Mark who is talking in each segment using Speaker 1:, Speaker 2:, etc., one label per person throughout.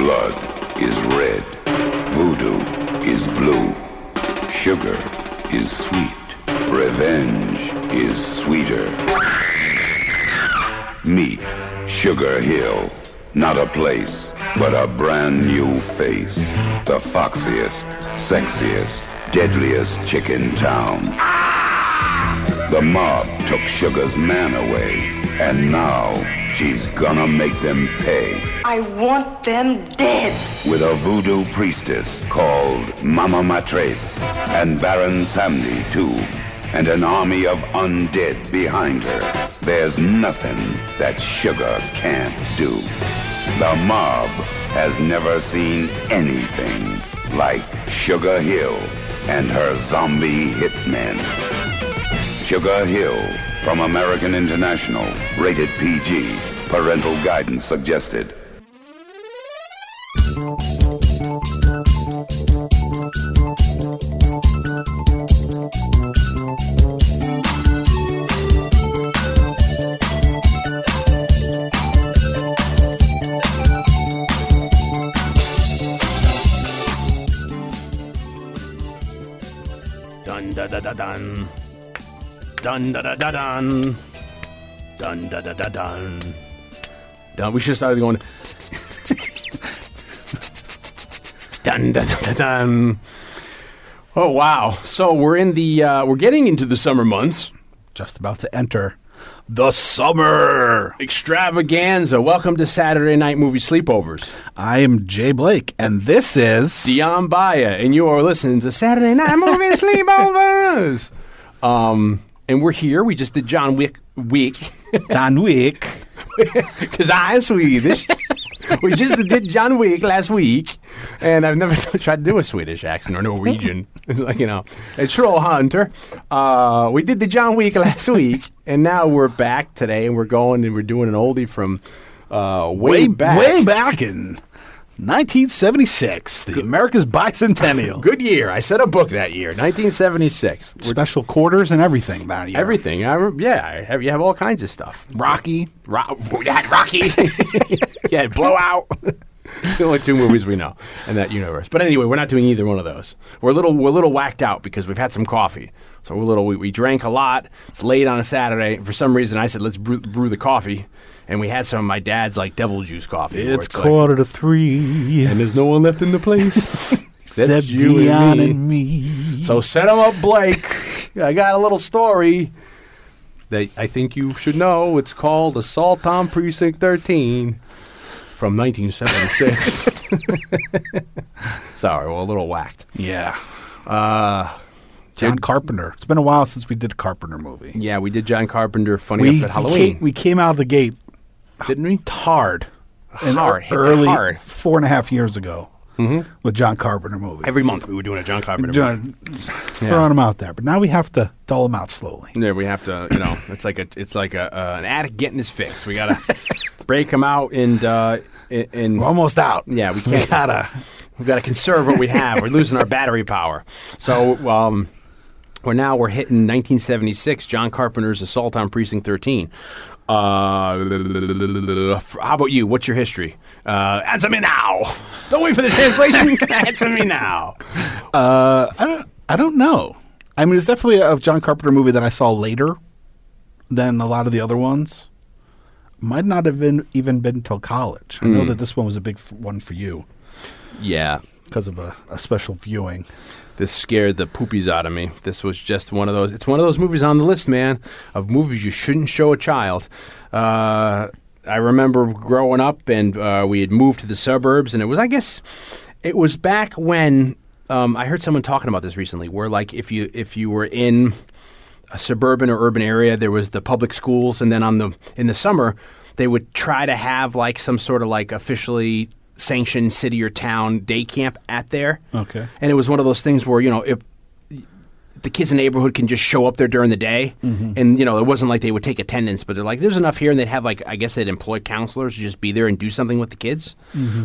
Speaker 1: Blood is red. Voodoo is blue. Sugar is sweet. Revenge is sweeter. Meet Sugar Hill. Not a place, but a brand new face. The foxiest, sexiest, deadliest chick in town. The mob took Sugar's man away, and now she's gonna make them pay.
Speaker 2: I want them dead.
Speaker 1: With a voodoo priestess called Mama Maitresse, and Baron Samedi too, and an army of undead behind her. There's nothing that Sugar can't do. The mob has never seen anything like Sugar Hill and her zombie hitmen. Sugar Hill from American International, rated PG. Parental guidance suggested.
Speaker 3: Dun da da da dun. Dun da da da dun. Dun. We should have started going. dun da da da dun. Oh wow! So we're in the uh, we're getting into the summer months.
Speaker 4: Just about to enter the summer.
Speaker 3: Extravaganza. Welcome to Saturday night movie sleepovers.
Speaker 4: I am Jay Blake, and this is
Speaker 3: Dion Baya, and you are listening to Saturday Night Movie Sleepovers. Um, and we're here. We just did John Wick week
Speaker 4: Don Wick.
Speaker 3: because I'm Swedish. we just did John Wick last week, and I've never tried to do a Swedish accent or Norwegian. It's like you know, a troll hunter. Uh, we did the John Wick last week, and now we're back today, and we're going and we're doing an oldie from uh, way, back.
Speaker 4: way back in 1976, the America's Bicentennial.
Speaker 3: Good year. I set a book that year, 1976.
Speaker 4: Special quarters and everything that year.
Speaker 3: Everything. I, yeah, I have, you have all kinds of stuff.
Speaker 4: Rocky.
Speaker 3: Ro- we had Rocky. yeah, Blowout. the only two movies we know in that universe. But anyway, we're not doing either one of those. We're a little we're a little whacked out because we've had some coffee. So we're a little we, we drank a lot. It's late on a Saturday. For some reason, I said let's brew, brew the coffee, and we had some of my dad's like devil juice coffee. where
Speaker 4: It's
Speaker 3: like-
Speaker 4: quarter to three.
Speaker 3: and there's no one left in the place
Speaker 4: Except
Speaker 3: you and me.
Speaker 4: and me.
Speaker 3: So set him up, Blake. I got a little story that I think you should know. It's called Assault on Precinct 13 from 1976. Sorry, well, a little whacked.
Speaker 4: Yeah.
Speaker 3: Uh,
Speaker 4: John Carpenter. It's been a while since we did a Carpenter movie.
Speaker 3: yeah, we did John Carpenter Funny
Speaker 4: We,
Speaker 3: Up at
Speaker 4: we,
Speaker 3: Halloween,
Speaker 4: came, we came out of the gate
Speaker 3: didn't we?
Speaker 4: hard. in
Speaker 3: Hard,
Speaker 4: early
Speaker 3: hard. Mm-hmm.
Speaker 4: four and a half years ago with John Carpenter movie.
Speaker 3: Every month we were doing a John Carpenter. movie.
Speaker 4: John, throwing them out there, but now we have to dull them out slowly.
Speaker 3: Yeah, we have to, you know, it's like a, it's like a, uh, an addict getting his fix. We gotta break him out and, uh, and, and
Speaker 4: We're almost out.
Speaker 3: Yeah, we
Speaker 4: We
Speaker 3: can't- We
Speaker 4: gotta.
Speaker 3: We've got to conserve what we have. We're losing our battery power. So, um, we're now we're hitting 1976. John Carpenter's Assault on Precinct 13. Uh, how about you? What's your history? Uh, answer me now. Don't wait for the translation. answer me now.
Speaker 4: Uh, I don't. I don't know. I mean, it's definitely a John Carpenter movie that I saw later than a lot of the other ones. Might not have been even been till college. I
Speaker 3: Hmm.
Speaker 4: know that this one was a big f- one for you
Speaker 3: Yeah,
Speaker 4: because of a, a special viewing.
Speaker 3: This scared the poopies out of me. This was just one of those. It's one of those movies on the list, man, of movies you shouldn't show a child. Uh, I remember growing up, and uh, we had moved to the suburbs, and it was, I guess, it was back when um, I heard someone talking about this recently, where like if you if you were in a suburban or urban area, there was the public schools, and then on the in the summer they would try to have like some sort of like officially sanctioned city or town day camp at there.
Speaker 4: Okay.
Speaker 3: And it was one of those things where you know if the kids in the neighborhood can just show up there during the day, and you know it wasn't like they would take attendance, but they're like, "There's enough here," and they'd have like I guess they'd employ counselors to just be there and do something with the kids.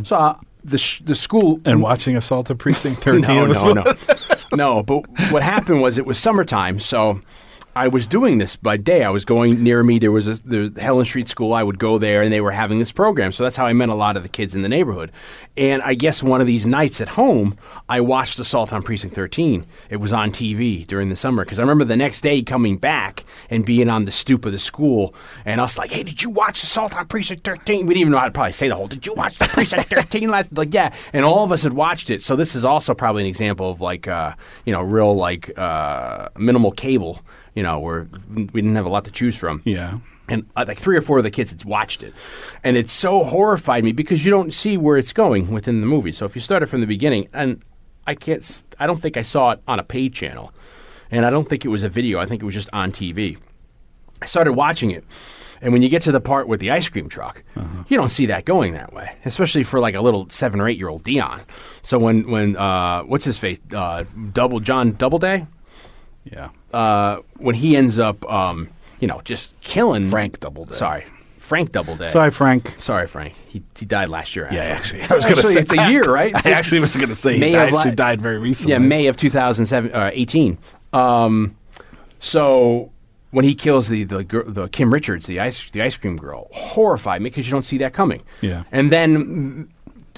Speaker 3: So uh, the sh- the school
Speaker 4: And watching Assault at Precinct 13
Speaker 3: no, no, no, no. But what happened was it was summertime, so I was doing this by day. I was going near me. There was a the Helen Street School. I would go there, and they were having this program. So that's how I met a lot of the kids in the neighborhood. And I guess one of these nights at home, I watched Assault on Precinct 13. It was on TV during the summer because I remember the next day coming back and being on the stoop of the school, and us like, "Hey, did you watch Assault on Precinct 13?" We didn't even know how to probably say the whole. Did you watch the Precinct 13 last? Like, yeah. And all of us had watched it. So this is also probably an example of like, uh, you know, real like uh, minimal cable you know, where we didn't have a lot to choose from.
Speaker 4: Yeah.
Speaker 3: And uh, like three or four of the kids had watched it, and it so horrified me because you don't see where it's going within the movie. So if you started from the beginning, and I can't, I don't think I saw it on a paid channel, and I don't think it was a video. I think it was just on TV. I started watching it, and when you get to the part with the ice cream truck, you don't see that going that way, especially for like a little seven or eight year old Dion. So when when uh, what's his face, uh, Double John Doubleday,
Speaker 4: Yeah.
Speaker 3: uh, when he ends up, um, you know, just killing
Speaker 4: Frank Doubleday.
Speaker 3: Sorry, Frank Doubleday.
Speaker 4: Sorry, Frank.
Speaker 3: sorry, Frank. He he died last year.
Speaker 4: Yeah,
Speaker 3: actually.
Speaker 4: actually, I was going to say
Speaker 3: it's a year, right?
Speaker 4: I actually was going to say he died,
Speaker 3: of
Speaker 4: actually died very recently.
Speaker 3: Yeah, May of 2018. Um, so when he kills the the, the Kim Richards, the ice the ice cream girl, horrified me because you don't see that coming.
Speaker 4: Yeah.
Speaker 3: and then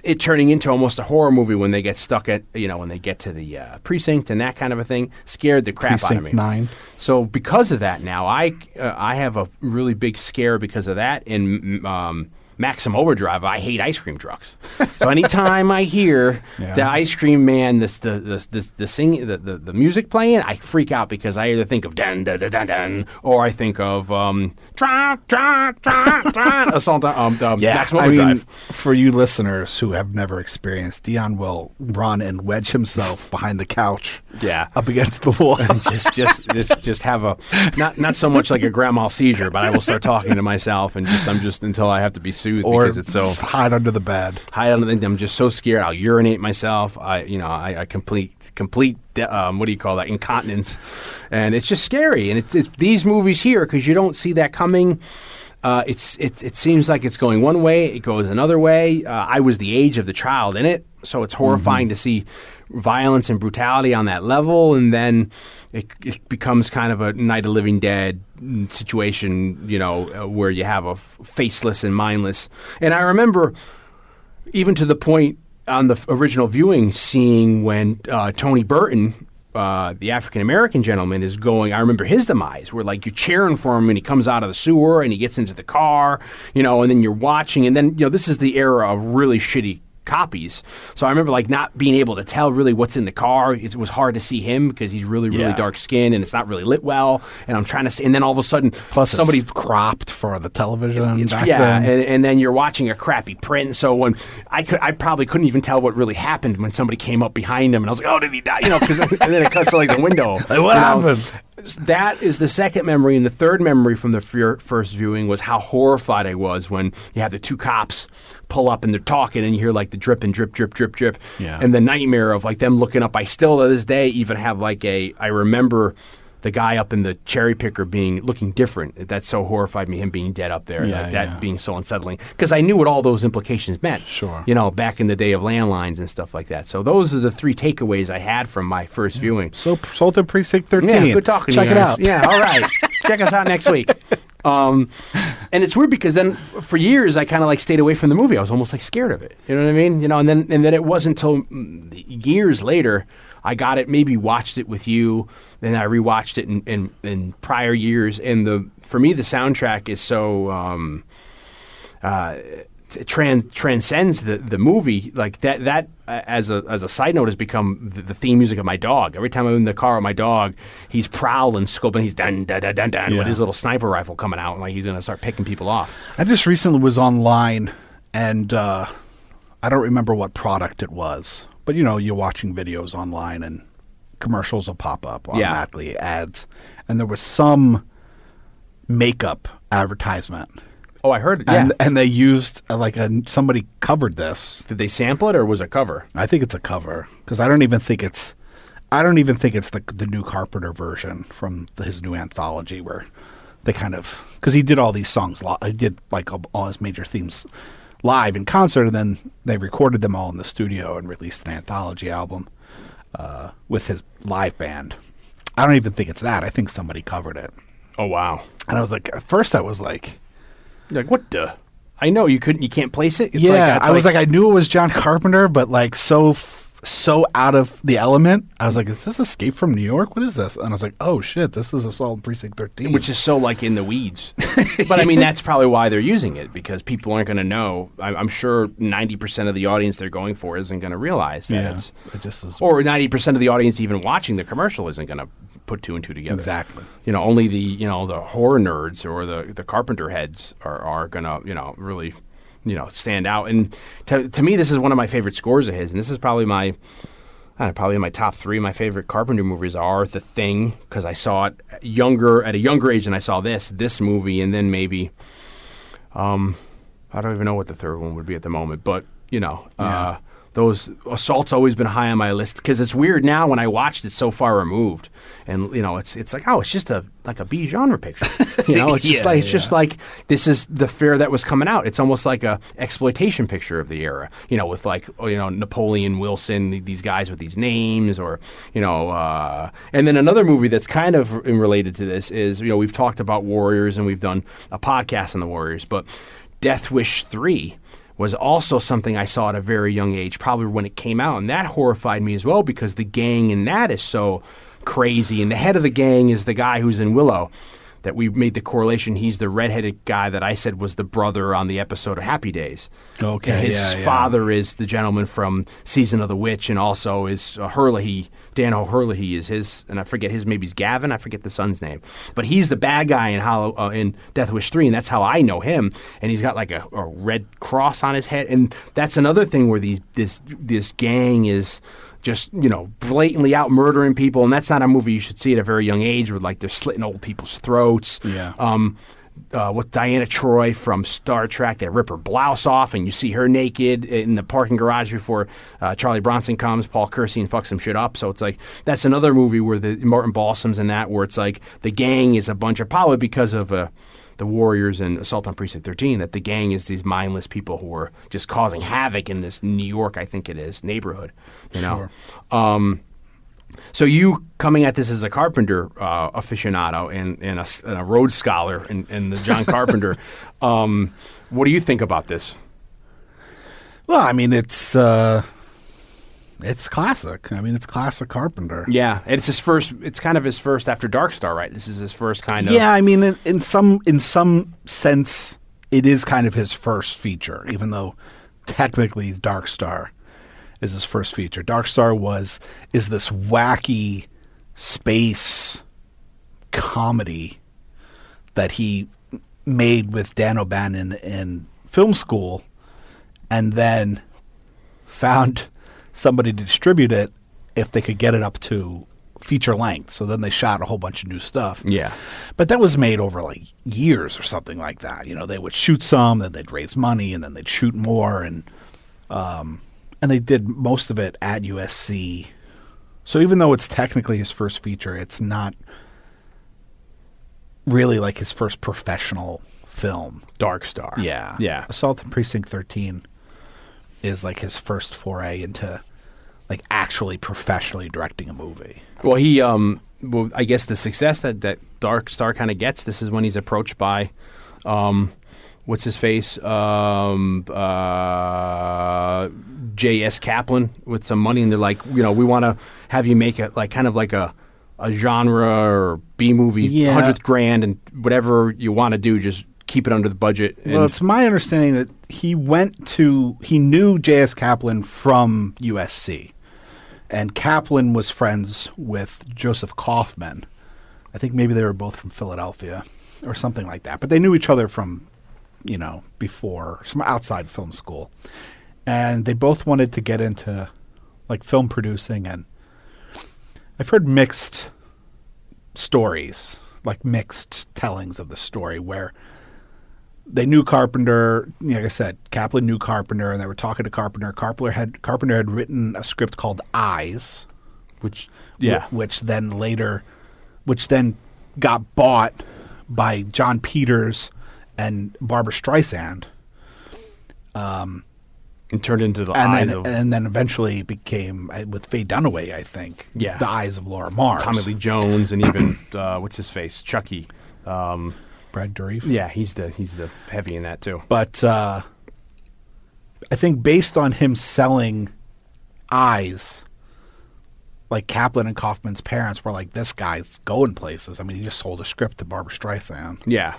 Speaker 3: it turning into almost a horror movie when they get stuck at you know when they get to the uh, precinct and that kind of a thing scared the crap out of
Speaker 4: Precinct
Speaker 3: me.
Speaker 4: Nine.
Speaker 3: So because of that, now I uh, I have a really big scare because of that. And um, Maximum Overdrive, I hate ice cream trucks. so anytime I hear
Speaker 4: Yeah.
Speaker 3: the ice cream man, this the the the, the sing the, the the music playing, I freak out because I either think of dun dun dun dun dun, or I think of um tra tra tra tra assault um, um
Speaker 4: Yeah,
Speaker 3: Maxim
Speaker 4: I mean, for you listeners who have never experienced, Dion will run and wedge himself behind the couch,
Speaker 3: Yeah.
Speaker 4: up against the wall.
Speaker 3: And just just just just have a not not so much like a grandma seizure, but I will start talking to myself and just I'm just until I have to be soothed
Speaker 4: or
Speaker 3: because it's so
Speaker 4: hide under the bed.
Speaker 3: Hide under the. I'm just so scared. I'll urinate myself. I you know I, I complete complete um, what do you call that incontinence, and it's just scary. And it's, it's these movies here because you don't see that coming. Uh, it's it, it seems like it's going one way, it goes another way. Uh, I was the age of the child in it, so it's horrifying to see violence and brutality on that level, and then it, it becomes kind of a Night of Living Dead situation, you know, uh, where you have a f- faceless and mindless. And I remember even to the point on the original viewing, seeing when uh, Tony Burton, uh, the African American gentleman, is going. I remember his demise, where like you're cheering for him, and he comes out of the sewer, and he gets into the car, you know, and then you're watching, and then you know this is the era of really shitty copies. So I remember like not being able to tell really what's in the car. It was hard to see him because he's really really
Speaker 4: Yeah.
Speaker 3: dark skinned and it's not really lit well. And I'm trying to see, and then all of a sudden,
Speaker 4: Plus,
Speaker 3: somebody
Speaker 4: cropped for the television
Speaker 3: yeah, and, and then you're watching a crappy print. So when I could, I probably couldn't even tell what really happened when somebody came up behind him, and I was like, "Oh, did he die?" You know, because and then it cuts to like the window.
Speaker 4: Like, what
Speaker 3: you know.
Speaker 4: happened?
Speaker 3: That is the second memory, and the third memory from the fir- first viewing was how horrified I was when you have the two cops pull up and they're talking, and you hear like the drip and drip, drip, drip, drip,
Speaker 4: Yeah.
Speaker 3: and the nightmare of like them looking up. I still to this day even have like a. I remember. The guy up in the cherry picker being looking different. That so horrified me. Him being dead up there.
Speaker 4: Yeah,
Speaker 3: like that
Speaker 4: yeah.
Speaker 3: being so unsettling because I knew what all those implications meant.
Speaker 4: Sure.
Speaker 3: You know, back in the day of landlines and stuff like that. So those are the three takeaways I had from my first viewing.
Speaker 4: so, salt Sultan Precinct 13.
Speaker 3: Yeah, good talking
Speaker 4: Check
Speaker 3: to you
Speaker 4: it out.
Speaker 3: Yeah, all right. Check us out next week. Um, and it's weird because then for years I kind of like stayed away from the movie. I was almost like scared of it. You know what I mean? You know, and then and then it wasn't until years later I got it. Maybe watched it with you, and I rewatched it in, in, in prior years. And the for me the soundtrack is so. Um, uh, t- tran- transcends the, the movie like that that uh, as a as a side note has become the, the theme music of my dog every time I'm in the car with my dog he's prowling scoping he's dun dun dun dun dun
Speaker 4: Yeah.
Speaker 3: with his little sniper rifle coming out and like he's gonna start picking people off
Speaker 4: I just recently was online and uh, I don't remember what product it was, but you know, you're watching videos online and commercials will pop up
Speaker 3: Yeah.
Speaker 4: automatically, ads. And there was some makeup advertisement.
Speaker 3: Oh I heard it yeah
Speaker 4: And, and they used uh, like a somebody covered this.
Speaker 3: did they sample it or was it a cover
Speaker 4: I think it's a cover because I don't even think it's I don't even think it's the the new Carpenter version from the, his new anthology where they kind of because he did all these songs li- he did like all- all his major themes live in concert and then they recorded them all in the studio and released an anthology album uh, with his live band. I don't even think it's that. I think somebody covered it.
Speaker 3: Oh wow!
Speaker 4: And I was like, at first, I was like,
Speaker 3: You're like what the? I know you couldn't. You can't place it. It's
Speaker 4: yeah.
Speaker 3: like,
Speaker 4: I was like, I knew it was John Carpenter, but like so f- so out of the element. I was like, is this Escape from New York? What is this? And I was like, oh shit, this is Assault on Precinct Thirteen.
Speaker 3: which is so like in the weeds. but I mean, that's probably why they're using it because people aren't going to know. I, I'm sure 90% of the audience they're going for isn't going to realize that
Speaker 4: yeah,
Speaker 3: it's,
Speaker 4: it just is
Speaker 3: or 90% of the audience even watching the commercial isn't going to put two and two together.
Speaker 4: exactly.
Speaker 3: You know, only the you know the horror nerds or the the carpenter heads are are going to you know really you know stand out. And to to me, this is one of my favorite scores of his, and this is probably my. I don't know, probably my top three. My favorite Carpenter movies are The Thing because I saw it younger at a younger age and I saw this this movie, and then maybe, um, I don't even know what the third one would be at the moment, but you know, uh, those assaults always been high on my list because it's weird now when I watched it so far removed, and you know, it's it's like oh, it's just a like a B genre picture, you know, it's just
Speaker 4: Yeah,
Speaker 3: like it's just like this is the fare that was coming out. It's almost like a exploitation picture of the era, you know, with like oh, you know Napoleon Wilson, these guys with these names, or you know, uh, and then another movie that's kind of related to this is you know we've talked about Warriors and we've done a podcast on the Warriors, but Death Wish three was also something I saw at a very young age, probably when it came out, and that horrified me as well because the gang in that is so crazy, and the head of the gang is the guy who's in Willow. That we made the correlation. He's the redheaded guy that I said was the brother on the episode of Happy Days.
Speaker 4: Okay,
Speaker 3: And his
Speaker 4: yeah, yeah.
Speaker 3: father is the gentleman from Season of the Witch, and also is uh, Hurley. Dan O'Herlihy is his, and I forget his. Maybe he's Gavin. I forget the son's name, but he's the bad guy in Hollow uh, in Death Wish three, and that's how I know him. And he's got like a, a red cross on his head, and that's another thing where these this this gang is just you know blatantly out murdering people, and that's not a movie you should see at a very young age, where like they're slitting old people's throats.
Speaker 4: Yeah.
Speaker 3: Um, uh, with Deanna Troi from Star Trek, they rip her blouse off, and you see her naked in the parking garage before uh, Charlie Bronson comes. Paul Kersey and fucks some shit up. So it's like that's another movie where the Martin Balsam's in that, where it's like the gang is a bunch of probably because of uh, the Warriors and Assault on Precinct 13, that the gang is these mindless people who are just causing havoc in this New York, I think it is, neighborhood. You know. Um, so you coming at this as a carpenter uh, aficionado and, and, a, and a Rhodes scholar and, and the John Carpenter, um, what do you think about this?
Speaker 4: Well, I mean, it's uh, it's classic. I mean, it's classic Carpenter.
Speaker 3: Yeah, it's his first. It's kind of his first after Dark Star, right? This is his first kind of.
Speaker 4: Yeah, I mean, in, in some in some sense, it is kind of his first feature, even though technically Dark Star is his first feature. Dark Star was is this wacky space comedy that he made with Dan O'Bannon in film school, and then found somebody to distribute it if they could get it up to feature length. So then they shot a whole bunch of new stuff.
Speaker 3: Yeah.
Speaker 4: But that was made over like years or something like that. You know, they would shoot some, then they'd raise money, and then they'd shoot more, and um, and they did most of it at USC. So even though it's technically his first feature, it's not really like his first professional film.
Speaker 3: Dark Star.
Speaker 4: Yeah,
Speaker 3: Yeah.
Speaker 4: Assault on Precinct Thirteen is like his first foray into like actually professionally directing a movie.
Speaker 3: Well, he, um, well, I guess the success that, that Dark Star kind of gets, this is when he's approached by, um, what's his face, um, uh, J.S. Kaplan with some money, and they're like, you know, we want to have you make it like kind of like a, a genre or B movie,
Speaker 4: Yeah.
Speaker 3: hundredth grand, and whatever you want to do, just keep it under the budget.
Speaker 4: Well, it's my understanding that he went to he knew J.S. Kaplan from USC, and Kaplan was friends with Joseph Kaufman. I think maybe they were both from Philadelphia or something like that, but they knew each other from you know before some outside film school, and they both wanted to get into like film producing and I've heard mixed stories, like mixed tellings of the story where they knew Carpenter. Like I said, Kaplan knew Carpenter, and they were talking to Carpenter. Carpenter had Carpenter had written a script called Eyes,
Speaker 3: which,
Speaker 4: wh-
Speaker 3: yeah,
Speaker 4: which then later, which then got bought by Jon Peters and Barbara Streisand. Um,
Speaker 3: and turned into the
Speaker 4: and
Speaker 3: eyes
Speaker 4: then
Speaker 3: of
Speaker 4: and then eventually became uh, with Faye Dunaway, I think.
Speaker 3: Yeah.
Speaker 4: the eyes of Laura Mars.
Speaker 3: Tommy Lee Jones and even uh, what's his face, Chucky. Um,
Speaker 4: Brad Dourif.
Speaker 3: yeah, he's the he's the heavy in that too.
Speaker 4: but uh, I think based on him selling eyes, like Kaplan and Kaufman's parents were like, "This guy's going places." I mean, he just sold a script to Barbara Streisand.
Speaker 3: Yeah,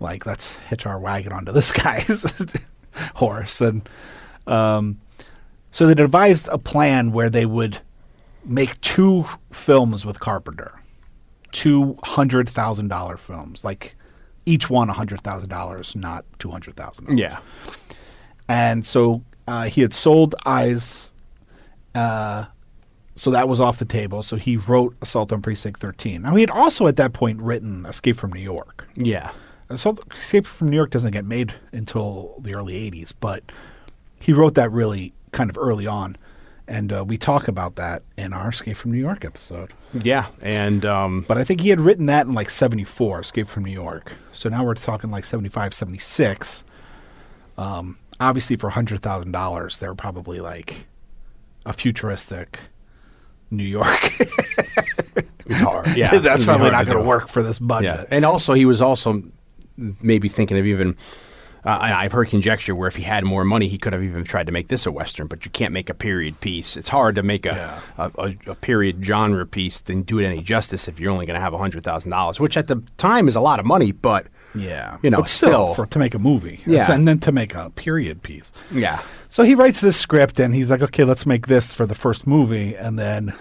Speaker 4: Like, let's hitch our wagon onto this guy's horse, and um, so they devised a plan where they would make two f- films with Carpenter, two hundred thousand dollar films, like each one a hundred thousand dollars, not $200,000.
Speaker 3: yeah,
Speaker 4: And so uh, he had sold Eyes, uh, so that was off the table. So he wrote Assault on Precinct 13. Now, he had also at that point written Escape from New York.
Speaker 3: yeah.
Speaker 4: Assault, Escape from New York doesn't get made until the early 80s, but he wrote that really kind of early on. And uh, we talk about that in our Escape from New York episode.
Speaker 3: Yeah, and um,
Speaker 4: But I think he had written that in like 74, Escape from New York. So now we're talking like 75, 76. Um, obviously, for $100,000, they're probably like a futuristic New York.
Speaker 3: it's hard. Yeah,
Speaker 4: That's probably not going to work for this budget.
Speaker 3: Yeah,
Speaker 4: budget.
Speaker 3: and also he was also maybe thinking of even. Uh, I- I've heard conjecture where if he had more money, he could have even tried to make this a western. But you can't make a period piece. It's hard to make a a, a, a period genre piece and do it any justice if you're only going to have hundred thousand dollars, which at the time is a lot of money. But
Speaker 4: Yeah.
Speaker 3: You know,
Speaker 4: but still,
Speaker 3: still-
Speaker 4: for, to make a movie.
Speaker 3: Yeah.
Speaker 4: And then to make a period piece.
Speaker 3: yeah,
Speaker 4: So he writes this script and he's like, okay, let's make this for the first movie. And then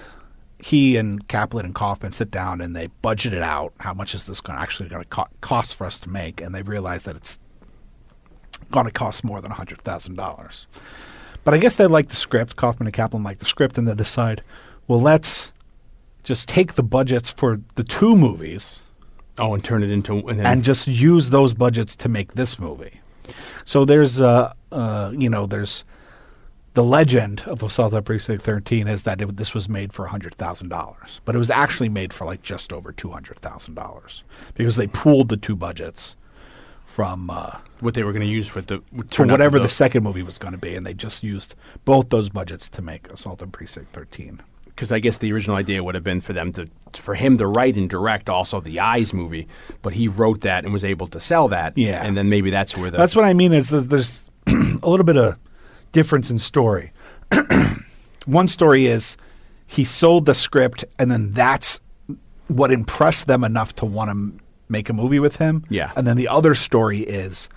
Speaker 4: he and Kaplan and Kaufman sit down and they budget it out. How much is this going actually going to co- cost for us to make? And they realize that it's going to cost more than $100,000. But I guess they like the script. Kaufman and Kaplan like the script and they decide, well, let's just take the budgets for the two movies
Speaker 3: oh, and turn it into and,
Speaker 4: and just use those budgets to make this movie. So there's uh, uh you know there's the legend of Assault on Precinct 13 is that it, this was made for hundred thousand dollars, but it was actually made for like just over two hundred thousand dollars because they pooled the two budgets from uh,
Speaker 3: what they were going to use for the
Speaker 4: for whatever the second movie was going to be, and they just used both those budgets to make Assault on Precinct 13.
Speaker 3: because I guess the original idea would have been for them to for him to write and direct also the Eyes movie, but he wrote that and was able to sell that.
Speaker 4: Yeah.
Speaker 3: and then maybe that's where the
Speaker 4: That's what I mean is that there's a little bit of difference in story. One story is he sold the script, and then that's what impressed them enough to want to make a movie with him.
Speaker 3: Yeah.
Speaker 4: And then the other story is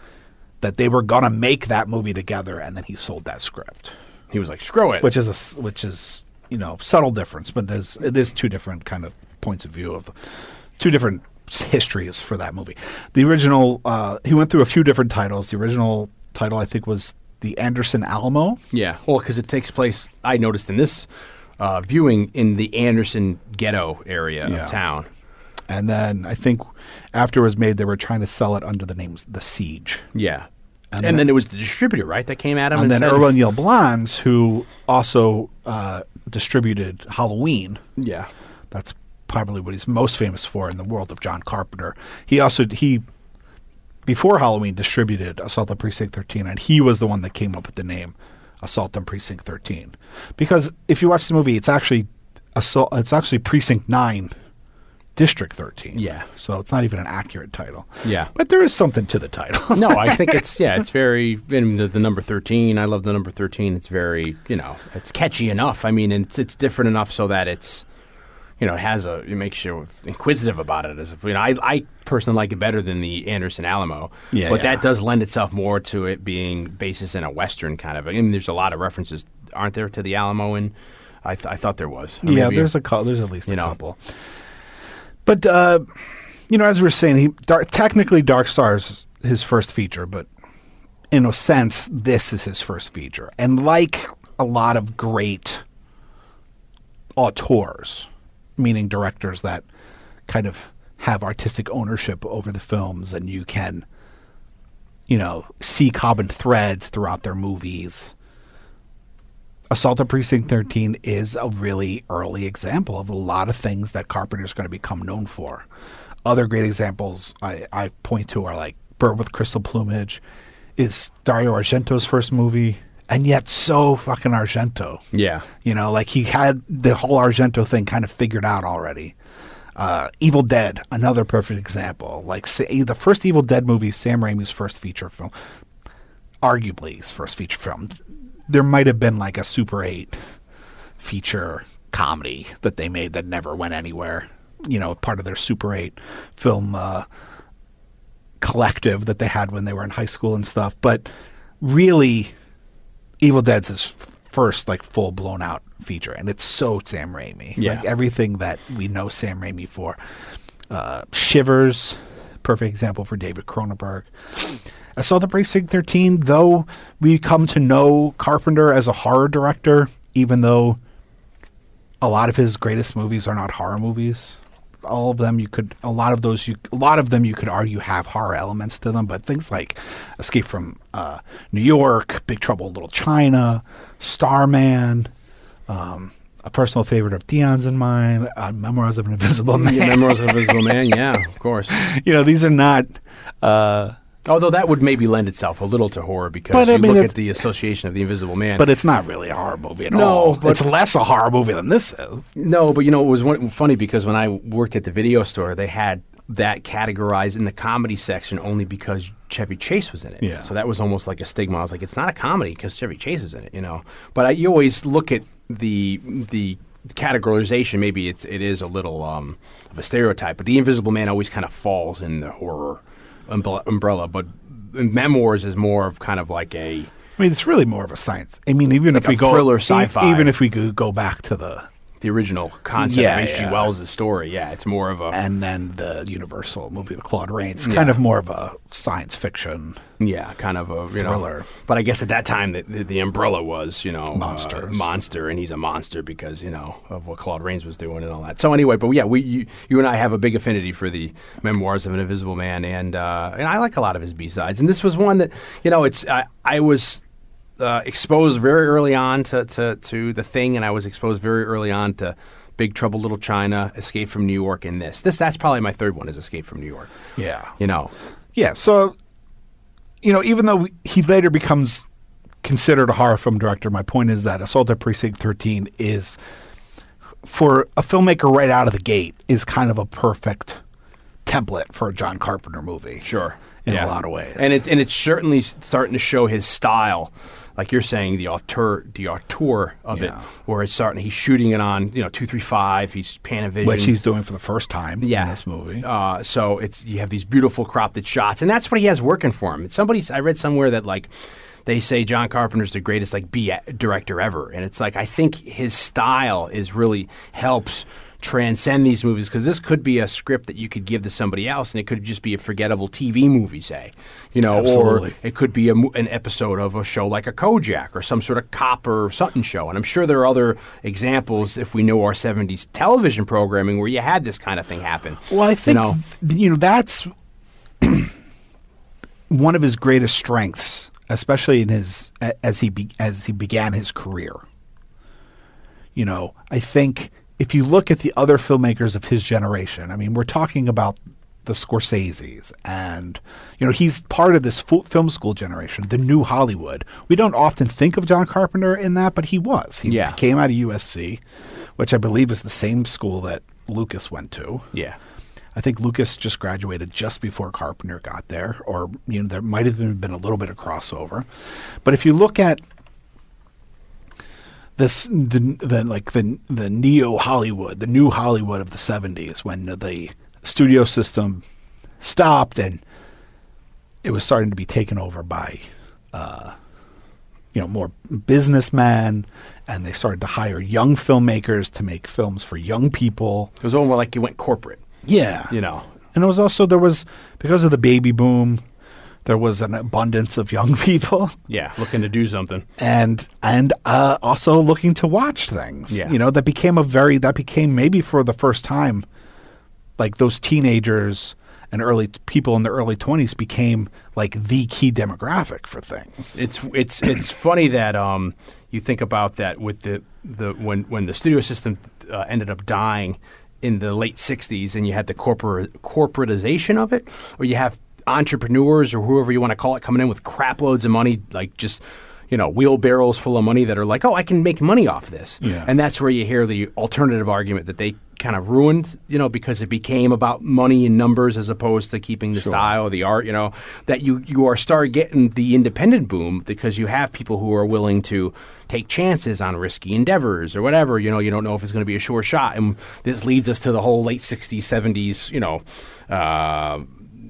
Speaker 4: that they were gonna make that movie together, and then he sold that script,
Speaker 3: he was like, "Screw it."
Speaker 4: which is a which is you know subtle difference, but it is, it is two different kind of points of view of two different histories for that movie. The original, uh, he went through a few different titles. The original title, I think, was the Anderson Alamo.
Speaker 3: Yeah, well, because it takes place. I noticed in this uh, viewing in the Anderson ghetto area
Speaker 4: Yeah.
Speaker 3: of town.
Speaker 4: And then I think after it was made, they were trying to sell it under the name The Siege.
Speaker 3: Yeah,
Speaker 4: And
Speaker 3: and,
Speaker 4: then-
Speaker 3: then, it was the distributor, right, that came at him.
Speaker 4: And then
Speaker 3: said-
Speaker 4: Erwin Yale Blondes, who also uh, distributed Halloween.
Speaker 3: Yeah,
Speaker 4: That's probably what he's most famous for in the world of John Carpenter. He also he before Halloween distributed Assault on Precinct 13, and he was the one that came up with the name Assault on Precinct 13. Because if you watch the movie, it's actually assault. It's actually Precinct 9, District 13.
Speaker 3: Yeah.
Speaker 4: So it's not even an accurate title.
Speaker 3: Yeah.
Speaker 4: But there is something to the title.
Speaker 3: no, I think it's yeah, it's very and the, the number thirteen. I love the number thirteen. It's very you know, it's catchy enough. I mean, it's it's different enough so that it's you know, it has a it makes you inquisitive about it. As if, you know, I I personally like it better than the Anderson Alamo.
Speaker 4: Yeah,
Speaker 3: but
Speaker 4: yeah.
Speaker 3: that does lend itself more to it being basis in a western kind of. I mean, there's a lot of references, aren't there, to the Alamo? And I th- I thought there was. Or
Speaker 4: yeah,
Speaker 3: maybe-
Speaker 4: there's a cou- there's at least a
Speaker 3: know.
Speaker 4: couple. But uh, you know, as we were saying, he technically Dark Stars is his first feature, but in a sense, this is his first feature. And like a lot of great auteurs, meaning directors that kind of have artistic ownership over the films, and you can, you know, see common threads throughout their movies. Assault of Precinct 13 is a really early example of a lot of things that Carpenter's going to become known for. Other great examples I, I point to are like Bird with Crystal Plumage, is Dario Argento's first movie, and yet so fucking Argento.
Speaker 3: Yeah.
Speaker 4: You know, like he had the whole Argento thing kind of figured out already. Uh, Evil Dead, another perfect example. Like say, the first Evil Dead movie, Sam Raimi's first feature film, arguably his first feature film. There might have been like a Super 8 feature comedy that they made that never went anywhere. You know, part of their Super 8 film uh, collective that they had when they were in high school and stuff. But really, Evil Dead's his first like full blown out feature, and it's so Sam Raimi.
Speaker 3: Yeah.
Speaker 4: Like everything that we know Sam Raimi for. Uh, Shivers, perfect example for David Cronenberg. Assault at Precinct 13, though we come to know Carpenter as a horror director, even though a lot of his greatest movies are not horror movies. All of them you could a lot of those you a lot of them you could argue have horror elements to them, but things like Escape from uh, New York, Big Trouble in Little China, Starman, um, a personal favorite of Dion's and mine, uh, Memoirs of an Invisible Man.
Speaker 3: Yeah, Memoirs of an Invisible Man. Yeah, of course.
Speaker 4: you know, these are not uh,
Speaker 3: Although that would maybe lend itself a little to horror because
Speaker 4: But, I
Speaker 3: you
Speaker 4: mean,
Speaker 3: look at the association of the Invisible Man.
Speaker 4: but it's not really a horror movie at
Speaker 3: No,
Speaker 4: all.
Speaker 3: but-
Speaker 4: it's less a horror movie than this is.
Speaker 3: No, but you know, it was one, funny because when I worked at the video store, they had that categorized in the comedy section only because Chevy Chase was in it.
Speaker 4: Yeah.
Speaker 3: So that was almost like a stigma. I was like, it's not a comedy because Chevy Chase is in it, you know. But I, you always look at the the categorization. Maybe it's it is a little um, of a stereotype, but the Invisible Man always kind of falls in the horror umbrella. But Memoirs is more of kind of like a
Speaker 4: I mean, it's really more of a science. I mean, even
Speaker 3: Like
Speaker 4: if we go
Speaker 3: thriller sci-fi.
Speaker 4: even if we could go back to the
Speaker 3: the original concept
Speaker 4: Yeah,
Speaker 3: of H.G.
Speaker 4: yeah.
Speaker 3: Wells' story. Yeah, it's more of a
Speaker 4: and then the Universal movie, The Claude Rains, It's kind of more of a science fiction.
Speaker 3: Yeah, kind of a you
Speaker 4: Thriller.
Speaker 3: know. But I guess at that time the, the, the umbrella was you know uh, monster, and he's a monster because you know of what Claude Rains was doing and all that. So anyway, but yeah, we you, you and I have a big affinity for the memoirs of an Invisible Man, and uh, and I like a lot of his B sides. And this was one that you know it's I, I was. Uh, exposed very early on to, to, to the thing, and I was exposed very early on to Big Trouble Little China, Escape from New York, and this. This that's probably my third one is Escape from New York.
Speaker 4: Yeah.
Speaker 3: You know,
Speaker 4: Yeah. So, you know, even though he later becomes considered a horror film director, my point is that Assault at Precinct 13 is, for a filmmaker right out of the gate, is kind of a perfect template for a John Carpenter movie.
Speaker 3: Sure.
Speaker 4: In
Speaker 3: Yeah.
Speaker 4: a lot of ways.
Speaker 3: And it and it's certainly starting to show his style. Like you're saying, the auteur, the auteur of it, where it's starting. He's shooting it on, you know, two three five. He's Panavision,
Speaker 4: which he's doing for the first time
Speaker 3: yeah.
Speaker 4: in this movie.
Speaker 3: Uh, so it's you have these beautiful cropped shots, and that's what he has working for him. It's somebody I read somewhere that like they say John Carpenter's the greatest like B director ever, and it's like I think his style is really helps transcend these movies because this could be a script that you could give to somebody else, and it could just be a forgettable TV movie, say, you know,
Speaker 4: Absolutely.
Speaker 3: or it could be a, an episode of a show like a Kojak or some sort of cop or something show. And I'm sure there are other examples if we know our 70s television programming where you had this kind of thing happen.
Speaker 4: Well, I think
Speaker 3: you know,
Speaker 4: you know that's one of his greatest strengths, especially in his as he be, as he began his career. You know, I think if you look at the other filmmakers of his generation, I mean, we're talking about the Scorseses, and you know, he's part of this film school generation, the new Hollywood. We don't often think of John Carpenter in that, but he was. He
Speaker 3: Yeah.
Speaker 4: came out of USC, which I believe is the same school that Lucas went to.
Speaker 3: yeah.
Speaker 4: I think Lucas just graduated just before Carpenter got there, or you know, there might have been, been a little bit of crossover. But if you look at this, the, the like the the neo Hollywood, the new Hollywood of the '70s, when the studio system stopped and it was starting to be taken over by, uh, you know, more businessmen, and they started to hire young filmmakers to make films for young people.
Speaker 3: It was almost like you went corporate,
Speaker 4: Yeah,
Speaker 3: you know.
Speaker 4: and it was also there was because of the baby boom, there was an abundance of young people,
Speaker 3: Yeah, looking to do something.
Speaker 4: and and uh, also looking to watch things.
Speaker 3: Yeah.
Speaker 4: you know that became a very that became maybe for the first time, like those teenagers and early people in the early twenties became like the key demographic for things.
Speaker 3: It's it's it's funny that um, you think about that with the, the when when the studio system uh, ended up dying in the late '60s, and you had the corporate corporatization of it, or you have entrepreneurs or whoever you want to call it coming in with crap loads of money, like just you know wheelbarrows full of money that are like, oh, I can make money off this,
Speaker 4: Yeah.
Speaker 3: and that's where you hear the alternative argument that they kind of ruined, you know, because it became about money and numbers as opposed to keeping the style, the art, you know, that you you are start getting the independent boom because you have people who are willing to take chances on risky endeavors or whatever, you know, you don't know if it's going to be a sure shot. And this leads us to the whole late 60s, 70s, you know, uh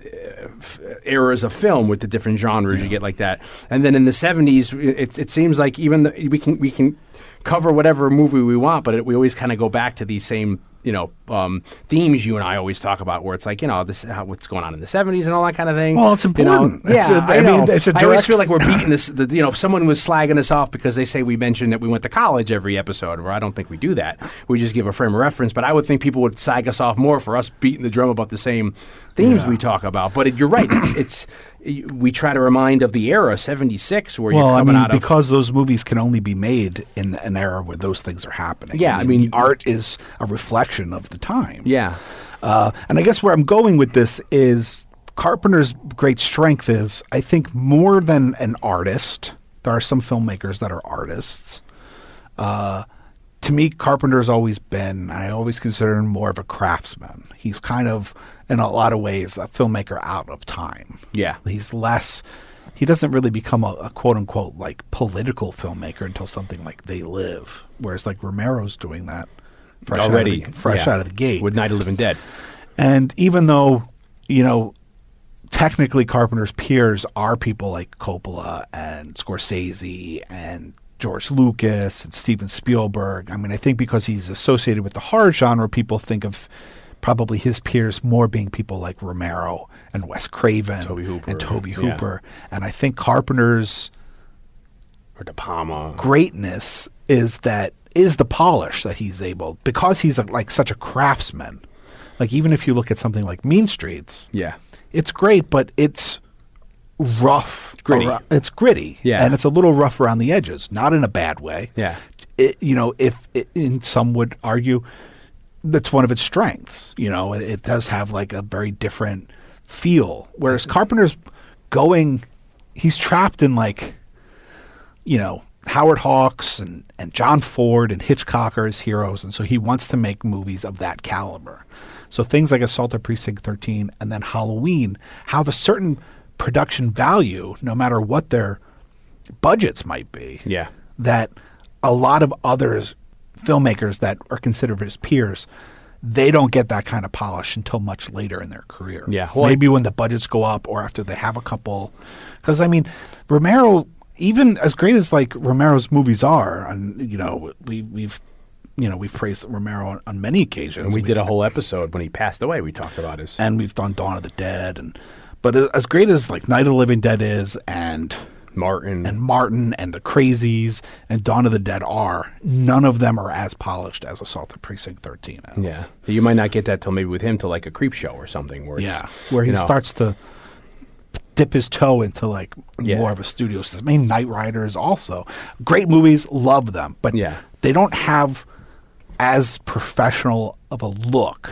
Speaker 3: Uh, eras of film with the different genres you get like that. And then in the 70s, it, it seems like even the, we can we can cover whatever movie we want, but it, we always kind of go back to these same you know um, themes you and I always talk about, where it's like you know this how, what's going on in the 70s and all that kind of thing.
Speaker 4: Well, it's
Speaker 3: You know?
Speaker 4: important.
Speaker 3: yeah,
Speaker 4: a-
Speaker 3: I
Speaker 4: I mean,
Speaker 3: know.
Speaker 4: it's a
Speaker 3: I always feel like we're beating this. The, you know, someone was slagging us off because they say we mentioned that we went to college every episode. Where I don't think we do that. We just give a frame of reference. But I would think people would slag us off more for us beating the drum about the same themes we talk about. But it, you're right. It's, it's we try to remind of the era '76 where
Speaker 4: Well,
Speaker 3: you're
Speaker 4: I
Speaker 3: coming
Speaker 4: mean,
Speaker 3: out of
Speaker 4: because those movies can only be made in an era where those things are happening.
Speaker 3: Yeah, I mean-
Speaker 4: art is a reflection of the time.
Speaker 3: yeah.
Speaker 4: Uh, and I guess where I'm going with this is Carpenter's great strength is, I think, more than an artist. There are some filmmakers that are artists. Uh, to me, Carpenter's always been, I always consider him more of a craftsman. He's kind of, in a lot of ways, a filmmaker out of time.
Speaker 3: Yeah.
Speaker 4: He's less, he doesn't really become a, a quote unquote like political filmmaker until something like They Live. Whereas like Romero's doing that fresh
Speaker 3: Already
Speaker 4: out of the, fresh
Speaker 3: yeah.
Speaker 4: out of the gate.
Speaker 3: with Night of Living Dead.
Speaker 4: And even though, you know, technically Carpenter's peers are people like Coppola and Scorsese and George Lucas and Steven Spielberg. I mean, I think because he's associated with the horror genre, people think of probably his peers more being people like Romero and Wes Craven
Speaker 3: Tobe Hooper,
Speaker 4: and Tobe
Speaker 3: yeah.
Speaker 4: Hooper. And I think Carpenter's
Speaker 3: Or De Palma.
Speaker 4: greatness is that is the polish that he's able because he's a, like such a craftsman. Like even if you look at something like Mean Streets,
Speaker 3: Yeah.
Speaker 4: it's great, but it's rough,
Speaker 3: Gritty.
Speaker 4: ar- It's gritty,
Speaker 3: Yeah.
Speaker 4: and it's a little rough around the edges, not in a bad way.
Speaker 3: Yeah.
Speaker 4: it, you know, if it, and some would argue that's one of its strengths. You know, it, it does have like a very different feel. Whereas mm-hmm. Carpenter's going, he's trapped in like, you know, Howard Hawks and, and John Ford and Hitchcock are his heroes, and so he wants to make movies of that caliber. So things like Assault at Precinct 13 and then Halloween have a certain production value, no matter what their budgets might be
Speaker 3: Yeah.
Speaker 4: that a lot of others filmmakers that are considered his peers they don't get that kind of polish until much later in their career
Speaker 3: Yeah, well,
Speaker 4: maybe when the budgets go up or after they have a couple because i mean romero even as great as like romero's movies are and you know we we've you know we've praised romero on, on many occasions
Speaker 3: And we did a whole episode when he passed away. We talked about his.
Speaker 4: and we've done dawn of the dead and but as great as like night of the living dead is and
Speaker 3: Martin.
Speaker 4: and Martin and the Crazies and Dawn of the Dead are, none of them are as polished as Assault at Precinct 13 is.
Speaker 3: yeah. You might not get that till maybe with him till like a Creepshow or something. Where
Speaker 4: Yeah. Where he
Speaker 3: you know,
Speaker 4: starts to dip his toe into like
Speaker 3: Yeah.
Speaker 4: more of a studio system. I mean, Knightriders also. Great movies, love them. But
Speaker 3: Yeah.
Speaker 4: they don't have as professional of a look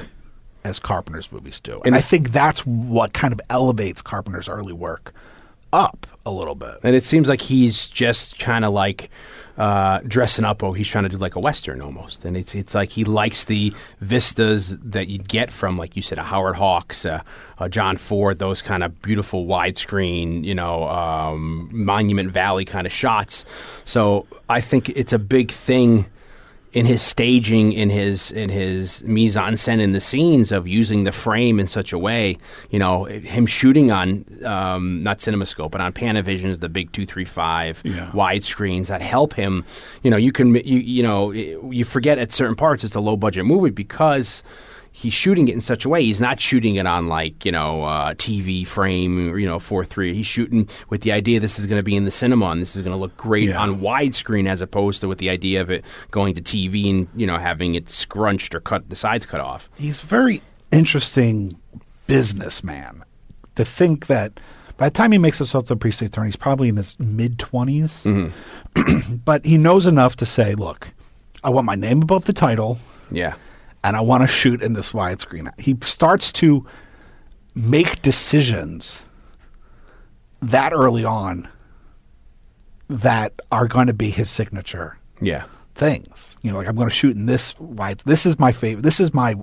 Speaker 4: as Carpenter's movies do. And,
Speaker 3: And
Speaker 4: I think that's what kind of elevates Carpenter's early work up a little bit.
Speaker 3: And it seems like he's just kind of like uh, dressing up. Oh, he's trying to do like a western almost, and it's it's like he likes the vistas that you get from, like you said, a Howard Hawks, a, uh, John Ford, those kind of beautiful widescreen, you know, um, Monument Valley kind of shots. So I think it's a big thing in his staging, in his in his mise en scène, in the scenes of using the frame in such a way, you know, him shooting on um, not CinemaScope, but on Panavisions, the big two three five
Speaker 4: Yeah.
Speaker 3: wide screens that help him. You know, you can you you know you forget at certain parts it's a low budget movie because he's shooting it in such a way. He's not shooting it on like you know uh, TV frame, you know, four three. He's shooting with the idea this is going to be in the cinema and this is going to look great
Speaker 4: Yeah.
Speaker 3: on widescreen as opposed to with the idea of it going to TV and you know having it scrunched or cut the sides cut off.
Speaker 4: he's very interesting businessman. To think that by the time he makes Assault on Precinct Thirteen, he's probably in his mid 20s. but he knows enough to say, look, I want my name above the title
Speaker 3: Yeah,
Speaker 4: and I want to shoot in this widescreen. He starts to make decisions that early on that are going to be his signature
Speaker 3: Yeah.
Speaker 4: Things. You know, like I'm going to shoot in this wide. This is my favorite. This is my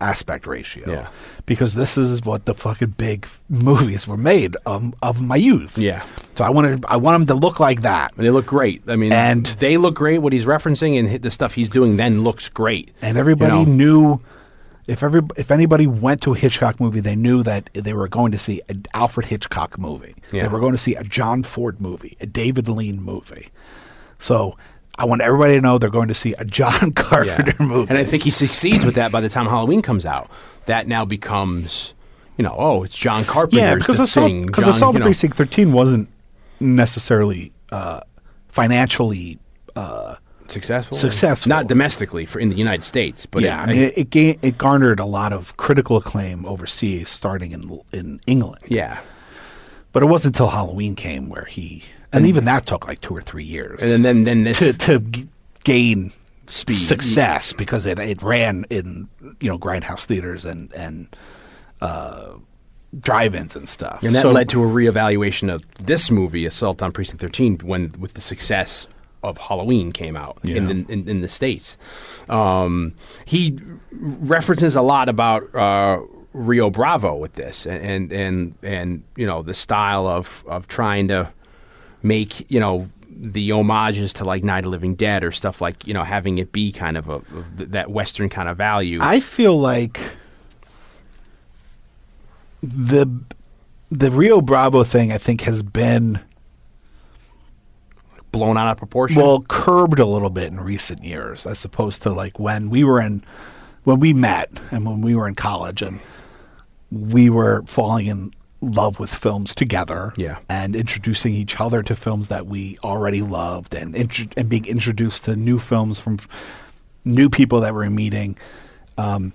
Speaker 4: aspect ratio.
Speaker 3: Yeah.
Speaker 4: Because this is what the fucking big movies were made um, of my youth.
Speaker 3: Yeah.
Speaker 4: So I wanted, I want them to look like that.
Speaker 3: And they look great. I mean,
Speaker 4: And-
Speaker 3: they look great. What he's referencing and the stuff he's doing then looks great.
Speaker 4: and everybody
Speaker 3: You know?
Speaker 4: knew if every if anybody went to a Hitchcock movie, they knew that they were going to see an Alfred Hitchcock movie.
Speaker 3: Yeah.
Speaker 4: They were going to see a John Ford movie, a David Lean movie. So I want everybody to know they're going to see a John Carpenter movie.
Speaker 3: And I think he succeeds with that by the time Halloween comes out. That now becomes, you know, oh, it's John Carpenter's
Speaker 4: yeah, because
Speaker 3: the
Speaker 4: Assault, because Assault
Speaker 3: you know.
Speaker 4: Precinct Thirteen wasn't necessarily uh, financially. Uh,
Speaker 3: successful.
Speaker 4: Successful.
Speaker 3: Not domestically for in the United States, but
Speaker 4: yeah,
Speaker 3: it-
Speaker 4: I mean, it it, ga- it garnered a lot of critical acclaim overseas, starting in in England.
Speaker 3: yeah.
Speaker 4: But it wasn't until Halloween came where he, and even that took like two or three years,
Speaker 3: And then then this
Speaker 4: to to g- gain
Speaker 3: Speed.
Speaker 4: success because it it ran in you know grindhouse theaters and and uh, drive-ins and stuff.
Speaker 3: And that
Speaker 4: So-
Speaker 3: led to a reevaluation of this movie, Assault on Precinct 13, when with the success of Halloween came out in,
Speaker 4: Yeah.
Speaker 3: the, in in the states. Um, he references a lot about uh, Rio Bravo with this, and, and and and you know the style of of trying to make you know the homages to like Night of Living Dead or stuff like you know having it be kind of a of th- that Western kind of value.
Speaker 4: I feel like the the Rio Bravo thing I think has been
Speaker 3: blown out of proportion.
Speaker 4: well curbed a little bit in recent years as opposed to like when we were in when we met and when we were in college and we were falling in love with films together
Speaker 3: Yeah.
Speaker 4: and introducing each other to films that we already loved and intro- and being introduced to new films from new people that we're meeting um,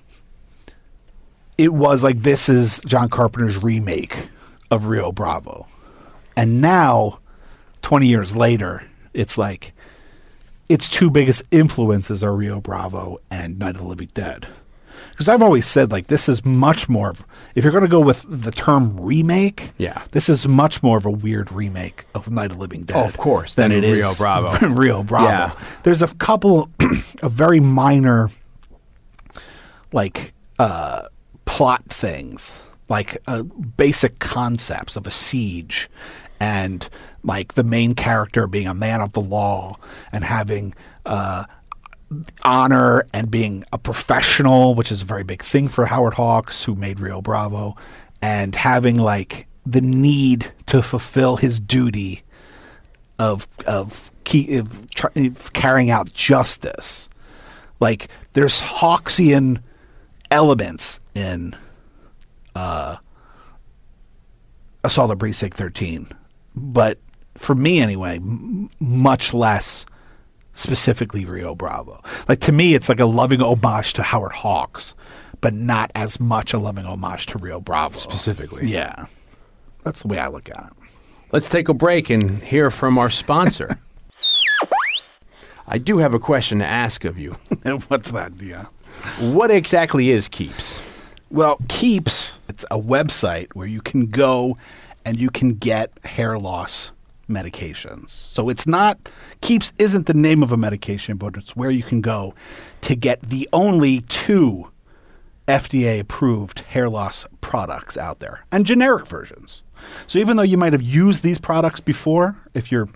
Speaker 4: it was like this is John Carpenter's remake of Rio Bravo and now 20 years later, it's like its two biggest influences are Rio Bravo and Night of the Living Dead. Because I've always said, like, this is much more, of, if you're going to go with the term remake,
Speaker 3: Yeah.
Speaker 4: this is much more of a weird remake of Night of Living Dead.
Speaker 3: Oh, of course,
Speaker 4: than it is
Speaker 3: Rio Bravo.
Speaker 4: Rio Bravo.
Speaker 3: Yeah.
Speaker 4: There's a couple of very minor, like, uh, plot things, like uh, basic concepts of a siege, and like the main character being a man of the law and having uh, honor and being a professional, which is a very big thing for Howard Hawks, who made Rio Bravo, and having like the need to fulfill his duty of of, key, of, tr- of carrying out justice. Like there's Hawksian elements in uh, Assault on Precinct 13, but for me anyway, m- much less specifically Rio Bravo. Like to me, it's like a loving homage to Howard Hawks, but not as much a loving homage to Rio Bravo
Speaker 3: Specifically.
Speaker 4: Yeah, that's the way I look at it.
Speaker 3: Let's take a break and hear from our sponsor. I do have a question to ask of you.
Speaker 4: What's that? Dia?
Speaker 3: What exactly is Keeps?
Speaker 4: Well, Keeps, it's a website where you can go and you can get hair loss medications. So it's not, Keeps isn't the name of a medication, but it's where you can go to get the only two FDA approved hair loss products out there and generic versions. So even though you might have used these products before, if you're,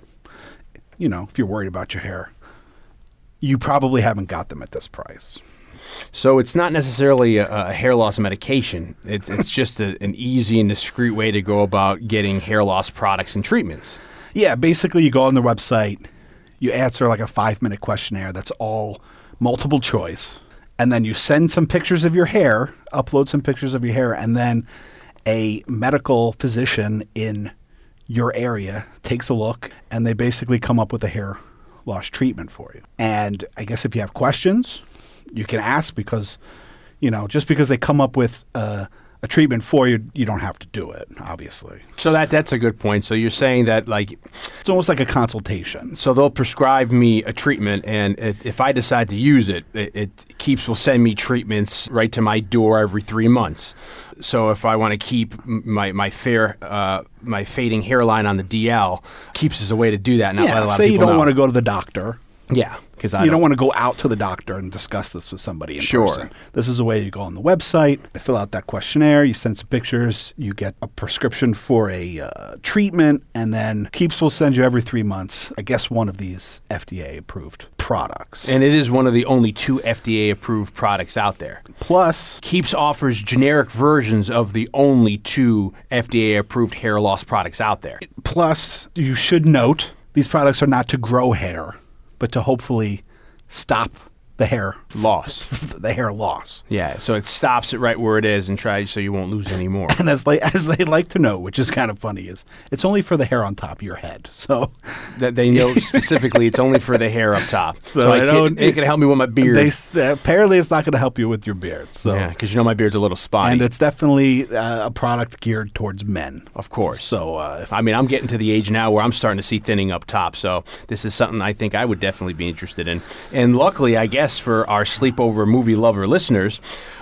Speaker 4: you know, if you're worried about your hair, you probably haven't got them at this price.
Speaker 3: So it's not necessarily a, a hair loss medication. It's it's just a, an easy and discreet way to go about getting hair loss products and treatments.
Speaker 4: Yeah, basically, you go on the website, you answer like a five minute questionnaire that's all multiple choice, and then you send some pictures of your hair, upload some pictures of your hair, and then a medical physician in your area takes a look and they basically come up with a hair loss treatment for you. And I guess if you have questions, you can ask because, you know, just because they come up with a, a treatment for you, you don't have to do it. Obviously,
Speaker 3: So that that's a good point. So you're saying that like
Speaker 4: it's almost like a consultation.
Speaker 3: so they'll prescribe me a treatment, and it, if I decide to use it, it, it keeps will send me treatments right to my door every three months. So if I want to keep my my fair uh, my fading hairline on the DL, keeps is a way to do that. Not let a
Speaker 4: Yeah,
Speaker 3: lot
Speaker 4: say
Speaker 3: of
Speaker 4: you
Speaker 3: people
Speaker 4: don't want to go to the doctor.
Speaker 3: Yeah, because
Speaker 4: you don't want to go out to the doctor and discuss this with somebody in
Speaker 3: Sure.
Speaker 4: person. This is a way you go on the website, they fill out that questionnaire, you send some pictures, you get a prescription for a uh, treatment, and then Keeps will send you every three months, I guess, one of these FDA approved products.
Speaker 3: And it is one of the only two FDA approved products out there.
Speaker 4: Plus,
Speaker 3: Keeps offers generic versions of the only two FDA approved hair loss products out there.
Speaker 4: plus, you should note these products are not to grow hair, but to hopefully stop the hair
Speaker 3: Loss.
Speaker 4: the hair loss.
Speaker 3: Yeah, so it stops it right where it is and tries so you won't lose any more.
Speaker 4: And as they as they like to know, which is kind of funny, is it's only for the hair on top of your head. So
Speaker 3: that they know specifically it's only for the hair up top. So, I
Speaker 4: I
Speaker 3: can, it can help me with my beard.
Speaker 4: they apparently it's not going to help you with your beard. So
Speaker 3: yeah, because you know my beard's a little spotty.
Speaker 4: and it's definitely uh, a product geared towards men.
Speaker 3: of course.
Speaker 4: So uh, if,
Speaker 3: I mean, I'm getting to the age now where I'm starting to see thinning up top. So this is something I think I would definitely be interested in. And luckily, I guess for our sleepover movie lover listeners,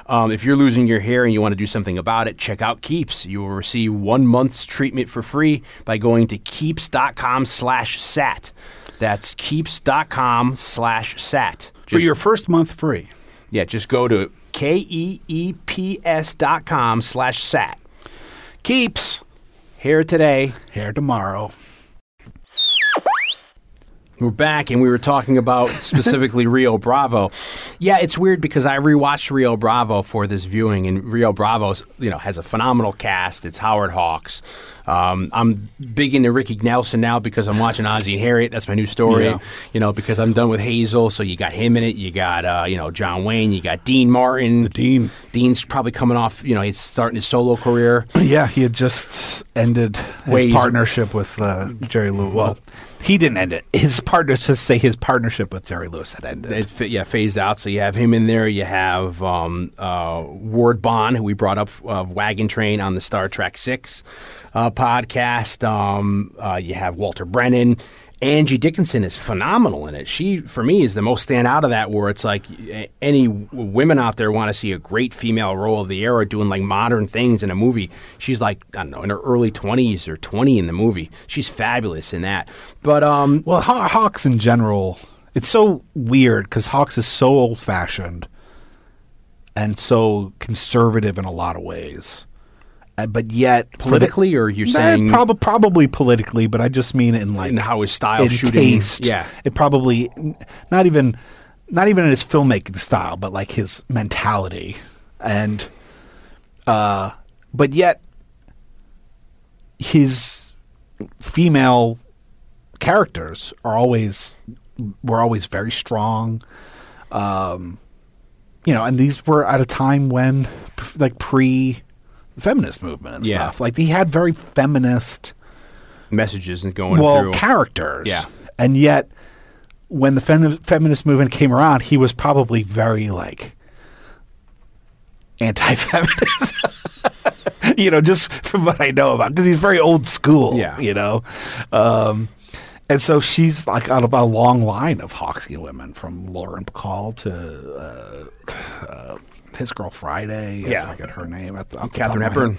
Speaker 3: um, if you're losing your hair and you want to do something about it, check out Keeps. You will receive one month's treatment for free by going to keeps.com slash sat. That's keeps.com slash sat.
Speaker 4: for your first month free,
Speaker 3: Yeah, just go to K E E P S dot com slash sat.
Speaker 4: keeps
Speaker 3: Here today.
Speaker 4: hair tomorrow.
Speaker 3: We're back and we were talking about specifically Rio Bravo. Yeah, it's weird because I rewatched Rio Bravo for this viewing, and Rio Bravo's you know has a phenomenal cast. It's Howard Hawks. Um, I'm big into Ricky Nelson now because I'm watching Ozzy and Harriet. That's my new story.
Speaker 4: Yeah.
Speaker 3: You know because I'm done with Hazel, so you got him in it. You got uh, you know John Wayne. You got Dean Martin.
Speaker 4: The Dean.
Speaker 3: Dean's probably coming off. You know he's starting his solo career.
Speaker 4: Yeah, he had just ended his partnership with uh, Jerry Lewis. Well, he didn't end it. His partner to say his partnership with Jerry Lewis had ended.
Speaker 3: It's yeah phased out. So you have him in there. You have um, uh, Ward Bond, who we brought up of Wagon Train on the Star Trek Six uh, podcast. Um, uh, you have Walter Brennan. Angie Dickinson is phenomenal in it. She, for me, is the most stand out of that. Where it's like any women out there want to see a great female role of the era doing like modern things in a movie. She's like I don't know in her early twenties or twenty in the movie. She's fabulous in that. But um,
Speaker 4: Well, Haw- Hawks in general, it's so weird because Hawks is so old fashioned and so conservative in a lot of ways. Uh, but yet
Speaker 3: Politically, or you're
Speaker 4: Nah,
Speaker 3: saying-
Speaker 4: prob- probably politically, but I just mean in like
Speaker 3: in how his style
Speaker 4: in
Speaker 3: shooting,
Speaker 4: taste.
Speaker 3: yeah,
Speaker 4: it probably not even not even in his filmmaking style, but like his mentality and uh, but yet his female characters are always were always very strong. Um, you know, and these were at a time when like pre feminist movement and
Speaker 3: Yeah.
Speaker 4: stuff. Like he had very feminist
Speaker 3: messages and going
Speaker 4: well
Speaker 3: through.
Speaker 4: characters.
Speaker 3: Yeah.
Speaker 4: And yet when the fem- feminist movement came around, he was probably very like anti-feminist. you know, just from what I know about because he's very old school,
Speaker 3: Yeah.
Speaker 4: you know. Um and so she's like out of a long line of Hawksian women, from Lauren Bacall to uh, uh, his girl Friday.
Speaker 3: Yeah.
Speaker 4: I forget her name. At the, the Katharine
Speaker 3: Hepburn.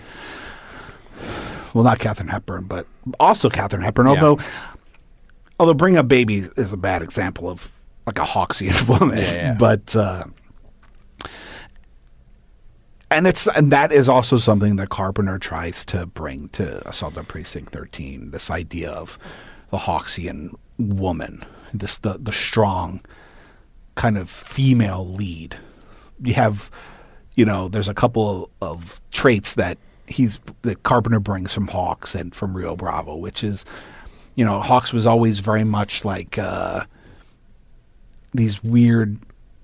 Speaker 4: Well, not Katharine Hepburn, but also Katharine Hepburn.
Speaker 3: Yeah.
Speaker 4: Although, although Bring Up Baby is a bad example of like a Hawksian woman.
Speaker 3: Yeah, yeah.
Speaker 4: But uh, and it's and that is also something that Carpenter tries to bring to Assault on Precinct Thirteen. This idea of the Hawksian woman, this the the strong kind of female lead. You have, you know, there's a couple of traits that he's that Carpenter brings from Hawks and from Rio Bravo, which is, you know, Hawks was always very much like uh, these weird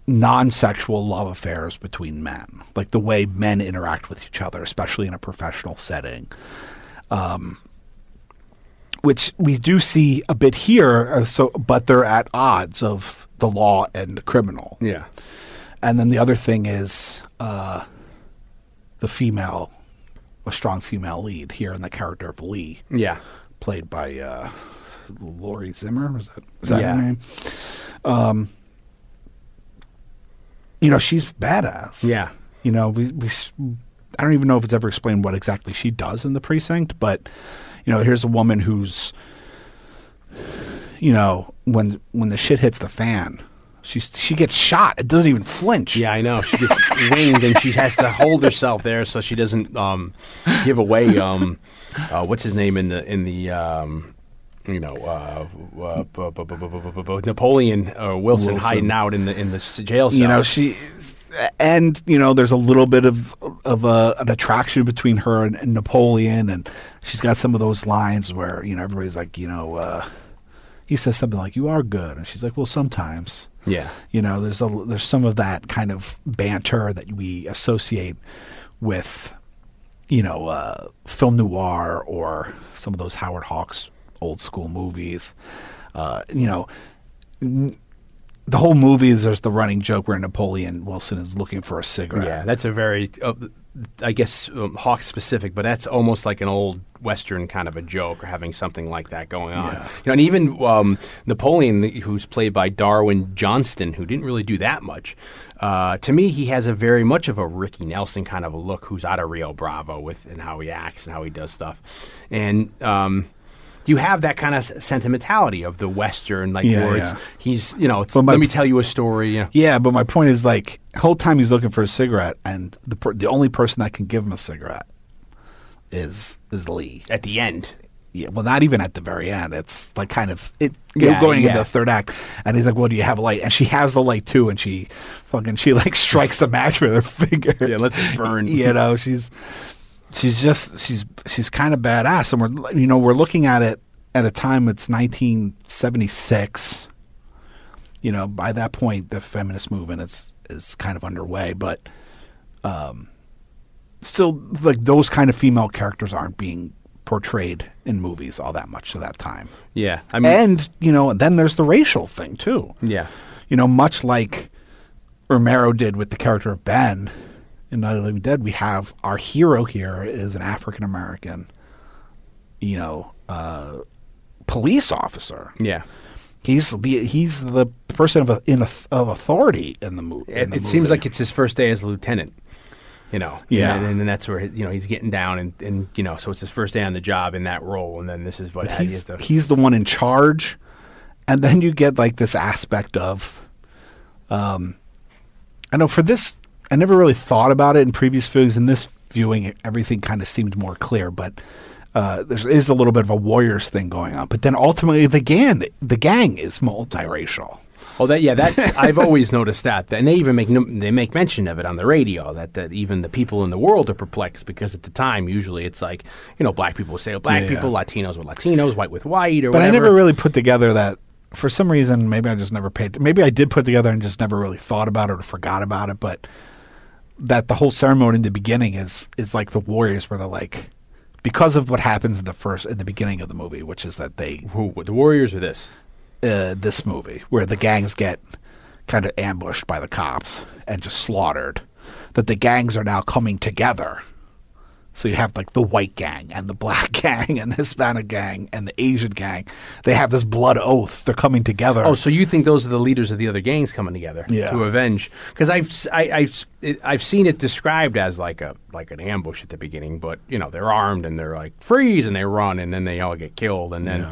Speaker 4: non-sexual love affairs between men, like the way men interact with each other, especially in a professional setting. Um, which we do see a bit here, uh, so but they're at odds of the law and the criminal.
Speaker 3: Yeah.
Speaker 4: And then the other thing is uh, the female a strong female lead here in the character of Lee,
Speaker 3: Yeah.
Speaker 4: played by uh, Laurie Zimmer. Is that is that
Speaker 3: Yeah.
Speaker 4: her name? Um, you know, she's badass.
Speaker 3: Yeah.
Speaker 4: You know, we, we I don't even know if it's ever explained what exactly she does in the precinct, but you know, here's a woman who's you know, when when the shit hits the fan, she's she gets shot. It doesn't even flinch.
Speaker 3: Yeah, I know. She gets winged and she has to hold herself there so she doesn't um, give away um, uh, what's his name in the in the um, you know uh, uh, bu- bu- bu- Napoleon uh, Wilson,
Speaker 4: Wilson.
Speaker 3: hiding out in the in the s- jail cell.
Speaker 4: you know she and you know there's a little bit of of a, an attraction between her and, and Napoleon and she's got some of those lines where you know everybody's like you know uh, he says something like you are good. And she's like well sometimes.
Speaker 3: Yeah,
Speaker 4: you know there's a there's some of that kind of banter that we associate with you know uh, film noir or some of those Howard Hawks old school movies. Uh, you know n- the whole movie is there's the running joke where Napoleon Wilson is looking for a cigarette.
Speaker 3: Yeah. That's a very uh, I guess um, Hawk specific, but that's almost like an old Western kind of a joke or having something like that going on.
Speaker 4: Yeah.
Speaker 3: You know, and even um, Napoleon, who's played by Darwin Joston, who didn't really do that much. Uh, to me, he has a very much of a Ricky Nelson kind of a look, who's out of Rio Bravo with and how he acts and how he does stuff, and. Um, you have that kind of sentimentality of the Western, like
Speaker 4: Yeah,
Speaker 3: where it's
Speaker 4: yeah.
Speaker 3: he's, you know, it's,
Speaker 4: my-
Speaker 3: let me tell you a story. You know.
Speaker 4: Yeah, but my point is like whole time he's looking for a cigarette, and the per- the only person that can give him a cigarette is is Lee.
Speaker 3: At the end,
Speaker 4: Yeah, well, not even at the very end. It's like kind of it you
Speaker 3: Yeah,
Speaker 4: know, going
Speaker 3: yeah.
Speaker 4: into the third act, and he's like, "Well, do you have a light?" And she has the light too, and she fucking she like strikes the match with her finger.
Speaker 3: Yeah, let's burn.
Speaker 4: you know, she's she's just she's she's kind of badass, and we're you know we're looking at it at a time it's 1976. You know, by that point, the feminist movement is is kind of underway, but um, still, like those kind of female characters aren't being portrayed in movies all that much at that time.
Speaker 3: yeah. I mean,
Speaker 4: And you know, then there's the racial thing too.
Speaker 3: yeah.
Speaker 4: You know, much like Romero did with the character of Ben in Night of the Living Dead, we have our hero here is an African American, you know, uh, police officer.
Speaker 3: Yeah.
Speaker 4: He's the he's the person of a, in a, of authority in the movie.
Speaker 3: It, it seems like it's his first day as a lieutenant. You know,
Speaker 4: Yeah.
Speaker 3: and, and then that's where you know he's getting down, and, and you know, so it's his first day on the job in that role, and then this is what he
Speaker 4: he's,
Speaker 3: to.
Speaker 4: he's the one in charge, and then you get like this aspect of, um, I know for this, I never really thought about it in previous viewings. In this viewing, everything kind of seemed more clear, but uh, there is a little bit of a warriors thing going on. But then ultimately, the gang, the gang is multiracial.
Speaker 3: Oh, that yeah, that's I've always noticed that, and they even make no- they make mention of it on the radio that, that even the people in the world are perplexed because at the time usually it's like you know black people say oh, black
Speaker 4: Yeah.
Speaker 3: people, Latinos with Latinos, white with white, or
Speaker 4: But
Speaker 3: whatever.
Speaker 4: I never really put together that. For some reason, maybe I just never paid. Maybe I did put together and just never really thought about it or forgot about it. But that the whole ceremony in the beginning is is like the warriors, where they're like, because of what happens in the first in the beginning of the movie, which is that they
Speaker 3: Who the Warriors are this?
Speaker 4: uh, this movie where the gangs get kind of ambushed by the cops and just slaughtered. That the gangs are now coming together. So you have like the white gang and the black gang and the Hispanic gang and the Asian gang. They have this blood oath. They're coming together.
Speaker 3: Oh, so you think those are the leaders of the other gangs coming together
Speaker 4: Yeah.
Speaker 3: to avenge? Because I've I, have I've seen it described as like a like an ambush at the beginning, but you know they're armed and they're like freeze and they run and then they all get killed and then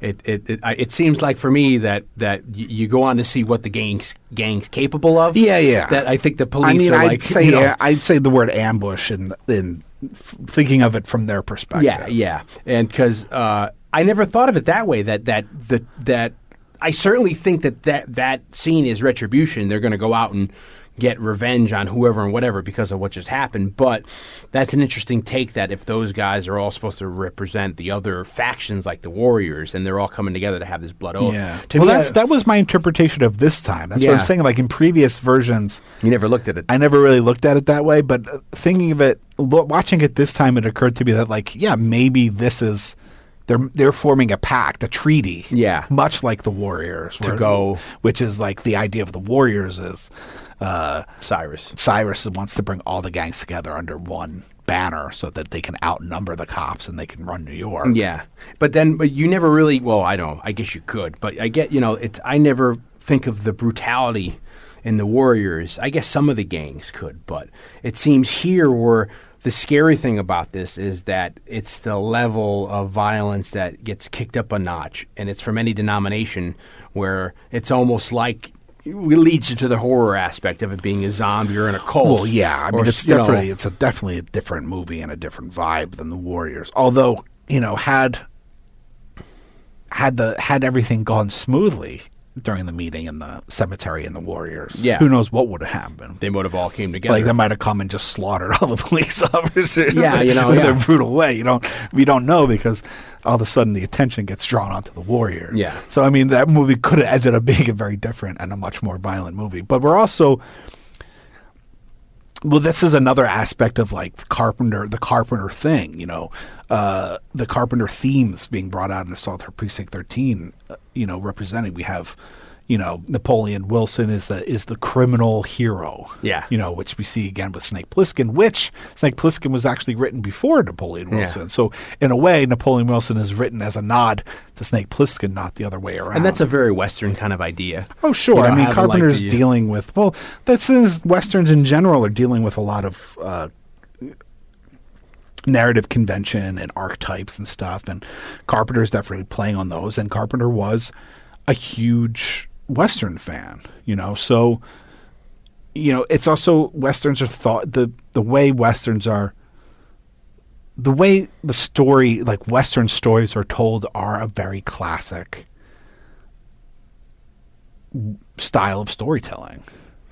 Speaker 3: it it it, it seems like for me that that you go on to see what the gangs gangs capable of.
Speaker 4: Yeah, yeah.
Speaker 3: That I think the police
Speaker 4: I mean,
Speaker 3: are
Speaker 4: I'd
Speaker 3: like
Speaker 4: say
Speaker 3: you know, uh,
Speaker 4: I'd say the word ambush and in f- thinking of it from their perspective.
Speaker 3: Yeah, yeah, and because uh, I never thought of it that way. That that the that I certainly think that that that scene is retribution. They're going to go out and get revenge on whoever and whatever because of what just happened. But that's an interesting take. That if those guys are all supposed to represent the other factions, like the Warriors, and they're all coming together to have this blood oath.
Speaker 4: Yeah.
Speaker 3: To
Speaker 4: well,
Speaker 3: me,
Speaker 4: that's
Speaker 3: I-
Speaker 4: that was my interpretation of this time. That's what I'm saying. Like in previous versions,
Speaker 3: you never looked at it.
Speaker 4: I never really looked at it that way, but uh, thinking of it, lo- watching it this time, it occurred to me that like, yeah, maybe this is they're they're forming a pact, a treaty,
Speaker 3: Yeah.
Speaker 4: much like the Warriors
Speaker 3: To go-
Speaker 4: which is like the idea of the Warriors is uh,
Speaker 3: Cyrus.
Speaker 4: Cyrus wants to bring all the gangs together under one banner so that they can outnumber the cops and they can run New York.
Speaker 3: Yeah, but then but you never really. Well, I don't. I guess you could, but I get you know. It's I never think of the brutality in the Warriors. I guess some of the gangs could, but it seems here where the scary thing about this is that it's the level of violence that gets kicked up a notch, and it's from any denomination where it's almost like leads you to the horror aspect of it being a zombie or in a cult.
Speaker 4: Well, yeah, I mean,
Speaker 3: or,
Speaker 4: it's
Speaker 3: you know,
Speaker 4: definitely it's a definitely a different movie and a different vibe than the Warriors. Although you know, had had the had everything gone smoothly during the meeting in the cemetery in the Warriors,
Speaker 3: Yeah.
Speaker 4: who knows what would have happened?
Speaker 3: they would have all came together.
Speaker 4: Like they might have come and just slaughtered all the police officers.
Speaker 3: Yeah, you know,
Speaker 4: in
Speaker 3: yeah.
Speaker 4: a brutal way. You don't we don't know because all of a sudden the attention gets drawn onto the warrior.
Speaker 3: Yeah.
Speaker 4: So I mean that movie could have ended up being a very different and a much more violent movie. But we're also well, this is another aspect of like the Carpenter, the Carpenter thing, you know, uh, the Carpenter themes being brought out in Assault on Precinct Thirteen, uh, you know, representing. We have, you know, Napoleon Wilson is the is the criminal hero,
Speaker 3: Yeah.
Speaker 4: you know, which we see again with Snake Plissken, which Snake Plissken was actually written before Napoleon
Speaker 3: Yeah.
Speaker 4: Wilson. So in a way, Napoleon Wilson is written as a nod to Snake Plissken, not the other way around.
Speaker 3: and that's a very Western kind of idea.
Speaker 4: Oh, sure.
Speaker 3: You know,
Speaker 4: I mean,
Speaker 3: having, like,
Speaker 4: Carpenter's
Speaker 3: the-
Speaker 4: dealing with well, that's is westerns in general are dealing with a lot of uh, narrative convention and archetypes and stuff, and Carpenter's definitely playing on those. And Carpenter was a huge western fan, you know, so you know it's also westerns are thought the the way westerns are the way the story like western stories are told are a very classic style of storytelling.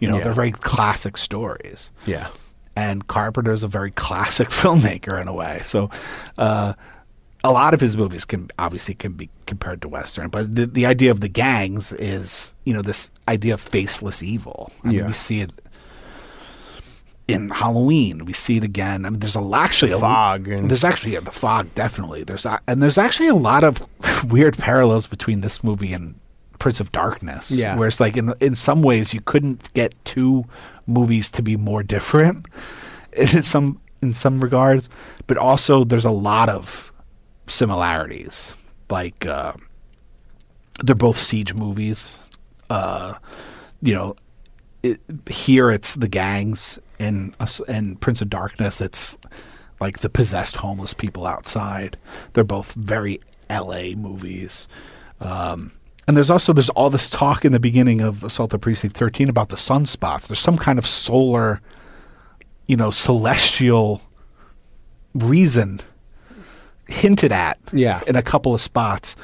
Speaker 4: You know,
Speaker 3: Yeah.
Speaker 4: they're very classic stories.
Speaker 3: Yeah.
Speaker 4: And Carpenter's a very classic filmmaker in a way. So, uh, a lot of his movies can obviously can be compared to western, but the the idea of the gangs is you know this idea of faceless evil. I mean,
Speaker 3: Yeah.
Speaker 4: we see it in Halloween. We see it again. I mean, there's a actually
Speaker 3: The
Speaker 4: a,
Speaker 3: fog and-
Speaker 4: there's actually yeah, the fog definitely. There's a, and there's actually a lot of weird parallels between this movie and Prince of Darkness.
Speaker 3: Yeah.
Speaker 4: where it's like in in some ways you couldn't get two movies to be more different in some in some regards, but also there's a lot of similarities. Like uh, they're both siege movies. Uh, you know, it, here it's the gangs, and and Prince of Darkness it's like the possessed homeless people outside. They're both very L.A. movies. Um, and there's also there's all this talk in the beginning of Assault on Precinct 13 about the sunspots. There's some kind of solar, you know, celestial reason hinted at
Speaker 3: Yeah.
Speaker 4: in a couple of spots.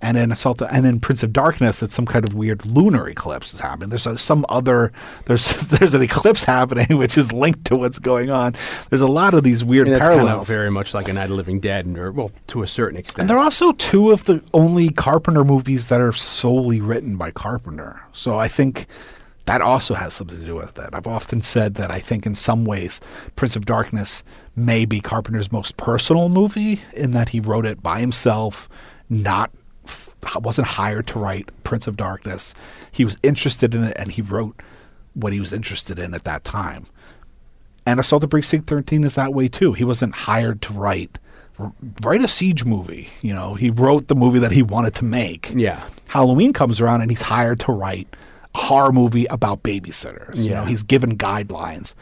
Speaker 4: And in Assault and in Prince of Darkness, it's some kind of weird lunar eclipse is happening. There's a, some other there's there's an eclipse happening which is linked to what's going on. There's a lot of these weird
Speaker 3: And that's kind
Speaker 4: parallels.
Speaker 3: of very much like a Night of Living Dead, or well, to a certain extent.
Speaker 4: And they're also two of the only Carpenter movies that are solely written by Carpenter. So I think that also has something to do with it. I've often said that I think in some ways Prince of Darkness may be Carpenter's most personal movie in that he wrote it by himself, not wasn't hired to write Prince of Darkness. He was interested in it and he wrote what he was interested in at that time. And Assault on Precinct 13 is that way too. He wasn't hired to write write a siege movie. You know, he wrote the movie that he wanted to make.
Speaker 3: Yeah.
Speaker 4: Halloween comes around and he's hired to write horror movie about babysitters. You know, he's given guidelines.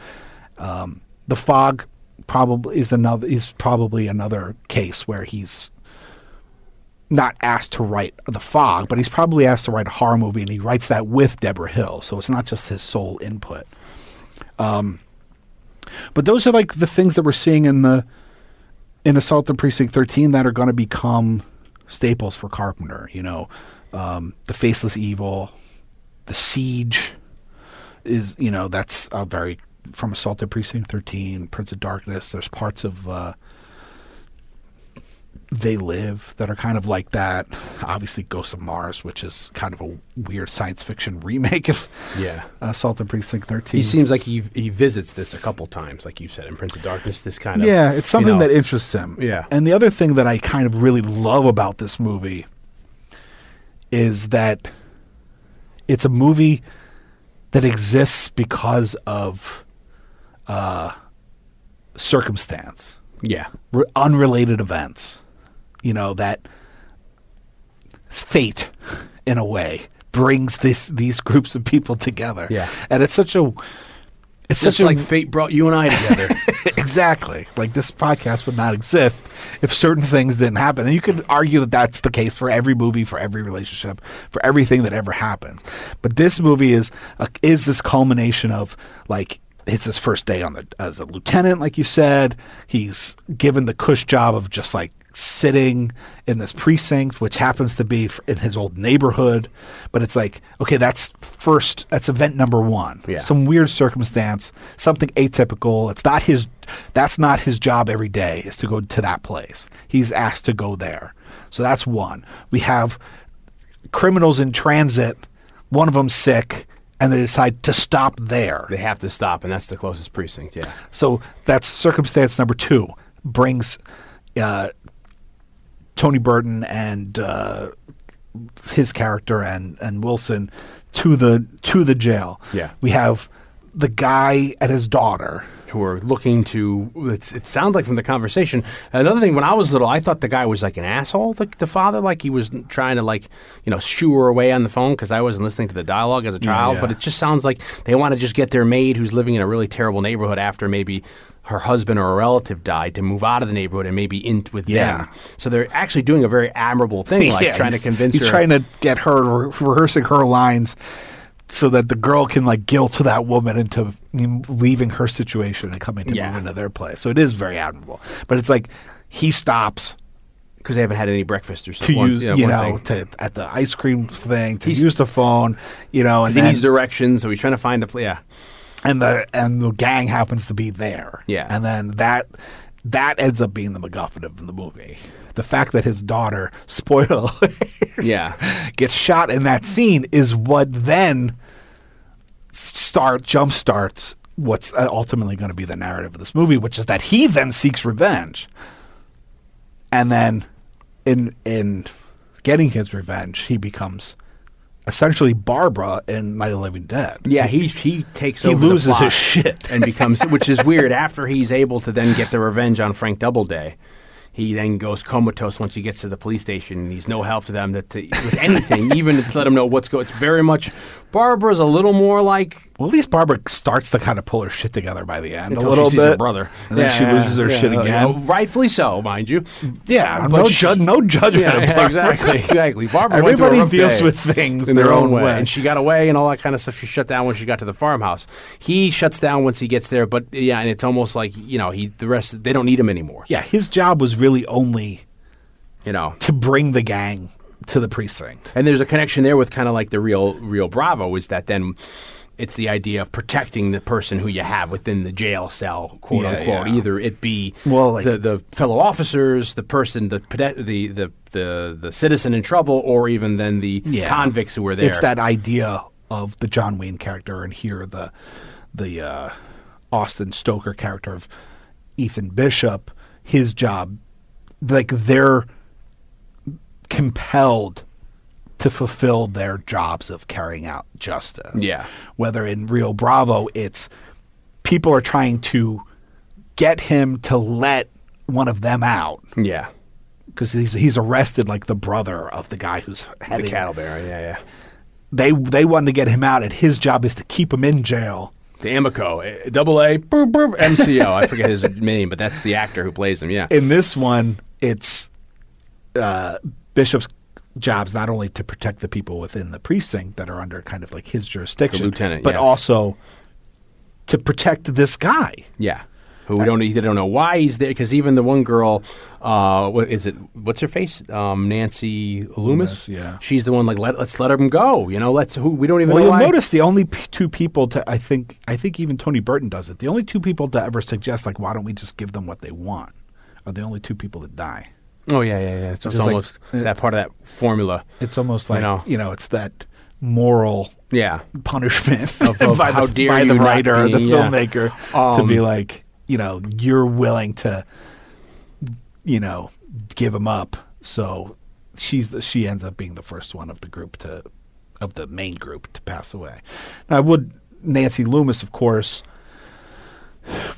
Speaker 4: Um, the Fog probably is another is probably another case where he's not asked to write The Fog, but he's probably asked to write a horror movie, and he writes that with Debra Hill. So it's not just his sole input. Um, but those are like the things that we're seeing in the in Assault on Precinct 13 that are going to become staples for Carpenter. You know, um, the Faceless Evil, the Siege is you know that's a very from Assault on Precinct 13, Prince of Darkness. There's parts of uh, They Live that are kind of like that. Obviously, Ghosts of Mars, which is kind of a weird science fiction remake of
Speaker 3: Yeah.
Speaker 4: Assault on Precinct 13.
Speaker 3: He seems like he he visits this a couple times, like you said in Prince of Darkness. This kind of
Speaker 4: Yeah, it's something
Speaker 3: you know,
Speaker 4: that interests him.
Speaker 3: Yeah.
Speaker 4: And the other thing that I kind of really love about this movie is that it's a movie that exists because of uh, circumstance,
Speaker 3: Yeah.
Speaker 4: re- unrelated events, you know that fate, in a way, brings this these groups of people together.
Speaker 3: Yeah.
Speaker 4: and it's such a it's
Speaker 3: Just
Speaker 4: such
Speaker 3: like
Speaker 4: a
Speaker 3: fate brought you and I together.
Speaker 4: exactly. Like this podcast would not exist if certain things didn't happen. And you could argue that that's the case for every movie for every relationship for everything that ever happened. But this movie is a, is this culmination of like it's his first day on the as a lieutenant like you said. He's given the cush job of just like sitting in this precinct which happens to be in his old neighborhood but it's like okay that's first that's event number 1
Speaker 3: Yeah.
Speaker 4: some weird circumstance, something atypical. It's not his. That's not his job every day. Is to go to that place. He's asked to go there. So that's one. We have criminals in transit. One of them sick, and they decide to stop there.
Speaker 3: they have to stop, and that's the closest precinct. Yeah.
Speaker 4: So that's circumstance number two. Brings uh, Tony Burton and uh, his character and and Wilson to the to the jail.
Speaker 3: Yeah.
Speaker 4: we have the guy and his daughter.
Speaker 3: who are looking to. It's, it sounds like from the conversation. Another thing, when I was little, I thought the guy was like an asshole. The, the father, like he was trying to like you know shoo her away on the phone because I wasn't listening to the dialogue as a child.
Speaker 4: yeah.
Speaker 3: But it just sounds like they want to just get their maid who's living in a really terrible neighborhood after maybe her husband or a relative died to move out of the neighborhood and maybe in with
Speaker 4: Yeah.
Speaker 3: them. So they're actually doing a very admirable thing, like
Speaker 4: Yeah,
Speaker 3: trying to
Speaker 4: he's-
Speaker 3: convince
Speaker 4: he's
Speaker 3: her.
Speaker 4: trying to get her re- rehearsing her lines so that the girl can like guilt that woman into leaving her situation and coming to
Speaker 3: Yeah.
Speaker 4: move into their place. So it is very admirable. But it's like he stops
Speaker 3: because they haven't had any breakfast or
Speaker 4: to
Speaker 3: something.
Speaker 4: use, you know, to at the ice cream thing to
Speaker 3: He's-
Speaker 4: use the phone, you know, and
Speaker 3: he
Speaker 4: then,
Speaker 3: needs directions, so he's trying to find a place. Yeah,
Speaker 4: and the and the gang happens to be there.
Speaker 3: Yeah.
Speaker 4: and then that that ends up being the MacGuffin of the movie. The fact that his daughter, spoiler,
Speaker 3: yeah.
Speaker 4: gets shot in that scene is what then start jump starts what's uh, ultimately going to be the narrative of this movie, which is that he then seeks revenge, and then in in getting his revenge, he becomes essentially Barbara in My Living Dead.
Speaker 3: Yeah, he he takes
Speaker 4: He
Speaker 3: over the
Speaker 4: loses his shit.
Speaker 3: and becomes which is weird after he's able to then get the revenge on Frank Doubleday. He then goes comatose once he gets to the police station, and he's no help to them to, to with anything, even to let them know what's going. It's very much Barbara's a little more like
Speaker 4: Well, at least Barbara starts to kind of pull her shit together by the end
Speaker 3: until
Speaker 4: a little
Speaker 3: she sees
Speaker 4: bit.
Speaker 3: her brother,
Speaker 4: and then she loses her shit uh,
Speaker 3: yeah,
Speaker 4: again.
Speaker 3: yeah, rightfully so, mind you.
Speaker 4: Yeah, uh,
Speaker 3: But
Speaker 4: no,
Speaker 3: she-
Speaker 4: ju- no judgment.
Speaker 3: Yeah, yeah, exactly, exactly. Barbara went through a
Speaker 4: Everybody
Speaker 3: rough
Speaker 4: deals
Speaker 3: day
Speaker 4: with things
Speaker 3: in their, own way.
Speaker 4: way.
Speaker 3: and she got away and all that kind of stuff. She shut down when she got to the farmhouse. He shuts down once he gets there, but yeah, and it's almost like you know he the rest they don't need him anymore.
Speaker 4: yeah, his job was really only
Speaker 3: You know,
Speaker 4: to bring the gang to the precinct.
Speaker 3: and there's a connection there with kind of like the real Rio Bravo is that then. It's the idea of protecting the person who you have within the jail cell, quote
Speaker 4: Yeah,
Speaker 3: unquote.
Speaker 4: yeah.
Speaker 3: Either it be
Speaker 4: Well, like-
Speaker 3: the, the fellow officers, the person, the, the the the the citizen in trouble, or even then the convicts who were there.
Speaker 4: It's that idea of the John Wayne character, and here the the uh, Austin Stoker character of Ethan Bishop. His job, like they're compelled to fulfill their jobs of carrying out justice.
Speaker 3: Yeah.
Speaker 4: Whether in Rio Bravo, it's people are trying to get him to let one of them out
Speaker 3: yeah,
Speaker 4: because he's he's arrested like the brother of the guy who's
Speaker 3: the
Speaker 4: heading
Speaker 3: cattle bearer. Yeah, yeah.
Speaker 4: they they wanted to get him out, and his job is to keep him in jail.
Speaker 3: The Amico, eh, double A, boop, boop, MCO. I forget his name, but that's the actor who plays him. Yeah,
Speaker 4: In this one, it's uh, Bishop's job's not only to protect the people within the precinct that are under kind of like his jurisdiction,
Speaker 3: The lieutenant,
Speaker 4: but
Speaker 3: yeah.
Speaker 4: also to protect this guy.
Speaker 3: yeah. Who we don't they don't know why he's there because even the one girl, uh, what is it? What's her face? Um, Nancy Loomis.
Speaker 4: Loomis, yeah.
Speaker 3: she's the one like let let's let him go. You know, let's who we don't even
Speaker 4: Well,
Speaker 3: know
Speaker 4: you'll
Speaker 3: why.
Speaker 4: notice the only p- two people to I think I think even Tony Burton does it. The only two people to ever suggest like why don't we just give them what they want are the only two people that die.
Speaker 3: Oh yeah, yeah, yeah. It's
Speaker 4: like-
Speaker 3: almost
Speaker 4: uh,
Speaker 3: that part of that formula.
Speaker 4: It's almost like
Speaker 3: know.
Speaker 4: you know it's that moral
Speaker 3: Yeah,
Speaker 4: punishment
Speaker 3: Of- of
Speaker 4: by,
Speaker 3: how
Speaker 4: the,
Speaker 3: dare
Speaker 4: by the writer or the
Speaker 3: yeah.
Speaker 4: filmmaker to
Speaker 3: Um,
Speaker 4: be like, you know, you're willing to, you know, give him up. So she's the, she ends up being the first one of the group to, of the main group to pass away. Now, I would Nancy Loomis, of course,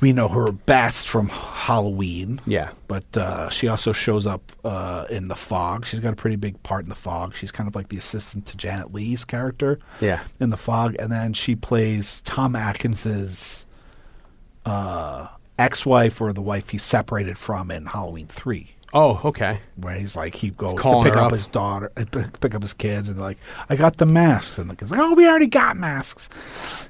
Speaker 4: we know her best from Halloween.
Speaker 3: Yeah.
Speaker 4: But uh, she also shows up uh, in The Fog. She's got a pretty big part in The Fog. She's kind of like the assistant to Janet Leigh's character
Speaker 3: Yeah.
Speaker 4: in The Fog. And then she plays Tom Atkins's uh, ex-wife or the wife he's separated from in Halloween 3
Speaker 3: Oh, okay.
Speaker 4: where he's like he goes to pick up,
Speaker 3: up.
Speaker 4: his daughter, uh, pick up his kids, and they're like, "I got the masks," and the kids like, "Oh, we already got masks."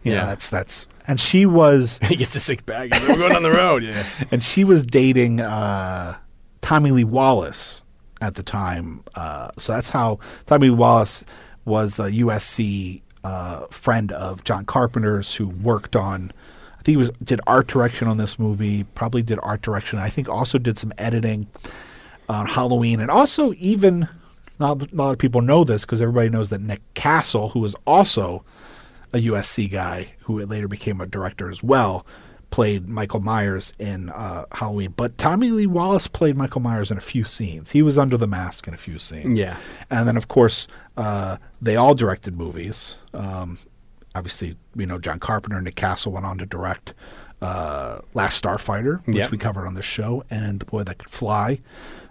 Speaker 4: You know,
Speaker 3: Yeah.
Speaker 4: that's that's, and she was,
Speaker 3: he gets a sick bag. We're going on the road. Yeah.
Speaker 4: and she was dating uh, Tommy Lee Wallace at the time. Uh, so that's how Tommy Lee Wallace was a USC uh, friend of John Carpenter's, who worked on. I think he was did art direction on this movie. Probably did art direction. I think also did some editing on Halloween, and also even not, not a lot of people know this because everybody knows that Nick Castle, who was also a USC guy who later became a director as well, played Michael Myers in uh, Halloween. But Tommy Lee Wallace played Michael Myers in a few scenes. He was under the mask in a few scenes.
Speaker 3: Yeah.
Speaker 4: and then of course uh, they all directed movies. Um, obviously, you know John Carpenter and Nick Castle went on to direct uh, Last Starfighter, which
Speaker 3: Yep.
Speaker 4: we covered on the show, and The Boy That Could Fly,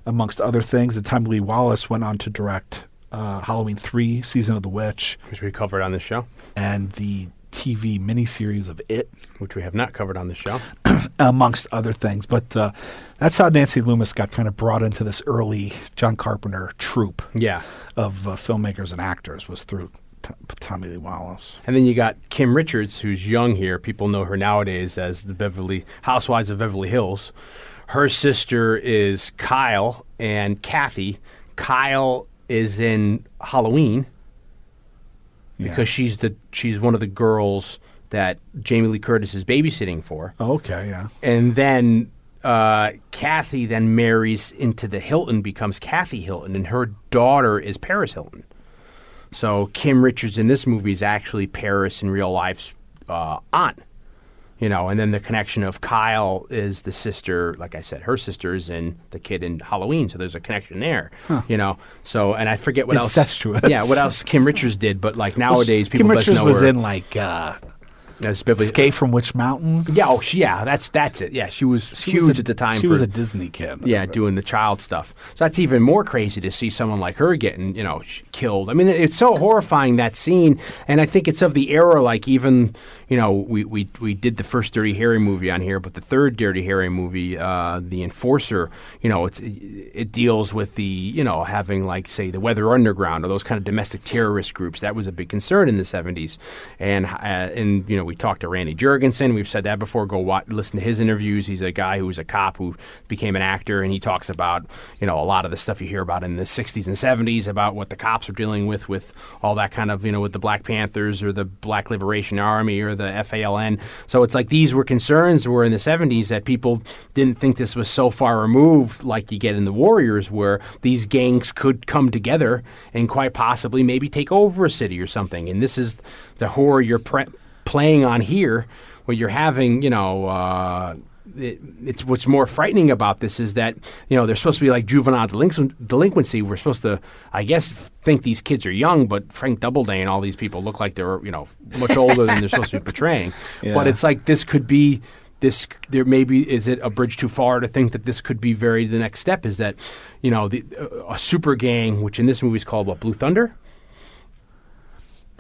Speaker 4: amongst other things. And Tommy Lee Wallace went on to direct uh, Halloween 3, Season of the Witch,
Speaker 3: Which we covered on the show,
Speaker 4: and the TV miniseries of It,
Speaker 3: which we have not covered on the show.
Speaker 4: amongst other things. But uh, that's how Nancy Loomis got kind of brought into this early John Carpenter troupe
Speaker 3: Yeah.
Speaker 4: of uh, filmmakers and actors was through T- Tommy Lee Wallace.
Speaker 3: And then you got Kim Richards, who's young here. People know her nowadays as the Beverly Housewives of Beverly Hills. Her sister is Kyle and Kathy. Kyle is in Halloween
Speaker 4: Yeah.
Speaker 3: because she's the she's one of the girls that Jamie Lee Curtis is babysitting for.
Speaker 4: Oh, okay, yeah.
Speaker 3: And then uh, Kathy then marries into the Hilton, becomes Kathy Hilton, and her daughter is Paris Hilton. So Kim Richards in this movie is actually Paris in real life's uh, aunt. You know, and then the connection of Kyle is the sister, like I said, her sister is in the kid in Halloween, so there's a connection there. You know, so and I forget what
Speaker 4: Incestuous.
Speaker 3: else. Yeah, what else Kim Richards did, but like nowadays people
Speaker 4: Kim
Speaker 3: just
Speaker 4: Richards
Speaker 3: know
Speaker 4: was
Speaker 3: her
Speaker 4: in like uh,
Speaker 3: Beverly.
Speaker 4: Escape from Witch Mountain.
Speaker 3: Yeah, oh, she, yeah, that's that's it. Yeah, she was
Speaker 4: She
Speaker 3: huge
Speaker 4: was a-
Speaker 3: at the time.
Speaker 4: She
Speaker 3: for,
Speaker 4: was a Disney kid.
Speaker 3: yeah, doing the child stuff. So that's even more crazy to see someone like her getting, you know, killed. I mean, it's so horrifying that scene, and I think it's of the era. Like even, you know, we we, we did the first Dirty Harry movie on here, but the third Dirty Harry movie, uh, the Enforcer, you know, it's it deals with the, you know, having like say the Weather Underground or those kind of domestic terrorist groups. That was a big concern in the '70s, and uh, and you know, we talked to Randy Jurgensen. We've said that before. Go watch, listen to his interviews. He's a guy who was a cop who became an actor, and he talks about you know a lot of the stuff you hear about in the '60s and '70s about what the cops are dealing with with all that kind of you know with the Black Panthers or the Black Liberation Army or the FALN. So it's like these were concerns were in the '70s that people didn't think this was so far removed, like you get in the Warriors, where these gangs could come together and quite possibly maybe take over a city or something. And this is the horror you're pre- playing on here, where you're having, you know, uh, it, it's what's more frightening about this is that you know they're supposed to be like juvenile delinqu- delinquency. We're supposed to, I guess, think these kids are young, but Frank Doubleday and all these people look like they're you know much older than they're supposed to be portraying. But it's like this could be this. There maybe is it a bridge too far to think that this could be very the next step is that you know the, uh, a super gang, which in this movie is called what Blue Thunder.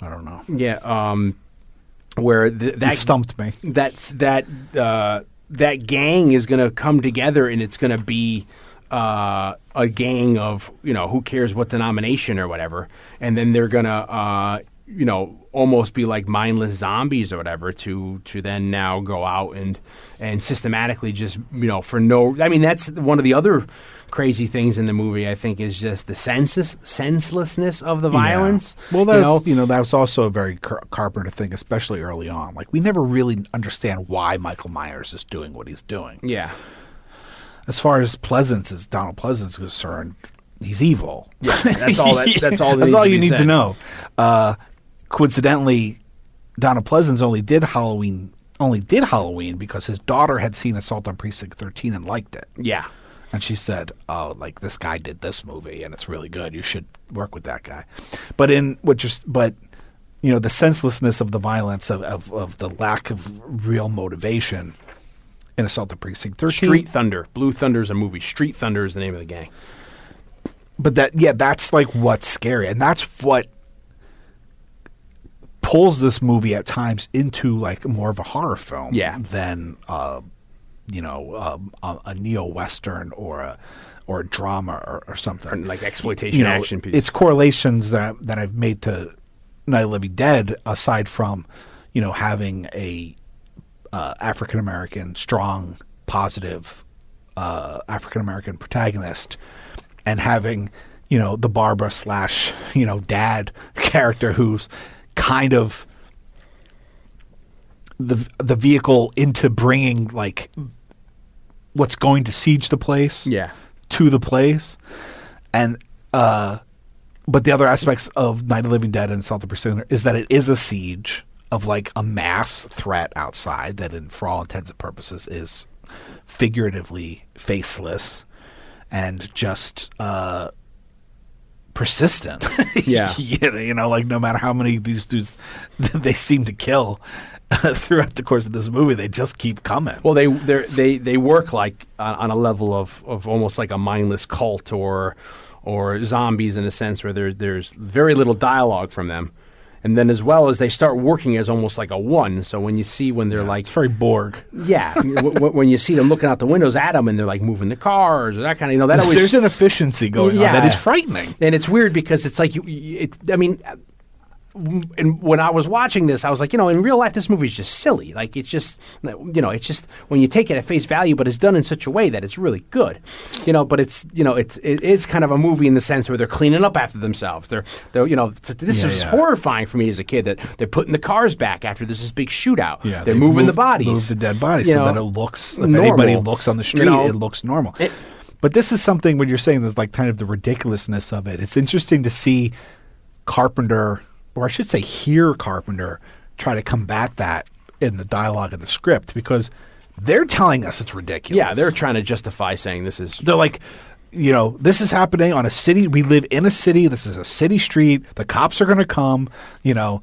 Speaker 4: I don't know.
Speaker 3: Yeah, um, where th-
Speaker 4: You
Speaker 3: that
Speaker 4: stumped me.
Speaker 3: that's that uh, that gang is going to come together and it's going to be uh, a gang of you know who cares what denomination or whatever, and then they're going to uh, you know almost be like mindless zombies or whatever to to then now go out and and systematically just you know for no I mean that's one of the other crazy things in the movie I think is just the senseless senselessness of the violence.
Speaker 4: Yeah. Well,
Speaker 3: you
Speaker 4: that's
Speaker 3: know?
Speaker 4: you know, that was also a very Car- Carpenter thing, especially early on. Like we never really understand why Michael Myers is doing what he's doing.
Speaker 3: yeah.
Speaker 4: As far as Pleasence is Donald Pleasence is concerned, he's evil.
Speaker 3: Yeah, that's all. That, that's all. That
Speaker 4: That's all you need
Speaker 3: said.
Speaker 4: to know. Uh, coincidentally, Donald Pleasence only did Halloween. Only did Halloween because his daughter had seen Assault on Precinct 13 and liked it.
Speaker 3: Yeah,
Speaker 4: And she said, "Oh, like this guy did this movie, and it's really good. You should work with that guy." But in what just, but you know, the senselessness of the violence of, of of the lack of real motivation in Assault on Precinct 13.
Speaker 3: Street Thunder. Blue Thunder is a movie. Street Thunder is the name of the gang.
Speaker 4: but that yeah that's like what's scary and that's what pulls this movie at times into like more of a horror film
Speaker 3: Yeah.
Speaker 4: than uh you know um, a, a neo western or a or a drama or, or something
Speaker 3: Or like exploitation
Speaker 4: you know,
Speaker 3: action piece.
Speaker 4: it's correlations that that I've made to Night of the Living Dead aside from you know having a uh, African American strong positive uh, African American protagonist and having you know the Barbara slash you know dad character who's kind of the the vehicle into bringing like what's going to siege the place
Speaker 3: yeah.
Speaker 4: to the place, and uh, but the other aspects of Night of Living Dead and Assault the Pursuer is that it is a siege of like a mass threat outside that, in for all intents and purposes, is figuratively faceless and just uh, persistent.
Speaker 3: Yeah.
Speaker 4: you know, like no matter how many of these dudes they seem to kill. throughout the course of this movie, they just keep coming.
Speaker 3: Well, they they they work like on, on a level of, of almost like a mindless cult or or zombies in a sense where there, there's very little dialogue from them, and then as well as they start working as almost like a one. So when you see when they're like
Speaker 4: it's very Borg.
Speaker 3: yeah, w- when you see them looking out the windows at them and they're like moving the cars or that kind of you know that always
Speaker 4: There's an efficiency going
Speaker 3: Yeah.
Speaker 4: on that is frightening.
Speaker 3: and it's weird because it's like you. It, I mean, and when I was watching this, I was like, you know, in real life, this movie is just silly. Like it's just, you know, it's just when you take it at face value, but it's done in such a way that it's really good, you know. But it's, you know, it's it is kind of a movie in the sense where they're cleaning up after themselves. They're, they're, you know, this
Speaker 4: Yeah,
Speaker 3: was
Speaker 4: yeah.
Speaker 3: horrifying for me as a kid that they're putting the cars back after this is big shootout.
Speaker 4: Yeah,
Speaker 3: they're moving the bodies,
Speaker 4: moved the dead bodies, so
Speaker 3: know,
Speaker 4: that it looks. If
Speaker 3: normal.
Speaker 4: anybody looks on the
Speaker 3: You
Speaker 4: street,
Speaker 3: know,
Speaker 4: it looks normal.
Speaker 3: it-
Speaker 4: but this is something when you're saying there's like kind of the ridiculousness of it. It's interesting to see Carpenter, or I should say, hear Carpenter try to combat that in the dialogue of the script because they're telling us it's ridiculous.
Speaker 3: Yeah, they're trying to justify saying this is
Speaker 4: they're like, you know, this is happening on a city. We live in a city. This is a city street. The cops are going to come. You know,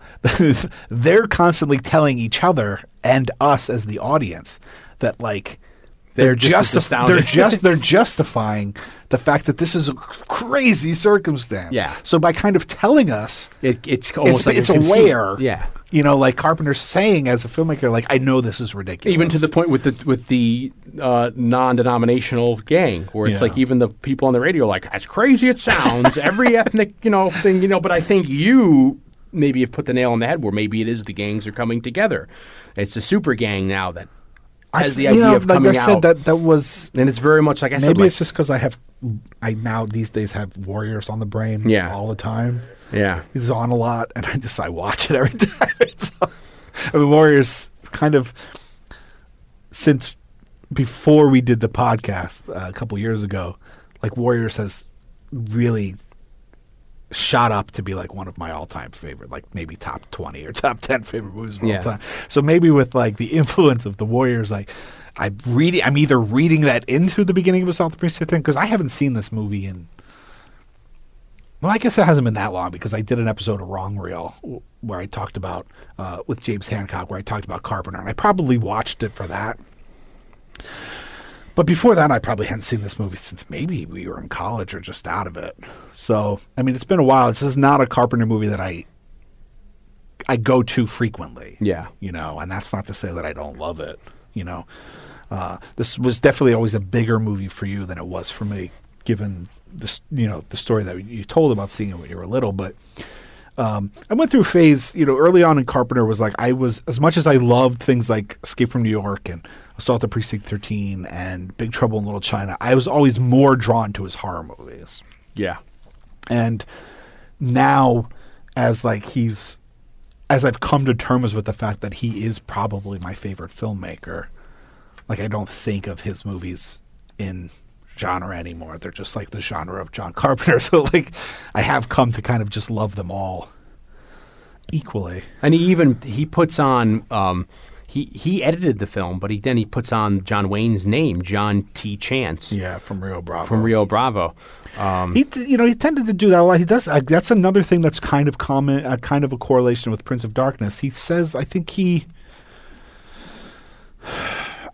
Speaker 4: they're constantly telling each other and us as the audience that like
Speaker 3: They're just as
Speaker 4: justif-
Speaker 3: astounded.
Speaker 4: they're just they're justifying the fact that this is a crazy circumstance.
Speaker 3: Yeah.
Speaker 4: So by kind of telling us,
Speaker 3: it, it's almost
Speaker 4: it's,
Speaker 3: like
Speaker 4: it's
Speaker 3: a conceit.
Speaker 4: aware.
Speaker 3: Yeah.
Speaker 4: You know, like Carpenter's saying as a filmmaker, like I know this is ridiculous.
Speaker 3: even to the point with the with the uh, non-denominational gang, where it's
Speaker 4: Yeah.
Speaker 3: like even the people on the radio are like as crazy it sounds, every ethnic you know thing you know. But I think you maybe have put the nail on the head where maybe it is the gangs are coming together. It's a super gang now that
Speaker 4: I
Speaker 3: has the
Speaker 4: you
Speaker 3: idea
Speaker 4: know,
Speaker 3: of
Speaker 4: like
Speaker 3: coming
Speaker 4: I said,
Speaker 3: out,
Speaker 4: that that was
Speaker 3: and it's very much like I said,
Speaker 4: Maybe
Speaker 3: like,
Speaker 4: it's just because I have, I now these days have Warriors on the brain,
Speaker 3: Yeah.
Speaker 4: all the time.
Speaker 3: yeah,
Speaker 4: He's on a lot, and I just I watch it every time. I mean, Warriors kind of since before we did the podcast uh, a couple years ago, like Warriors has really shot up to be like one of my all-time favorite, like maybe top twenty or top ten favorite movies of
Speaker 3: Yeah.
Speaker 4: all time. So maybe with like the influence of the Warriors, like I'm reading, I'm either reading that into the beginning of a South Pacific thing because I haven't seen this movie in. Well, I guess it hasn't been that long because I did an episode of Wrong Reel where I talked about uh, with James Hancock, where I talked about Carpenter, and I probably watched it for that. But before that, I probably hadn't seen this movie since maybe we were in college or just out of it. So, I mean, it's been a while. This is not a Carpenter movie that I I go to frequently.
Speaker 3: Yeah.
Speaker 4: you know, and that's not to say that I don't love it. You know, uh, this was definitely always a bigger movie for you than it was for me, given this you know the story that you told about seeing it when you were little. But um, I went through a phase, you know, early on in Carpenter was like I was as much as I loved things like Escape from New York and Assault on Precinct 13 and Big Trouble in Little China. I was always more drawn to his horror movies.
Speaker 3: yeah,
Speaker 4: And now as like he's as I've come to terms with the fact that he is probably my favorite filmmaker, like I don't think of his movies in genre anymore. They're just like the genre of John Carpenter. So like I have come to kind of just love them all equally.
Speaker 3: and he even he puts on. Um, he, he edited the film, but he then he puts on John Wayne's name, John T. Chance,
Speaker 4: Yeah, from Rio Bravo.
Speaker 3: from Rio Bravo.
Speaker 4: He, t- you know, he tended to do that a lot. He does. Uh, that's another thing that's kind of common, uh, kind of a correlation with Prince of Darkness. He says, I think he,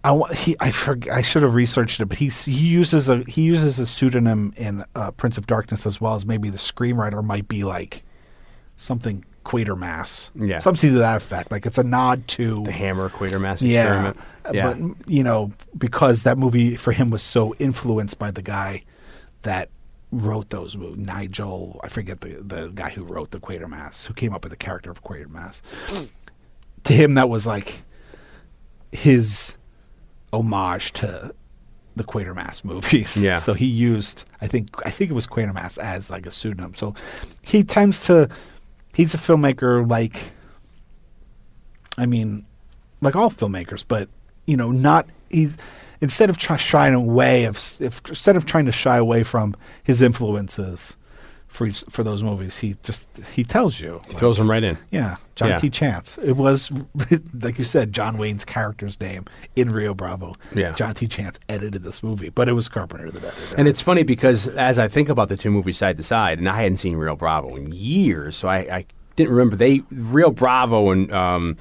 Speaker 4: I wa- he I forg I should have researched it, but he he uses a he uses a pseudonym in uh, Prince of Darkness as well as maybe the screenwriter might be like something Quatermass,
Speaker 3: Yeah.
Speaker 4: something to that effect. Like it's a nod to
Speaker 3: The Hammer Quatermass
Speaker 4: yeah,
Speaker 3: experiment. Yeah.
Speaker 4: but you know because that movie for him was so influenced by the guy that wrote those movies, Nigel. I forget the the guy who wrote the Quatermass, who came up with the character of Quatermass. to him, that was like his homage to the Quatermass movies.
Speaker 3: Yeah.
Speaker 4: So he used, I think, I think it was Quatermass as like a pseudonym. So he tends to, he's a filmmaker like, I mean, like all filmmakers, but you know, not he's instead of try, shying away of if instead of trying to shy away from his influences for each- for those movies, he just he tells you.
Speaker 3: He throws them right in.
Speaker 4: Yeah, John
Speaker 3: Yeah.
Speaker 4: T. Chance. It was like you said, John Wayne's character's name in Rio Bravo.
Speaker 3: Yeah.
Speaker 4: John T. Chance edited this movie, but it was Carpenter that edited.
Speaker 3: And it's funny because as I think about the two movies side to side, and I hadn't seen Rio Bravo in years, so I, I didn't remember they Rio Bravo and um,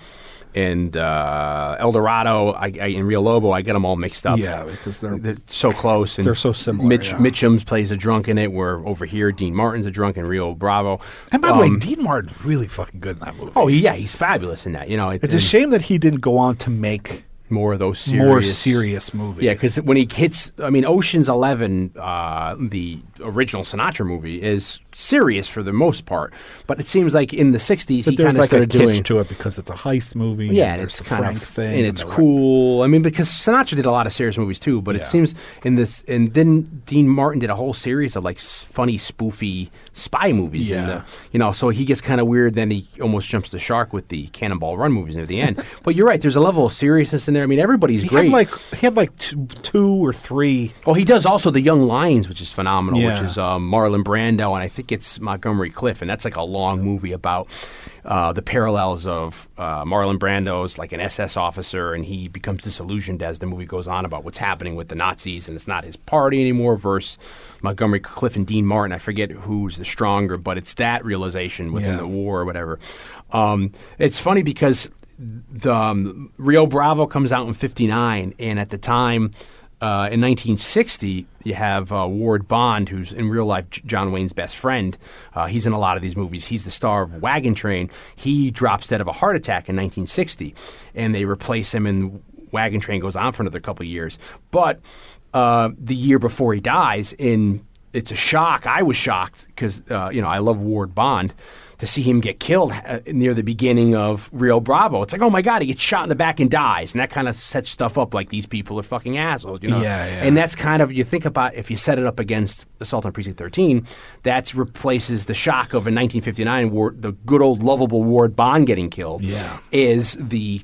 Speaker 3: and uh, El Dorado I, I, and Rio Lobo. I get them all mixed up.
Speaker 4: yeah, because they're,
Speaker 3: They're so close, and
Speaker 4: They're so similar,
Speaker 3: Mitch
Speaker 4: yeah.
Speaker 3: Mitchum's plays a drunk in it. Where over here, Dean Martin's a drunk in Rio Bravo.
Speaker 4: and by the way,
Speaker 3: Um,
Speaker 4: Dean Martin's really fucking good in that movie.
Speaker 3: oh yeah, he's fabulous in that. You know, it's,
Speaker 4: it's a shame that he didn't go on to make
Speaker 3: more of those serious,
Speaker 4: more serious movies.
Speaker 3: Yeah, because when he hits, I mean, Ocean's Eleven, uh, the original Sinatra movie, is serious for the most part. But it seems like in the '60s,
Speaker 4: but
Speaker 3: he kind of
Speaker 4: like
Speaker 3: started doing.
Speaker 4: to it because it's a heist movie.
Speaker 3: yeah,
Speaker 4: and
Speaker 3: and it's kind
Speaker 4: Frank
Speaker 3: of
Speaker 4: thing,
Speaker 3: and it's
Speaker 4: the-
Speaker 3: cool. I mean, because Sinatra did a lot of serious movies too, but
Speaker 4: Yeah.
Speaker 3: it seems in this, and then Dean Martin did a whole series of like funny, spoofy spy movies. in
Speaker 4: Yeah.
Speaker 3: the, you know, so he gets kind of weird. Then he almost jumps the shark with the Cannonball Run movies at the end. but you're right. There's a level of seriousness in there. I mean, everybody's
Speaker 4: He
Speaker 3: great.
Speaker 4: had like he had like two, two or three.
Speaker 3: Oh, he does also the Young Lions, which is phenomenal, which is um, Marlon Brando, and I think it's Montgomery Clift, and that's like a long movie about uh, the parallels of uh, Marlon Brando's like an SS officer, and he becomes disillusioned as the movie goes on about what's happening with the Nazis, and it's not his party anymore. Versus Montgomery Clift and Dean Martin, I forget who's the stronger, but it's that realization within
Speaker 4: Yeah.
Speaker 3: the war or whatever. Um, it's funny because the um, Rio Bravo comes out in '59, and at the time. Uh, in 1960, you have uh, Ward Bond, who's in real life John Wayne's best friend. Uh, he's in a lot of these movies. He's the star of Wagon Train. He drops dead of a heart attack in 1960, and they replace him, and Wagon Train goes on for another couple years. But uh, the year before he dies, in it's a shock. I was shocked because uh, you know I love Ward Bond to see him get killed uh, near the beginning of Rio Bravo. It's like, oh my god, he gets shot in the back and dies, and that kind of sets stuff up like these people are fucking assholes, you know?
Speaker 4: Yeah, yeah.
Speaker 3: And that's kind of you think about if you set it up against Assault on Precinct 13, that replaces the shock of in 1959, Ward, the good old lovable Ward Bond getting killed.
Speaker 4: Yeah.
Speaker 3: is the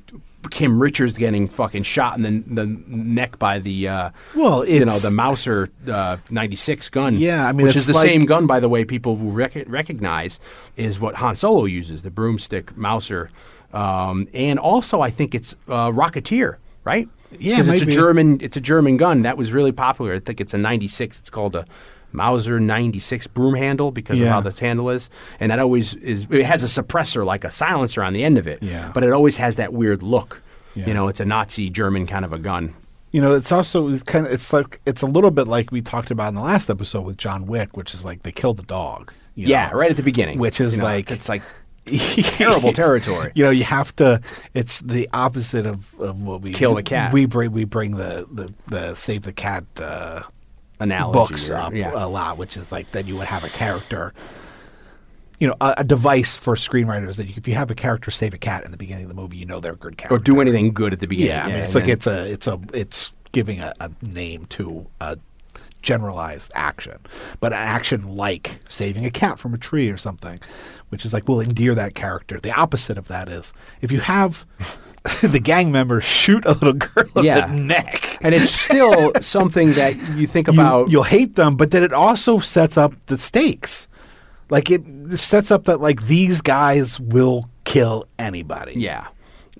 Speaker 3: Kim Richards getting fucking shot in the, the neck by the uh,
Speaker 4: Well,
Speaker 3: you know the Mauser uh, 96 gun.
Speaker 4: Yeah, I mean,
Speaker 3: which is the
Speaker 4: like-
Speaker 3: same gun, by the way. People will rec- recognize is what Han Solo uses, the broomstick Mauser, um, and also I think it's uh, Rocketeer, right?
Speaker 4: Yeah,
Speaker 3: because it's a. German. It's a German gun that was really popular. I think it's a 96. It's called a Mauser 96 broom handle because of how this handle is, and that always is. It has a suppressor like a silencer on the end of it.
Speaker 4: Yeah.
Speaker 3: but it always has that weird look.
Speaker 4: Yeah.
Speaker 3: You know, it's a Nazi German kind of a gun.
Speaker 4: You know, it's also it's kind of it's like it's a little bit like we talked about in the last episode with John Wick, which is like they killed the dog. you
Speaker 3: Yeah,
Speaker 4: know?
Speaker 3: right at the beginning.
Speaker 4: Which is
Speaker 3: You know,
Speaker 4: like-
Speaker 3: it's like terrible territory.
Speaker 4: You know, you have to. It's the opposite of, of what we
Speaker 3: Kill the cat.
Speaker 4: We bring we bring the the, the save the cat uh,
Speaker 3: Analogy.
Speaker 4: books
Speaker 3: or-
Speaker 4: up
Speaker 3: yeah.
Speaker 4: a lot, which is like then you would have a character. You know, a, a device for screenwriters that you, if you have a character save a cat in the beginning of the movie, you know they're a good character.
Speaker 3: or do anything good at the beginning.
Speaker 4: Yeah, I mean, it's like
Speaker 3: then-
Speaker 4: it's a it's a it's giving a, a name to a generalized action, but an action like saving a cat from a tree or something, which is like will endear that character. The opposite of that is if you have the gang members shoot a little girl in
Speaker 3: Yeah.
Speaker 4: the neck.
Speaker 3: and it's still something that you think
Speaker 4: You,
Speaker 3: about.
Speaker 4: you'll hate them, but then it also sets up the stakes. Like it sets up that like these guys will kill anybody.
Speaker 3: yeah,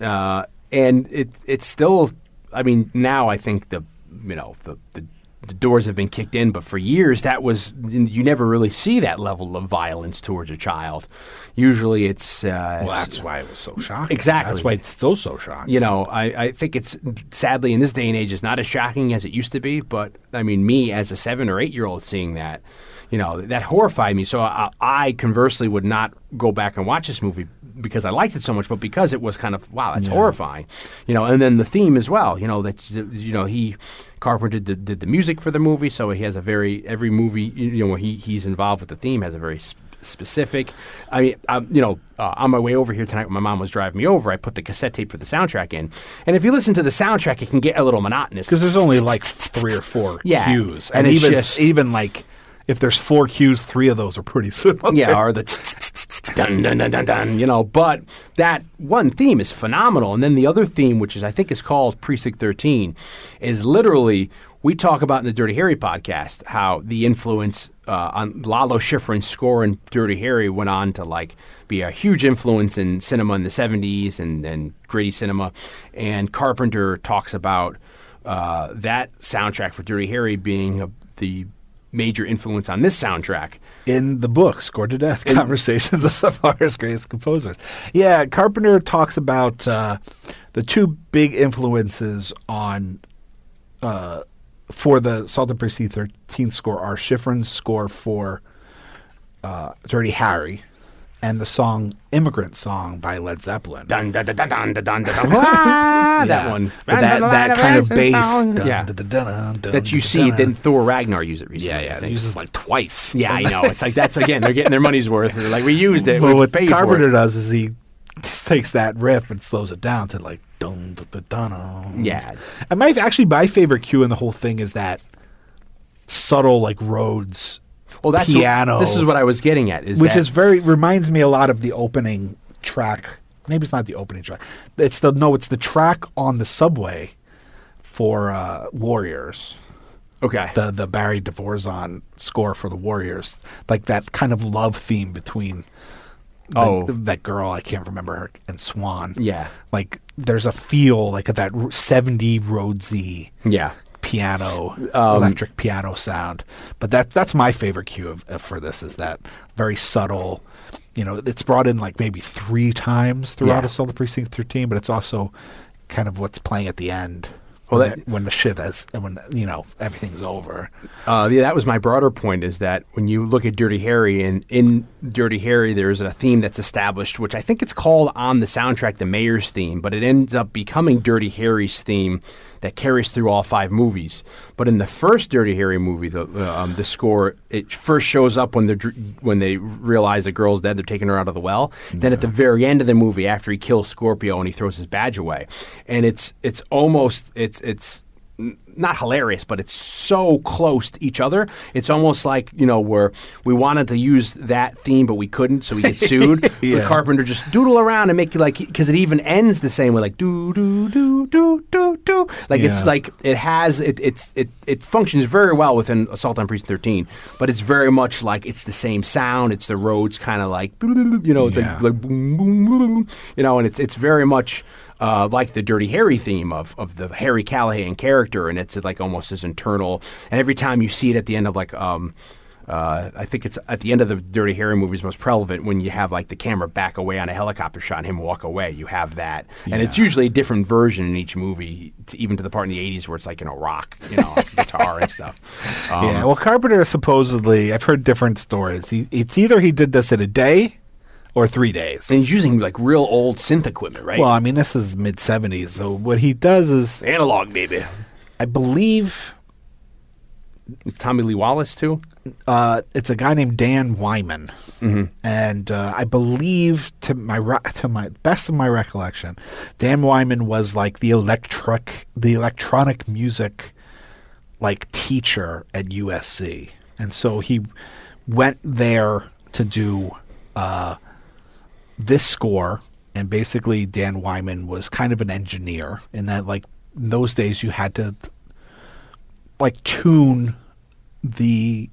Speaker 3: uh, and it it's still. I mean, now I think the you know the the the doors have been kicked in, but for years that was you never really see that level of violence towards a child. Usually, it's uh,
Speaker 4: Well, that's why it was so shocking.
Speaker 3: Exactly.
Speaker 4: That's why it's still so shocking.
Speaker 3: you know, I, I think it's sadly in this day and age, it's not as shocking as it used to be. But I mean, me as a seven or eight year old seeing that, you know, that horrified me. So I, I conversely would not go back and watch this movie because I liked it so much, but because it was kind of wow, that's horrifying, you know. And then the theme as well, you know, that you know he Carpenter did, did the music for the movie, so he has a very every movie you know he he's involved with the theme has a very sp- specific. I mean, um, you know, uh, on my way over here tonight, when my mom was driving me over, I put the cassette tape for the soundtrack in, and if you listen to the soundtrack, it can get a little monotonous
Speaker 4: because there's only like three or four
Speaker 3: Yeah.
Speaker 4: cues,
Speaker 3: And
Speaker 4: and,
Speaker 3: it's
Speaker 4: even
Speaker 3: just-
Speaker 4: even like if there's four cues, three of those are pretty similar.
Speaker 3: yeah, or the dun dun dun dun dun, you know. But that one theme is phenomenal, and then the other theme, which is I think is called Precinct Thirteen, is literally we talk about in the Dirty Harry podcast how the influence uh, on Lalo Schifrin's score in Dirty Harry went on to like be a huge influence in cinema in the '70s and and gritty cinema, and Carpenter talks about uh, that soundtrack for Dirty Harry being a, the major influence on this soundtrack.
Speaker 4: in the book Scored to Death Conversations with some of our greatest composers. Yeah, Carpenter talks about uh, the two big influences on uh, for the Assault on Precinct 13 score are Schifrin's score for uh, Dirty Harry and the song Immigrant Song by Led Zeppelin.
Speaker 3: That one.
Speaker 4: That, that kind of bass
Speaker 3: that you see, then Thor Ragnar used it recently.
Speaker 4: Yeah, yeah. It uses like twice.
Speaker 3: Yeah, I know. It's like, that's again, they're getting their money's worth. They're like, we used it.
Speaker 4: But what Carpenter does is he just takes that riff and slows it down to like dun, dun, dun, dun.
Speaker 3: Yeah.
Speaker 4: And my, actually, my favorite cue in the whole thing is that subtle like Rhodes
Speaker 3: well, that's
Speaker 4: piano.
Speaker 3: this is what I was getting at. Is
Speaker 4: which
Speaker 3: that,
Speaker 4: is very reminds me a lot of the opening track. Maybe it's not the opening track. It's the no, it's the track on the subway for uh, Warriors.
Speaker 3: okay.
Speaker 4: The the Barry De Vorzon score for the Warriors, like that kind of love theme between the-
Speaker 3: Oh.
Speaker 4: that girl I can't remember her and Swan.
Speaker 3: Yeah.
Speaker 4: like there's a feel like that r- 70 Rhodesy
Speaker 3: yeah.
Speaker 4: Piano,
Speaker 3: Um,
Speaker 4: electric piano sound. But that that's my favorite cue of, of- for this is that very subtle. You know, it's brought in like maybe three times throughout
Speaker 3: Yeah.
Speaker 4: Assault on Precinct 13, but it's also kind of what's playing at the end.
Speaker 3: Well,
Speaker 4: when,
Speaker 3: that-
Speaker 4: the, when the shit has, and when you know everything's over.
Speaker 3: Uh, yeah, that was my broader point. Is that when you look at Dirty Harry, and in Dirty Harry, there's a theme that's established, which I think it's called on the soundtrack the Mayor's theme, but it ends up becoming Dirty Harry's theme that carries through all five movies. But in the first Dirty Harry movie, the uh, um, the score it first shows up when they when they realize the girl's dead, they're taking her out of the well. Then at the very end of the movie, after he kills Scorpio and he throws his badge away, and it's it's almost it's it's not hilarious, but it's so close to each other. It's almost like you know where we wanted to use that theme, but we couldn't, so we get sued. The
Speaker 4: Yeah.
Speaker 3: Carpenter just doodle around and make it like because it even ends the same way, like do do do do do do. Like it's like it has it it's it it functions very well within Assault on Precinct 13, but it's very much like it's the same sound. It's the Rhodes kind of like you know it's
Speaker 4: Yeah.
Speaker 3: like like boom, boom, boom, you know, and it's it's very much uh, like the Dirty Harry theme of of the Harry Callahan character, and it's like almost as internal. And every time you see it at the end of like. Um, uh, I think it's at the end of the Dirty Harry movies most prevalent when you have like the camera back away on a helicopter shot and him walk away. You have that, and it's usually a different version in each movie, to, even to the part in the '80s where it's like you know rock, you know, like guitar and stuff. Um,
Speaker 4: yeah, well, Carpenter supposedly, I've heard different stories. He, it's either he did this in a day or three days.
Speaker 3: and he's using like real old synth equipment, right?
Speaker 4: well, I mean, this is mid 70s. So what he does is,
Speaker 3: analog, baby.
Speaker 4: I believe
Speaker 3: It's Tommy Lee Wallace too.
Speaker 4: uh, it's a guy named Dan Wyman,
Speaker 3: Mm-hmm.
Speaker 4: and uh, I believe to my re- to my best of my recollection, Dan Wyman was like the electric the electronic music like teacher at USC, and so he went there to do uh, this score. And basically, Dan Wyman was kind of an engineer in that, like, in those days, you had to like tune the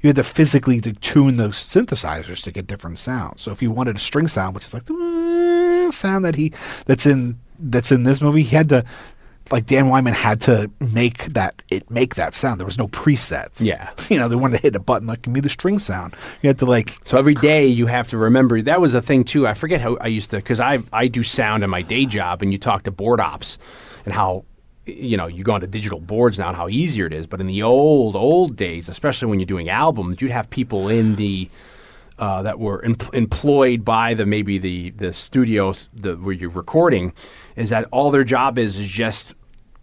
Speaker 4: you had to physically to tune those synthesizers to get different sounds. So if you wanted a string sound, which is like the sound that he that's in that's in this movie, he had to like Dan Wyman had to make that it make that sound. There was no presets.
Speaker 3: Yeah.
Speaker 4: you know they wanted to hit a button like give me the string sound. You had to like
Speaker 3: So every day you have to remember that was a thing too. I forget how I used to because I I do sound in my day job, and you talk to board ops and how you know you go onto digital boards now and how easier it is. But in the old old days, especially when you're doing albums, you'd have people in the uh, that were em- employed by the maybe the the studios the, where you're recording, is that all their job is is just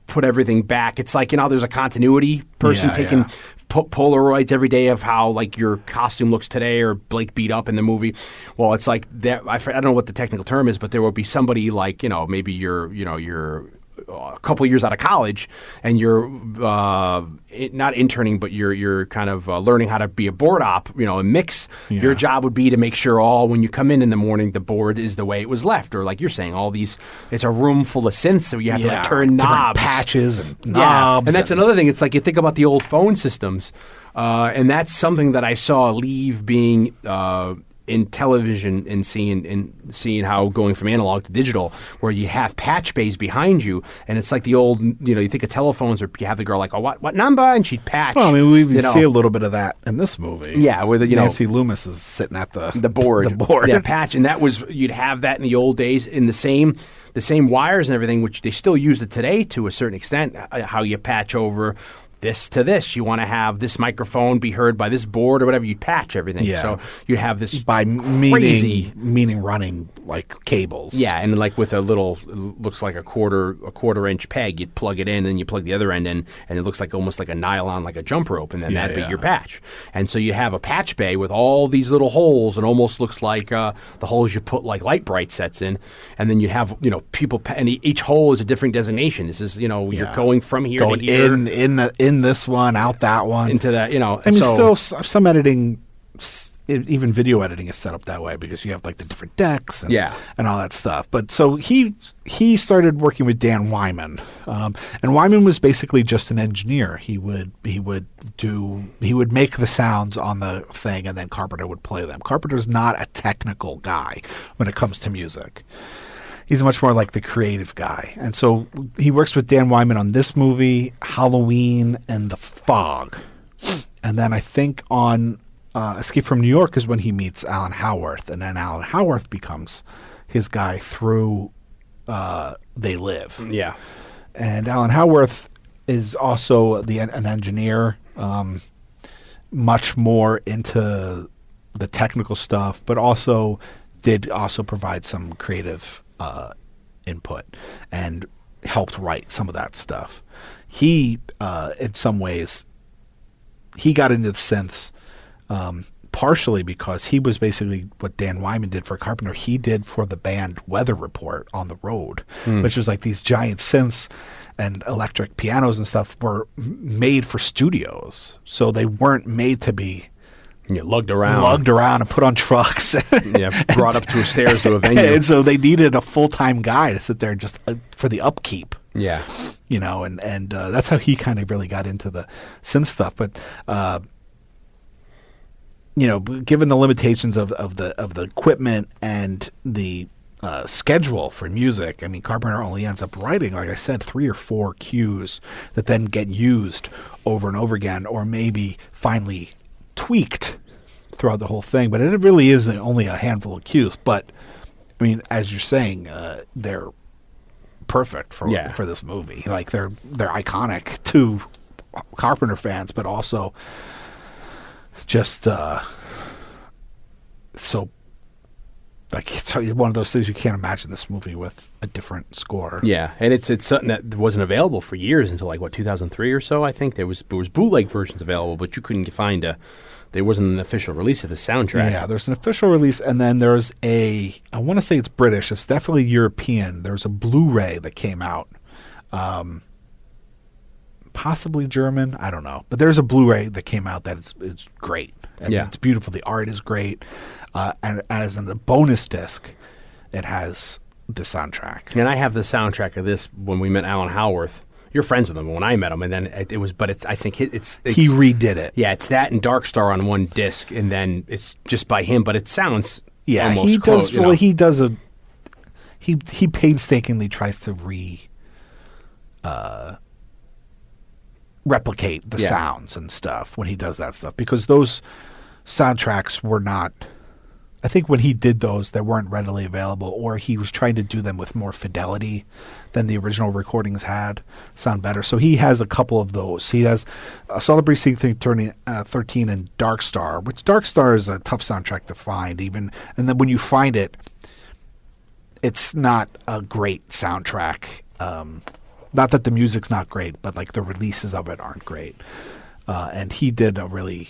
Speaker 3: put everything back. It's like you know, there's a continuity person
Speaker 4: Yeah,
Speaker 3: taking
Speaker 4: yeah.
Speaker 3: po- Polaroids every day of how like your costume looks today or Blake beat up in the movie. Well, it's like that. I, I don't know what the technical term is, but there will be somebody like you know maybe you're you know you're uh, a couple years out of college and you're uh, it, not interning, but you're you're kind of uh, learning how to be a board op. You know, and mix. Your job would be to make sure all when you come in in the morning, the board is the way it was left, or like you're saying, all these. It's a room full of synths, so you have to like turn knobs,
Speaker 4: patches and
Speaker 3: yeah,
Speaker 4: knobs.
Speaker 3: and that's another thing. It's like you think about the old phone systems, uh, and that's something that I saw leave being uh, in television and seeing and seeing how going from analog to digital, where you have patch bays behind you, and it's like the old, you know, you think of telephones, or you have the girl like, oh, what what number, and she'd patch.
Speaker 4: Well, I mean, we
Speaker 3: know,
Speaker 4: see a little bit of that in this movie.
Speaker 3: Yeah, where the- you know-
Speaker 4: Nancy Loomis is sitting at the
Speaker 3: the board,
Speaker 4: The board.
Speaker 3: yeah, patch, and that was you'd have that in the old days in the same the same wires and everything, which they still use it today to a certain extent. uh, How you patch over this to this, you want to have this microphone be heard by this board or whatever. You'd patch everything,
Speaker 4: Yeah.
Speaker 3: so you'd have this
Speaker 4: by meaning
Speaker 3: crazy.
Speaker 4: meaning running like cables.
Speaker 3: Yeah, and like with a little looks like a quarter a quarter inch peg, you'd plug it in and you plug the other end in, and it looks like almost like a nylon, like a jump rope, and then
Speaker 4: Yeah,
Speaker 3: that'd be your patch. And so you have a patch bay with all these little holes, and almost looks like uh, the holes you put like Lite-Brite sets in, and then you'd have you know people, pa- and each hole is a different designation. This is you know you're going from here
Speaker 4: going
Speaker 3: to here
Speaker 4: in in the, in this one, out that one.
Speaker 3: into that, you know.
Speaker 4: I mean,
Speaker 3: so,
Speaker 4: still some editing, even video editing is set up that way because you have like the different decks and,
Speaker 3: Yeah.
Speaker 4: and all that stuff. But so he he started working with Dan Wyman, um, and Wyman was basically just an engineer. He would he would do he would make the sounds on the thing, and then Carpenter would play them. Carpenter's not a technical guy when it comes to music he's much more like the creative guy. And so he works with Dan Wyman on this movie, Halloween, and The Fog. And then I think on uh, Escape from New York is when he meets Alan Howarth, and then Alan Howarth becomes his guy through uh, They Live.
Speaker 3: yeah,
Speaker 4: And Alan Howarth is also the an engineer, um, much more into the technical stuff, but also did also provide some creative uh, input and helped write some of that stuff. He, uh, in some ways, he got into the synths um, partially because he was basically what Dan Wyman did for Carpenter. He did for the band Weather Report on the road, which was like these giant synths and electric pianos and stuff were made for studios, so they weren't made to be
Speaker 3: you lugged around,
Speaker 4: lugged around and put on trucks.
Speaker 3: yeah, brought up to a stairs to a venue.
Speaker 4: and so they needed a full time guy to sit there just uh, for the upkeep
Speaker 3: yeah,
Speaker 4: you know, and and uh, that's how he kind of really got into the synth stuff. But uh, you know, given the limitations of, of the of the equipment and the uh, schedule for music, I mean, Carpenter only ends up writing, like I said, three or four cues that then get used over and over again, or maybe finally tweaked throughout the whole thing. But it really is only a handful of cues. But I mean, as you're saying, uh, they're perfect for
Speaker 3: Yeah.
Speaker 4: for this movie. Like they're they're iconic to Carpenter fans, but also just uh, so like it's one of those things you can't imagine this movie with a different score.
Speaker 3: Yeah, and it's it's something that wasn't available for years until like what 2003 or so. I think there was there was bootleg versions available, but you couldn't find a. There wasn't an official release of the soundtrack.
Speaker 4: Yeah, there's an official release, and then there's a. I want to say it's British. It's definitely European. There's a Blu-ray that came out, um, possibly German. I don't know, but there's a Blu-ray that came out that it's it's great.
Speaker 3: Yeah.
Speaker 4: it's beautiful. The art is great, uh, and as the bonus disc, it has the soundtrack.
Speaker 3: And I have the soundtrack of this when we met Alan Howarth. You're friends with him when I met him, and then it, it was. But it's I think it, it's, it's
Speaker 4: He redid it.
Speaker 3: yeah, it's that and Dark Star on one disc, and then it's just by him. But it sounds
Speaker 4: Yeah,
Speaker 3: almost
Speaker 4: he
Speaker 3: close,
Speaker 4: does.
Speaker 3: you
Speaker 4: well, he does a. He he painstakingly tries to re. uh, replicate the
Speaker 3: Yeah.
Speaker 4: sounds and stuff when he does that stuff because those soundtracks were not. I think when he did those, they weren't readily available, or he was trying to do them with more fidelity than the original recordings had, sound better. So he has a couple of those. He has Assault on Precinct 13, uh, 13 and Dark Star, which Dark Star is a tough soundtrack to find, even. And then when you find it, it's not a great soundtrack. Um, not that the music's not great, but like the releases of it aren't great. Uh, and he did a really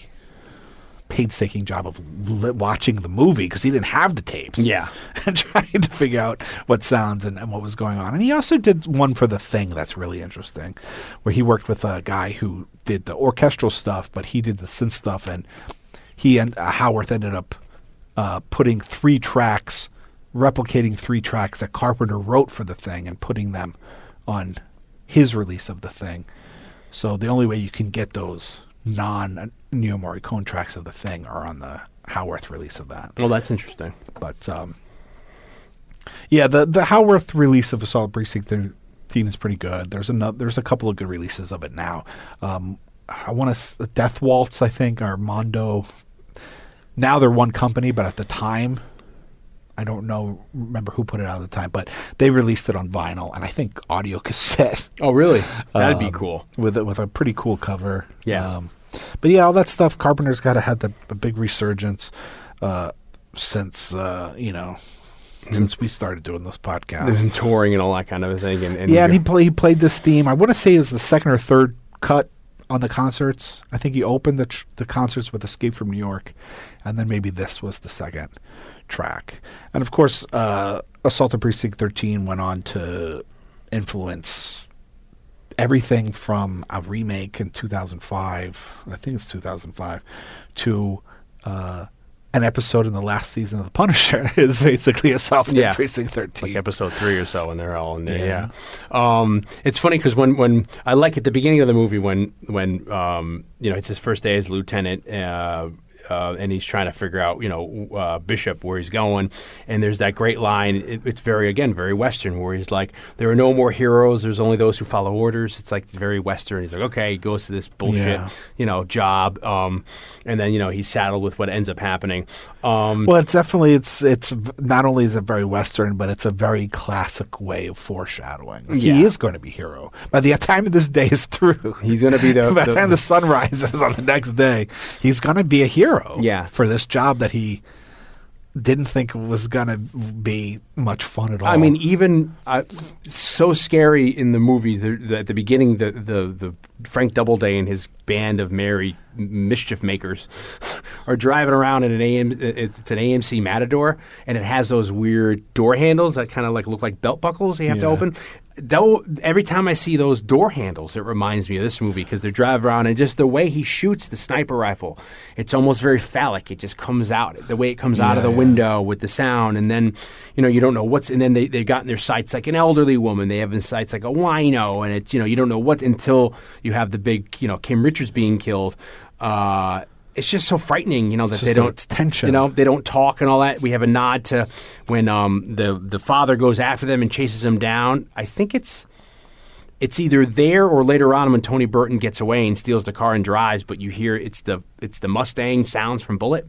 Speaker 4: painstaking job of li- watching the movie because he didn't have the tapes.
Speaker 3: Yeah.
Speaker 4: and trying to figure out what sounds and, and what was going on. And he also did one for the thing that's really interesting, where he worked with a guy who did the orchestral stuff, but he did the synth stuff, and he and uh, Howarth ended up uh, putting three tracks, replicating three tracks that Carpenter wrote for the thing, and putting them on his release of the thing. So the only way you can get those non Ennio Morricone tracks of the thing are on the Howarth release of that.
Speaker 3: Well, that's interesting.
Speaker 4: But um, yeah, the the Howarth release of Assault Precinct 13 is pretty good. There's another, there's a couple of good releases of it now. Um, I want to Death Waltz, I think, or Mondo. Now they're one company, but at the time, I don't know, remember who put it out at the time, but they released it on vinyl and I think audio cassette.
Speaker 3: Oh, really? That'd be
Speaker 4: um,
Speaker 3: cool.
Speaker 4: with a, with a pretty cool cover.
Speaker 3: Yeah.
Speaker 4: Um, but yeah, all that stuff. Carpenter's got to had the a big resurgence uh, since uh, you know since we started doing this podcast.
Speaker 3: And touring and all that kind of thing. And, and
Speaker 4: yeah, and he play, he played this theme. I want to say it was the second or third cut on the concerts. I think he opened the tr- the concerts with Escape from New York, and then maybe this was the second track. And of course, uh, Assault on Precinct 13 went on to influence everything from a remake in 2005, I think it's 2005, to uh, an episode in the last season of The Punisher is basically Assault on
Speaker 3: Yeah.
Speaker 4: Precinct 13.
Speaker 3: like episode three or so, and they're all in there.
Speaker 4: Yeah.
Speaker 3: Yeah, Um, it's funny because when, when I like at the beginning of the movie when when um, you know it's his first day as lieutenant. Uh, uh, and he's trying to figure out, you know, uh, Bishop where he's going. And there's that great line. It, it's very, again, very Western, where he's like, "There are no more heroes. There's only those who follow orders." It's like very Western. He's like, "Okay," he goes to this bullshit,
Speaker 4: Yeah.
Speaker 3: you know, job. Um, and then you know he's saddled with what ends up happening. Um,
Speaker 4: Well, it's definitely it's it's not only is it very Western, but it's a very classic way of foreshadowing. He
Speaker 3: Yeah.
Speaker 4: is going to be hero by the time this day is through.
Speaker 3: He's gonna be the-
Speaker 4: by the,
Speaker 3: the-
Speaker 4: time the, sun rises on the next day. He's going to be a hero.
Speaker 3: Yeah.
Speaker 4: for this job that he didn't think was going to be much fun at all.
Speaker 3: I mean, even uh, so scary in the movie. The, the, at the beginning, the, the the Frank Doubleday and his band of merry mischief makers are driving around in an AM. It's, it's an AMC Matador, and it has those weird door handles that kind of like look like belt buckles. You have to open. Though every time I see those door handles, it reminds me of this movie because they're driving around and just the way he shoots the sniper rifle, it's almost very phallic. It just comes out the way it comes out of the
Speaker 4: Yeah, yeah.
Speaker 3: window with the sound, and then you know you don't know what's, and then they they've gotten their sights like an elderly woman, they have in sights like a wino, and it's you know you don't know what until you have the big you know Kim Richards being killed. Uh, it's just so frightening, you know, that
Speaker 4: It's
Speaker 3: they don't
Speaker 4: tension.
Speaker 3: You know, they don't talk and all that. We have a nod to when um, the the father goes after them and chases them down. I think it's it's either there or later on when Tony Burton gets away and steals the car and drives, but you hear it's the it's the Mustang sounds from Bullitt.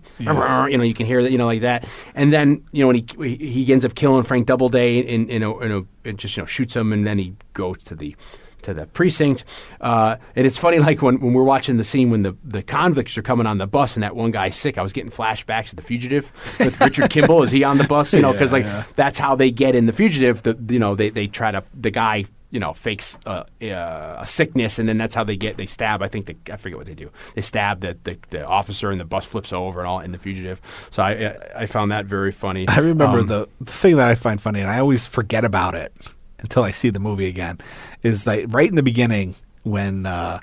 Speaker 3: You know, you can hear that, you know, like that. And then you know when he he ends up killing Frank Doubleday in in a, in a it just you know shoots him and then he goes to the to the precinct. Uh, and it's funny, like when, when we're watching the scene when the, the convicts are coming on the bus and that one guy's sick, I was getting flashbacks to The Fugitive with Richard Kimball. Is he on the bus? You know, because like that's how they get in The Fugitive. The you know they, they try to the guy you know fakes uh, uh, a sickness and then that's how they get they stab. I think the, I forget what they do. They stab the, the the officer and the bus flips over and all in The Fugitive. So I I, I found that very funny.
Speaker 4: I remember
Speaker 3: Um,
Speaker 4: the, the thing that I find funny, and I always forget about it until I see the movie again, is that right in the beginning when uh,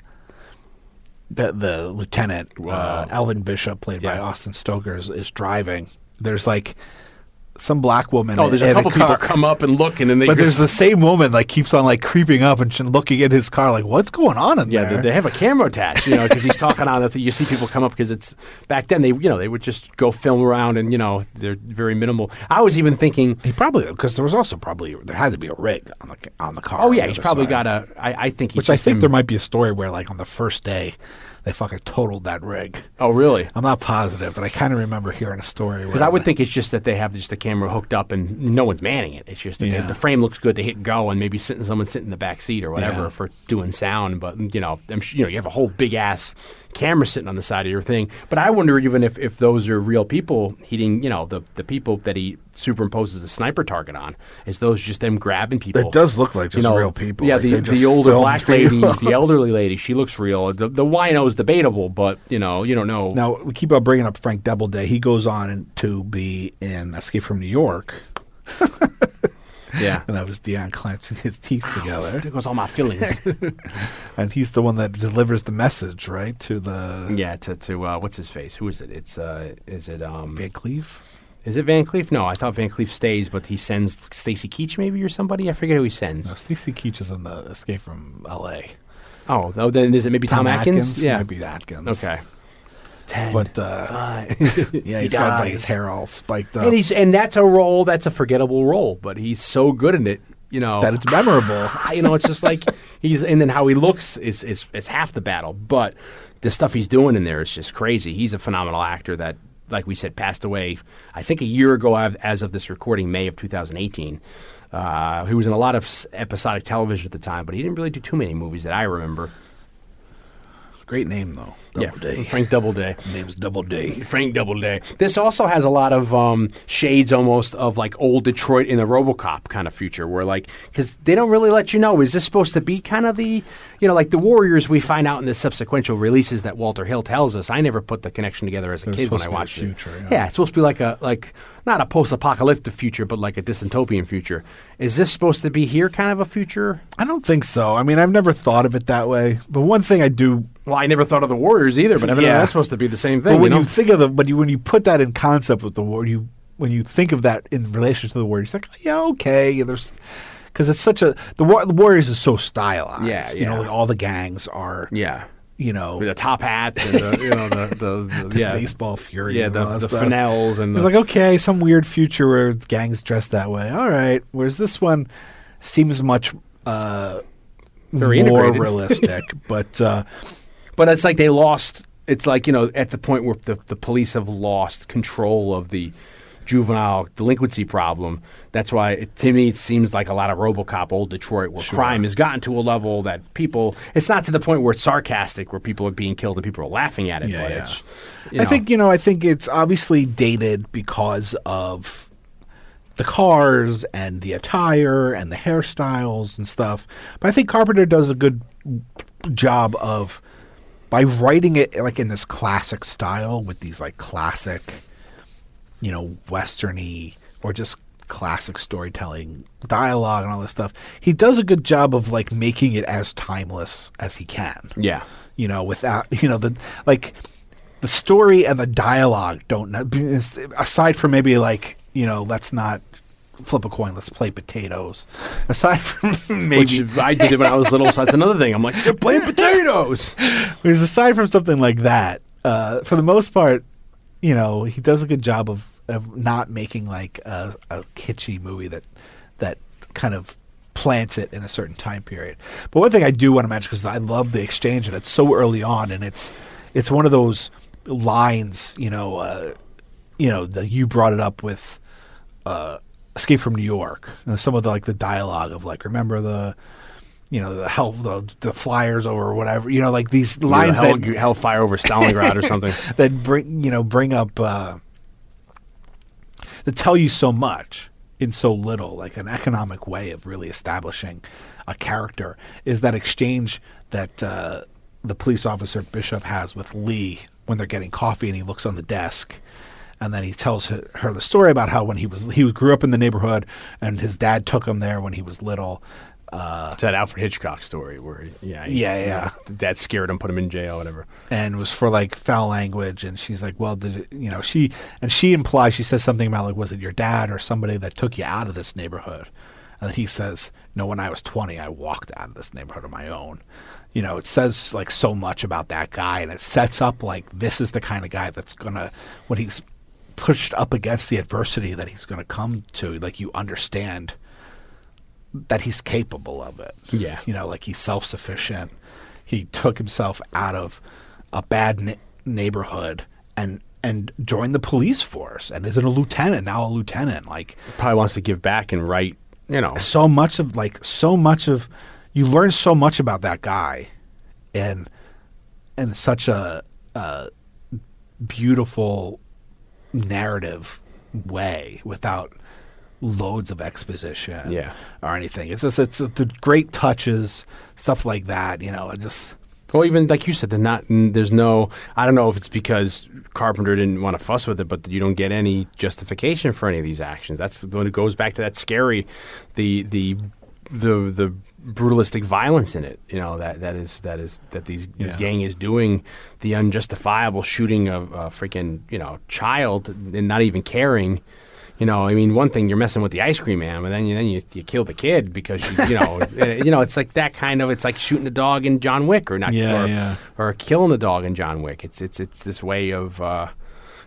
Speaker 4: the the lieutenant uh,
Speaker 3: Wow.
Speaker 4: Elvin Bishop, played by Austin Stoker, is, is driving. There's like some black woman.
Speaker 3: Oh, there's a couple people
Speaker 4: car.
Speaker 3: come up and look, and then they
Speaker 4: But there's the same woman like keeps on like creeping up and looking at his car like what's going on in
Speaker 3: yeah,
Speaker 4: there?
Speaker 3: they, they have a camera attached, you know, because he's talking on it. You see people come up because it's back then they, you know, they would just go film around, and you know, they're very minimal. I was even thinking,
Speaker 4: he probably because there was also probably there had to be a rig on the on the car.
Speaker 3: oh yeah, he's probably
Speaker 4: side.
Speaker 3: got a. I, I think he's
Speaker 4: Which I think
Speaker 3: him-
Speaker 4: there might be a story where like on the first day they fucking totaled that rig.
Speaker 3: Oh really?
Speaker 4: I'm not positive, but I kind of remember hearing a story.
Speaker 3: Because I would think it's just that they have just the camera hooked up and no one's manning it. It's just that
Speaker 4: Yeah.
Speaker 3: the, the frame looks good. They hit go and maybe sitting someone sitting in the back seat or whatever
Speaker 4: Yeah.
Speaker 3: for doing sound. But you know, I'm, you know, you have a whole big ass camera sitting on the side of your thing. But I wonder even if, if those are real people hitting. You know, the the people that he superimposes a sniper target on. Is those just them grabbing people?
Speaker 4: It does look like just
Speaker 3: you know,
Speaker 4: real people.
Speaker 3: Yeah,
Speaker 4: like
Speaker 3: the, the older black lady, the elderly lady, she looks real. The, the wino is debatable, but you know, you don't know.
Speaker 4: Now we keep on bringing up Frank Doubleday. He goes on to be in Escape from New York,
Speaker 3: Yeah,
Speaker 4: and that was Dion clenching his teeth together,
Speaker 3: there goes all my feelings.
Speaker 4: and he's the one that delivers the message right to the
Speaker 3: Yeah, to to uh, what's his face? Who is it? It's uh, is it um,
Speaker 4: Van Cleef.
Speaker 3: is it Van Cleef? No, I thought Van Cleef stays, but he sends Stacy Keach maybe or somebody. I forget who he sends.
Speaker 4: No, Stacy Keach is in the Escape from L.A.
Speaker 3: Oh, no, then is it maybe Tom, Atkins? Yeah.
Speaker 4: maybe Atkins.
Speaker 3: Okay. Ten.
Speaker 4: but uh,
Speaker 3: five.
Speaker 4: yeah,
Speaker 3: He
Speaker 4: he's got like his hair all spiked up.
Speaker 3: and he's and that's a role that's a forgettable role, but he's so good in it. You know
Speaker 4: that it's memorable.
Speaker 3: you know, it's just like he's and then how he looks is is is half the battle. But the stuff he's doing in there is just crazy. He's a phenomenal actor that, like we said, passed away. I think a year ago, as of this recording, May of 2018. Uh, he was in a lot of episodic television at the time, but he didn't really do too many movies that I remember.
Speaker 4: Great name though.
Speaker 3: yeah,
Speaker 4: Doubleday.
Speaker 3: Frank Doubleday.
Speaker 4: Name's Doubleday.
Speaker 3: Frank Doubleday. This also has a lot of um, shades almost of like old Detroit in the RoboCop kind of future, where like because they don't really let you know is this supposed to be kind of the you know like the Warriors we find out in the subsequent releases that Walter Hill tells us. I never put the connection together as a
Speaker 4: They're
Speaker 3: kid when I watched
Speaker 4: future,
Speaker 3: it.
Speaker 4: yeah.
Speaker 3: it's supposed to be like a like not a post-apocalyptic future, but like a dystopian future. Is this supposed to be here kind of a future?
Speaker 4: I don't think so. I mean, I've never thought of it that way. But one thing I do
Speaker 3: Well, I never thought of the Warriors either, but evidently
Speaker 4: Yeah.
Speaker 3: that's supposed to be the same thing.
Speaker 4: But when
Speaker 3: you
Speaker 4: you, think of the, but you, when you put that in concept with the war, you when you think of that in relation to the Warriors, like yeah, okay, yeah, there's because it's such a the war, the Warriors is so stylized.
Speaker 3: Yeah,
Speaker 4: you know, like, all the gangs are,
Speaker 3: yeah.
Speaker 4: you know,
Speaker 3: the top hats and the you know the the, the, yeah
Speaker 4: baseball fury,
Speaker 3: yeah
Speaker 4: and
Speaker 3: the the and
Speaker 4: It's like okay, some weird future where gangs dress that way. All right, whereas this one seems much uh, more
Speaker 3: integrated.
Speaker 4: realistic, but. Uh,
Speaker 3: but it's like they lost. It's like you know at the point where the the police have lost control of the juvenile delinquency problem. That's why it, to me it seems like a lot of RoboCop old Detroit where crime has gotten to a level that people. It's not to the point where it's sarcastic where people are being killed and people are laughing at it.
Speaker 4: Yeah,
Speaker 3: but
Speaker 4: yeah.
Speaker 3: you
Speaker 4: I think you know. I think it's obviously dated because of the cars and the attire and the hairstyles and stuff. But I think Carpenter does a good job of by writing it like in this classic style with these like classic, you know, westerny or just classic storytelling dialogue and all this stuff. He does a good job of like making it as timeless as he can
Speaker 3: Yeah.
Speaker 4: you know, without you know the like the story and the dialogue don't aside from maybe like you know let's not flip a coin let's play potatoes aside from maybe
Speaker 3: Which I did it when I was little, so that's another thing. I'm like, they're playing potatoes.
Speaker 4: because aside from something like that uh, for the most part you know he does a good job of, of not making like a, a kitschy movie that that kind of plants it in a certain time period but one thing i do want to mention because i love the exchange and it's so early on and it's it's one of those lines you know uh, you know the, you brought it up with uh, escape from new york you know, some of the like the dialogue of like remember the you know the hell the, the flyers over or whatever you know like these lines that
Speaker 3: hell,
Speaker 4: that
Speaker 3: hellfire over Stalingrad or something.
Speaker 4: that bring you know bring up uh, that tell you so much in so little, like an economic way of really establishing a character, is that exchange that uh, the police officer Bishop has with Lee when they're getting coffee, and he looks on the desk. And then he tells her, her the story about how when he was he grew up in the neighborhood and his dad took him there when he was little, uh,
Speaker 3: it's that Alfred Hitchcock story where, yeah, he-
Speaker 4: Yeah,
Speaker 3: you
Speaker 4: yeah.
Speaker 3: know, dad scared him, put him in jail, whatever.
Speaker 4: and was for like foul language. And she's like well did it, you know she and she implies she says something about like was it your dad or somebody that took you out of this neighborhood? And he says no when i was 20 i walked out of this neighborhood on my own. You know it says like so much about that guy. And it sets up like this is the kind of guy that's gonna when he's pushed up against the adversity that he's gonna come to like you understand that he's capable of it.
Speaker 3: Yeah.
Speaker 4: You know, like he's self sufficient. He took himself out of a bad ne- neighborhood and and joined the police force and isn't a lieutenant now a lieutenant. Like
Speaker 3: Probably wants to give back and write, you know.
Speaker 4: so much of like so much of you learn so much about that guy and and such a, a beautiful narrative way without loads of exposition
Speaker 3: Yeah.
Speaker 4: or anything it's just it's the great touches stuff like that you know it just
Speaker 3: Well, even like you said, not. There's no. I don't know if it's because Carpenter didn't want to fuss with it, but you don't get any justification for any of these actions. That's when it goes back to that scary, the the the the brutalistic violence in it. You know that that is that is that these this gang is doing the unjustifiable shooting of a freaking you know child and not even caring. You know, I mean, one thing you're messing with the ice cream man, and then you then you, you kill the kid because you, you know, uh, you know, it's like that kind of. It's like shooting a dog in John Wick, or not,
Speaker 4: Yeah,
Speaker 3: or,
Speaker 4: yeah.
Speaker 3: or killing a dog in John Wick. It's it's it's this way of, uh,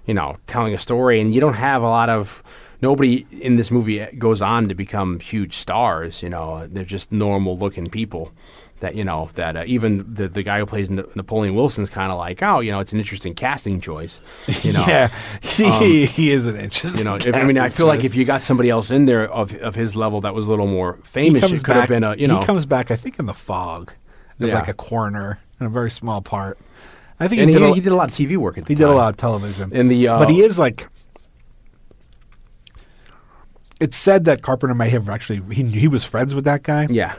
Speaker 3: you know, telling a story, and you don't have a lot of. Nobody in this movie goes on to become huge stars. You know, they're just normal looking people. That you know that uh, even the the guy who plays Na- Napoleon Wilson's kind of like, oh, you know, it's an interesting casting choice. You know,
Speaker 4: yeah he, he is an interesting
Speaker 3: you know, if, I mean, I feel like if you got somebody else in there of of his level that was a little more famous, it could have been a you know.
Speaker 4: he comes back i think in the fog as
Speaker 3: Yeah.
Speaker 4: like a coroner in a very small part i think he
Speaker 3: he,
Speaker 4: did, a,
Speaker 3: he did a lot of TV work at the
Speaker 4: He did a lot of television.
Speaker 3: In the, uh,
Speaker 4: but he is like. It's said that Carpenter may have actually he he was friends with that guy,
Speaker 3: Yeah,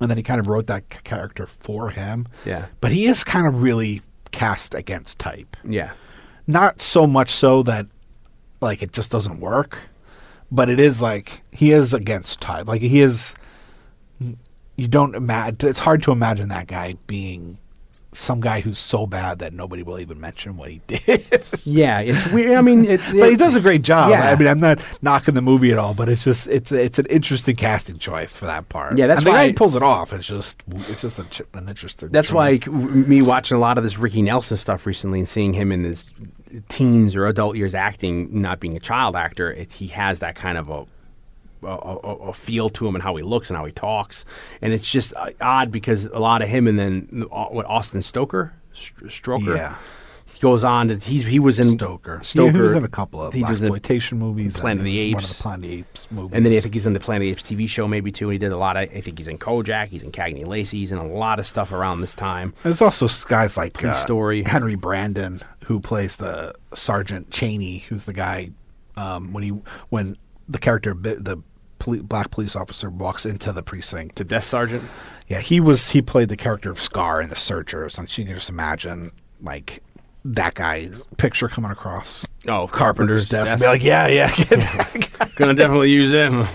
Speaker 4: and then he kind of wrote that c- character for him.
Speaker 3: Yeah.
Speaker 4: but he is kind of really cast against type.
Speaker 3: yeah.
Speaker 4: Not so much so that like it just doesn't work, but it is like he is against type. Like he is. You don't imagine. It's hard to imagine that guy being some guy who's so bad that nobody will even mention what he did.
Speaker 3: Yeah, it's weird. I mean, it,
Speaker 4: but he does a great job.
Speaker 3: Yeah.
Speaker 4: I mean, I'm not knocking the movie at all, but it's just it's it's an interesting casting choice for that part.
Speaker 3: Yeah, that's
Speaker 4: and the
Speaker 3: why-
Speaker 4: guy who pulls it off. It's just it's just ch- an interesting.
Speaker 3: That's why
Speaker 4: choice.
Speaker 3: c- me watching a lot of this Ricky Nelson stuff recently and seeing him in his teens or adult years acting, not being a child actor, it, he has that kind of a. A, a, a feel to him and how he looks and how he talks, and it's just uh, odd because a lot of him and then uh, what Austin Stoker, St- Stroker,
Speaker 4: Yeah.
Speaker 3: he goes on to he's he was in
Speaker 4: Stoker.
Speaker 3: Stoker
Speaker 4: he was in a couple of
Speaker 3: he was in
Speaker 4: exploitation movies.
Speaker 3: Planet of the Apes.
Speaker 4: One of the Planet of the Apes movies.
Speaker 3: And then I think he's in the Planet of the Apes TV show maybe too. And he did a lot of. I think he's in Kojak. He's in Cagney and Lacey. He's in a lot of stuff around this time.
Speaker 4: There's also guys like
Speaker 3: Police
Speaker 4: uh,
Speaker 3: Story.
Speaker 4: Henry Brandon, who plays the Sergeant Chaney, who's the guy um, when he when the character the poli- black police officer walks into the precinct.
Speaker 3: The Death Sergeant.
Speaker 4: Yeah, he was he played the character of Scar in The Searchers, and you can just imagine like that guy's picture coming across
Speaker 3: Oh, Carpenter's
Speaker 4: Carpenter's desk,
Speaker 3: desk.
Speaker 4: be like, yeah, yeah, guy.
Speaker 3: Gonna definitely use him.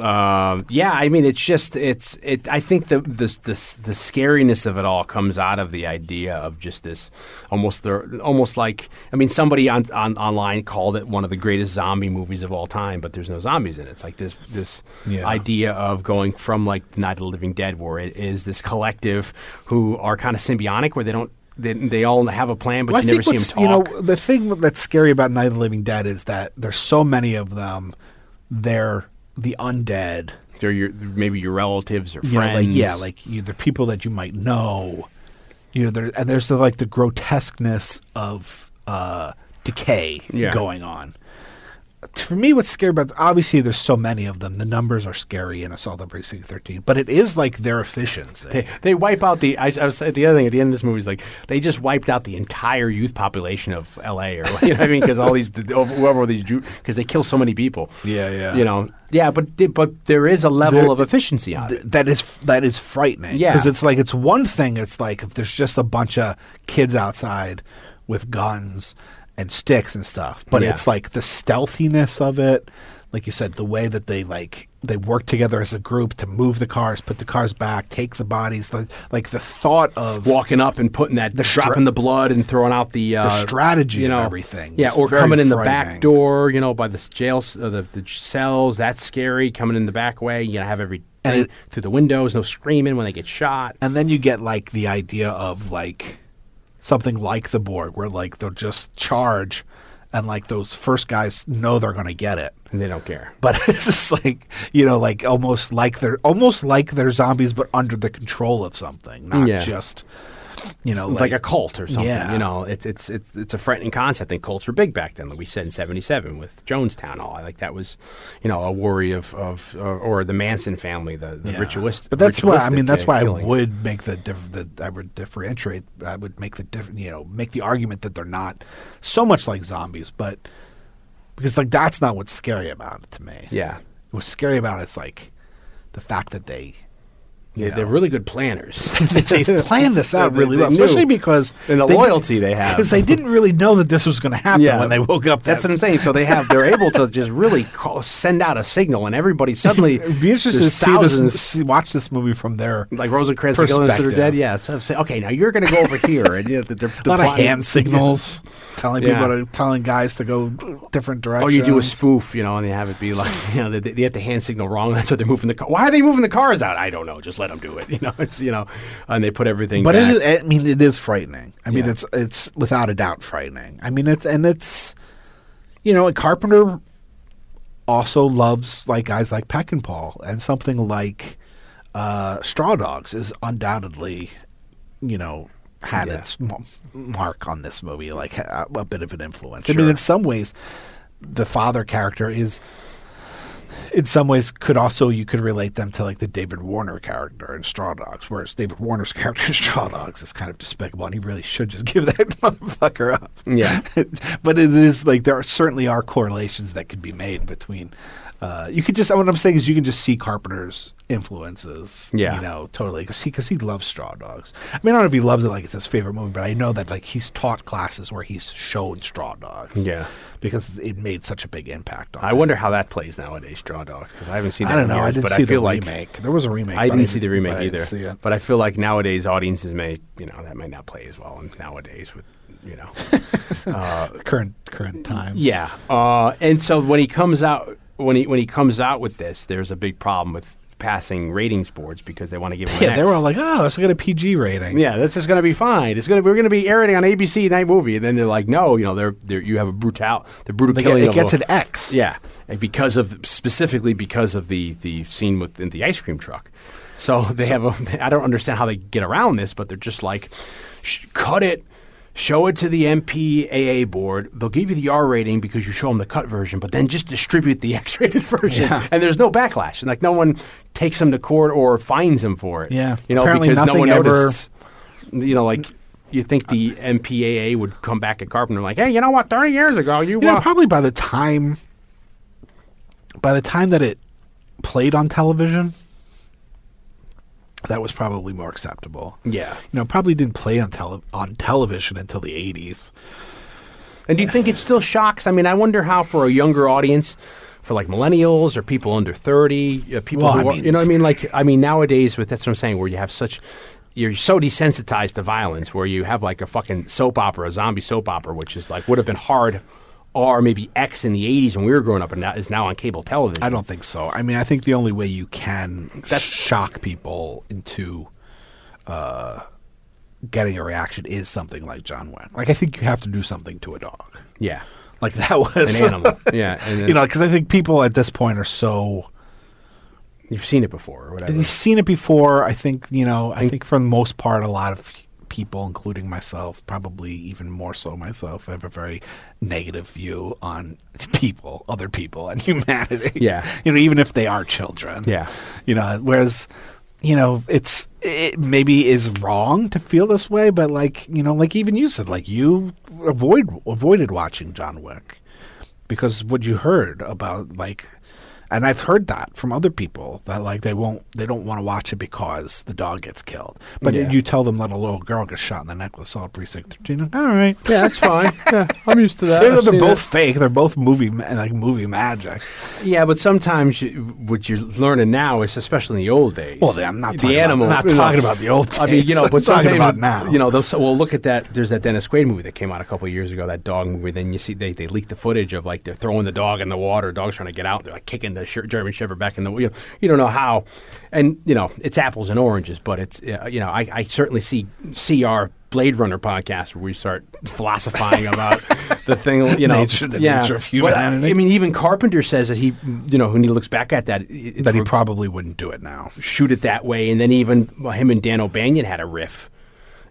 Speaker 3: Um, yeah, I mean, it's just it's it. I think the the the the scariness of it all comes out of the idea of just this almost the almost like I mean, somebody on, on online called it one of the greatest zombie movies of all time, but there's no zombies in it. It's like this this
Speaker 4: Yeah.
Speaker 3: idea of going from like Night of the Living Dead, where it is this collective who are kind of symbiotic, where they don't. They, they all have a plan, but
Speaker 4: Well,
Speaker 3: you never see them talk.
Speaker 4: You know, the thing that's scary about Night of the Living Dead is that there's so many of them. They're the undead.
Speaker 3: They're your maybe your relatives or
Speaker 4: You know,
Speaker 3: friends.
Speaker 4: like yeah, like you, they're people that you might know. You know, there and there's the like the grotesqueness of uh, decay
Speaker 3: Yeah.
Speaker 4: going on. For me, what's scary about obviously there's so many of them. The numbers are scary in Assault on Precinct 13, but it is like their efficiency.
Speaker 3: They, they wipe out the. I, I was the other thing at the end of this movie is like they just wiped out the entire youth population of L.A. or you know what I mean because all these whoever these because they kill so many people.
Speaker 4: Yeah, yeah.
Speaker 3: You know, yeah, but but there is a level
Speaker 4: There-
Speaker 3: of efficiency on
Speaker 4: Th-
Speaker 3: it.
Speaker 4: that is that is frightening.
Speaker 3: Yeah.
Speaker 4: because it's like it's one thing. It's like if there's just a bunch of kids outside with guns and sticks and stuff, but
Speaker 3: Yeah.
Speaker 4: it's like the stealthiness of it, like you said, the way that they like they work together as a group to move the cars, put the cars back, take the bodies, like, like the thought of
Speaker 3: walking up and putting that,
Speaker 4: The stra-
Speaker 3: dropping the blood and throwing out the uh, the
Speaker 4: strategy
Speaker 3: you
Speaker 4: of
Speaker 3: know,
Speaker 4: everything
Speaker 3: Yeah, or coming in the back door, you know, by the jail, uh, the the cells. That's scary. Coming in the back way, you know, have every
Speaker 4: And it-
Speaker 3: through the windows. No screaming when they get shot.
Speaker 4: and then you get like the idea of like something like the Borg, where like they'll just charge, and like those first guys know they're going to get it.
Speaker 3: And they don't care.
Speaker 4: But it's just like you know, like almost like they're almost like they're zombies, but under the control of something, not
Speaker 3: Yeah.
Speaker 4: just you know,
Speaker 3: It's like, a cult or something.
Speaker 4: Yeah.
Speaker 3: You know, it's it's it's it's a frightening concept, and cults were big back then. Like we said in '77 with Jonestown, all i like that was, you know, a worry of of or, or the Manson family, the, the
Speaker 4: Yeah.
Speaker 3: ritualist.
Speaker 4: But that's why I mean that's
Speaker 3: uh,
Speaker 4: why
Speaker 3: killings.
Speaker 4: I would make the, diff- the I would differentiate. I would make the different you know make the argument that they're not so much like zombies, but because like that's not what's scary about it to me.
Speaker 3: Yeah.
Speaker 4: what's scary about it is like the fact that they
Speaker 3: Yeah, they're really good planners.
Speaker 4: they planned this out really well, especially because
Speaker 3: And the
Speaker 4: they-
Speaker 3: loyalty they have.
Speaker 4: because they didn't really know that this was going to happen
Speaker 3: Yeah.
Speaker 4: when they woke up.
Speaker 3: That's
Speaker 4: that-
Speaker 3: what I'm saying. So they have they're able to just really call, send out a signal, and everybody suddenly
Speaker 4: be interesting to
Speaker 3: there's
Speaker 4: see
Speaker 3: thousands.
Speaker 4: this, see, watch this movie from their
Speaker 3: like Rosencrantz and Guildenstern are dead. Yeah, so say, okay, now you're going to go over here, and you know, they're,
Speaker 4: a lot of hand signals telling
Speaker 3: Yeah.
Speaker 4: people to telling guys to go different directions.
Speaker 3: Or you do a spoof, you know, and they have it be like, you know, they, they get the hand signal wrong. That's what they're moving the car. Why are they moving the cars out? I don't know. Just let them do it. You know, it's you know, and they put everything.
Speaker 4: But
Speaker 3: back.
Speaker 4: it is, I mean, it is frightening. I mean, it's it's without a doubt frightening. I mean, it's and it's, you know, a Carpenter also loves like guys like Peckinpah and Paul and something like uh, Straw Dogs is undoubtedly, you know, had
Speaker 3: Yeah.
Speaker 4: its m- mark on this movie, like ha- a bit of an influence. I mean, in some ways, the father character is in some ways could also you could relate them to like the David Warner character in Straw Dogs, whereas David Warner's character in Straw Dogs is kind of despicable, and he really should just give that motherfucker up.
Speaker 3: Yeah.
Speaker 4: but it is like there are, certainly are correlations that could be made between. Uh, you could just what I'm saying is you can just see Carpenter's influences.
Speaker 3: Yeah.
Speaker 4: you know, totally because he because he loves Straw Dogs. I mean, I don't know if he loves it like it's his favorite movie, but I know that like he's taught classes where he's shown Straw Dogs.
Speaker 3: Yeah.
Speaker 4: because it made such a big impact on.
Speaker 3: I
Speaker 4: him.
Speaker 3: wonder how that plays nowadays, Straw Dogs, because I haven't seen. That
Speaker 4: I don't know. I didn't
Speaker 3: but
Speaker 4: see
Speaker 3: I feel
Speaker 4: the
Speaker 3: like
Speaker 4: remake. There was a remake.
Speaker 3: I didn't see the remake
Speaker 4: didn't
Speaker 3: either. But I feel like nowadays audiences may, you know, that might not play as well And nowadays with, you know.
Speaker 4: current current times.
Speaker 3: Yeah, uh, and so when he comes out, when he when he comes out with this, there's a big problem with passing ratings boards because they want to give him.
Speaker 4: yeah. They were all like, "Oh, let's get a PG rating."
Speaker 3: Yeah, that's just going to be fine. It's going to we're going to be airing on ABC night movie, and then they're like, no, you know, they're, they're you have a brutal, the brutal
Speaker 4: They get- it gets
Speaker 3: a-
Speaker 4: an X.
Speaker 3: Yeah, because of specifically because of the the scene with in the ice cream truck. So they have a. I don't understand how they get around this, but they're just like, cut it. Show it to the MPAA board. They'll give you the R rating because you show them the cut version, but then just distribute the X-rated version,
Speaker 4: Yeah.
Speaker 3: and there's no backlash. And like no one takes them to court or fines them for it.
Speaker 4: Yeah.
Speaker 3: you know,
Speaker 4: Apparently
Speaker 3: because no one
Speaker 4: ever-
Speaker 3: noticed. You know, like you think the MPAA would come back at Carpenter like, hey, you know what? Thirty years ago, you,
Speaker 4: You know,
Speaker 3: uh,
Speaker 4: probably by the time by the time that it played on television, that was probably more acceptable.
Speaker 3: yeah.
Speaker 4: You know, probably didn't play on tele- on television until the eighties.
Speaker 3: And do you think it still shocks? I mean, I wonder how for a younger audience, for like millennials or people under thirty, uh, people
Speaker 4: Well,
Speaker 3: who
Speaker 4: I
Speaker 3: are,
Speaker 4: mean-
Speaker 3: you know, what I mean, like, I mean, nowadays with that's what I'm saying, where you have such. You're so desensitized to violence, where you have like a fucking soap opera, a zombie soap opera, which is like would have been hard, or maybe X in the '80s when we were growing up, and now is now on cable television.
Speaker 4: I don't think so. I mean, I think the only way you can That's, shock people into uh, getting a reaction is something like John Wayne. Like, I think you have to do something to a dog.
Speaker 3: Yeah,
Speaker 4: Like that was
Speaker 3: an animal. yeah, and then,
Speaker 4: you know, because I think people at this point are so.
Speaker 3: you've seen it before or whatever.
Speaker 4: You've seen it before. I think you know. I think for the most part, a lot of people, including myself, probably even more so myself, have a very negative view on people, other people, and humanity.
Speaker 3: Yeah.
Speaker 4: you know, even if they are children.
Speaker 3: Yeah.
Speaker 4: you know. Whereas, you know, it's it maybe is wrong to feel this way, but like you know, like even you said, like you avoid avoided watching John Wick because what you heard about like And I've heard that from other people that like they won't they don't want to watch it because the dog gets killed. But
Speaker 3: Yeah.
Speaker 4: you tell them that a little girl gets shot in the neck with Assault Precinct 13. like, All right.
Speaker 3: Yeah, that's fine. yeah, I'm used to that.
Speaker 4: They're, they're both
Speaker 3: it.
Speaker 4: fake. They're both movie ma- like movie magic.
Speaker 3: Yeah, but sometimes you, what you're learning now is, especially in the old days.
Speaker 4: Well, I'm not
Speaker 3: the
Speaker 4: talking about-
Speaker 3: animal.
Speaker 4: I'm not
Speaker 3: know,
Speaker 4: talking about the old
Speaker 3: I mean, you know, but
Speaker 4: talking
Speaker 3: sometimes
Speaker 4: about now.
Speaker 3: You know, they'll say, well, look at that. There's that Dennis Quaid movie that came out a couple of years ago. That dog movie. Then you see they they leak the footage of like they're throwing the dog in the water. Dog's trying to get out. They're like kicking the sh- German Shepherd back in the. You know, you don't know how, and you know it's apples and oranges. But it's uh, you know I, I certainly see see our Blade Runner podcast where we start philosophizing about the thing. You know,
Speaker 4: Nature- the
Speaker 3: yeah.
Speaker 4: nature of
Speaker 3: But, I-
Speaker 4: humanity.
Speaker 3: I mean, even Carpenter says that he, you know, when he looks back at that,
Speaker 4: that he probably wouldn't do it now.
Speaker 3: shoot it that way. And then even well, him and Dan O'Bannon had a riff.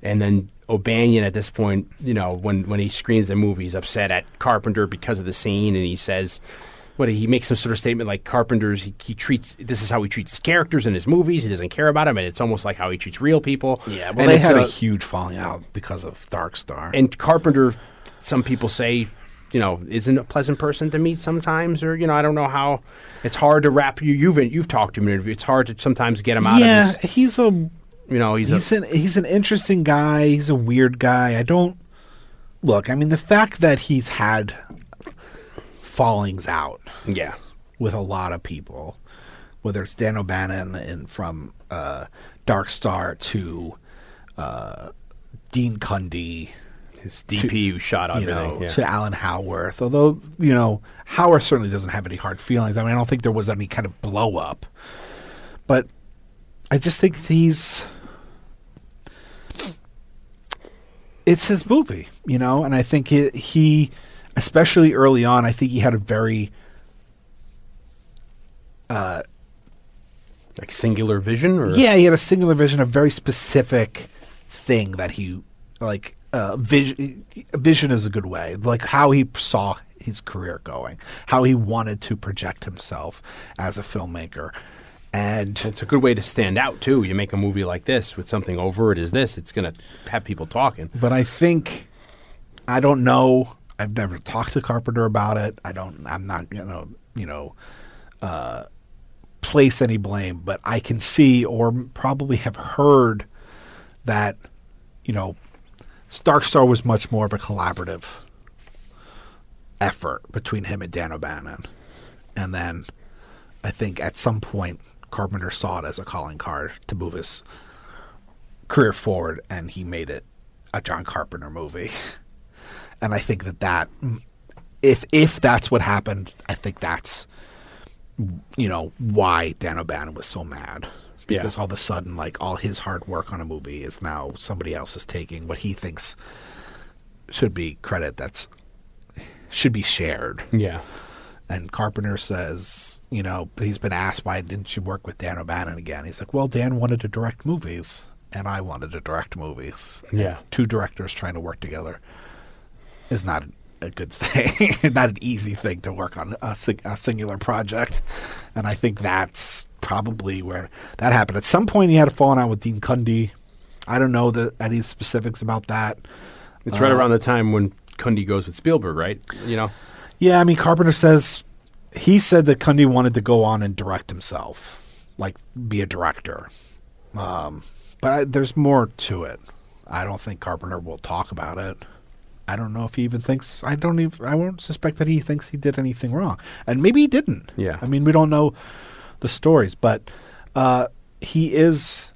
Speaker 3: And then O'Bannon at this point, you know, when, when he screens the movie, he's upset at Carpenter because of the scene. And he says, what he makes some sort of statement like Carpenter's, he, he treats, this is how he treats characters in his movies. He doesn't care about them. And it's almost like how he treats real people.
Speaker 4: Yeah,
Speaker 3: and
Speaker 4: well, they
Speaker 3: it's,
Speaker 4: had
Speaker 3: uh,
Speaker 4: a huge falling out because of Dark Star.
Speaker 3: and Carpenter, some people say, you know, isn't a pleasant person to meet sometimes, or you know, I don't know how. It's hard to wrap you. You've you've talked to him in interview. It's hard to sometimes get him out
Speaker 4: yeah,
Speaker 3: of his.
Speaker 4: he's a
Speaker 3: You know, he's,
Speaker 4: he's
Speaker 3: a
Speaker 4: an he's an interesting guy. He's a weird guy. I don't look. I mean, the fact that he's had fallings out
Speaker 3: yeah,
Speaker 4: with a lot of people, whether it's Dan O'Bannon and from uh, Dark Star to uh, Dean Cundey,
Speaker 3: his DP who shot
Speaker 4: you
Speaker 3: everything.
Speaker 4: know,
Speaker 3: yeah.
Speaker 4: to Alan Howarth. Although you know, Howarth certainly doesn't have any hard feelings. I mean, I don't think there was any kind of blow up, but I just think he's. It's his movie, you know, and I think he, he, especially early on, I think he had a very uh,
Speaker 3: like singular vision, or
Speaker 4: Yeah, he had a singular vision, a very specific thing that he like. Uh, vision, vision is a good way, like how he saw his career going, how he wanted to project himself as a filmmaker, and
Speaker 3: It's a good way to stand out too. You make a movie like this with something overt as this, it's going to have people talking.
Speaker 4: but I think I don't know. I've never talked to Carpenter about it. I don't. I'm not gonna you know uh, place any blame, but I can see or probably have heard that you know Dark Star was much more of a collaborative effort between him and Dan O'Bannon, and then I think at some point Carpenter saw it as a calling card to move his career forward, and he made it a John Carpenter movie. and I think that that if if that's what happened, I think that's you know why Dan O'Bannon was so mad
Speaker 3: Yeah.
Speaker 4: because all of a sudden, like all his hard work on a movie is now somebody else is taking what he thinks should be credit that's should be shared.
Speaker 3: Yeah.
Speaker 4: And Carpenter says, you know, he's been asked why didn't you work with Dan O'Bannon again? He's like, well, Dan wanted to direct movies, and I wanted to direct movies.
Speaker 3: Yeah.
Speaker 4: two directors trying to work together is not a good thing, not an easy thing to work on a, sing- a singular project. And I think that's probably where that happened. At some point, he had a falling out with Dean Cundey. I don't know the, any specifics about that.
Speaker 3: It's right around the time when Cundey goes with Spielberg, right? You know?
Speaker 4: Yeah, I mean, Carpenter says he said that Cundey wanted to go on and direct himself, like be a director. Um, but I, there's more to it. I don't think Carpenter will talk about it. I don't know if he even thinks. I don't even. I won't suspect that he thinks he did anything wrong, and maybe he didn't.
Speaker 3: Yeah.
Speaker 4: I mean, we don't know the stories, but uh, he is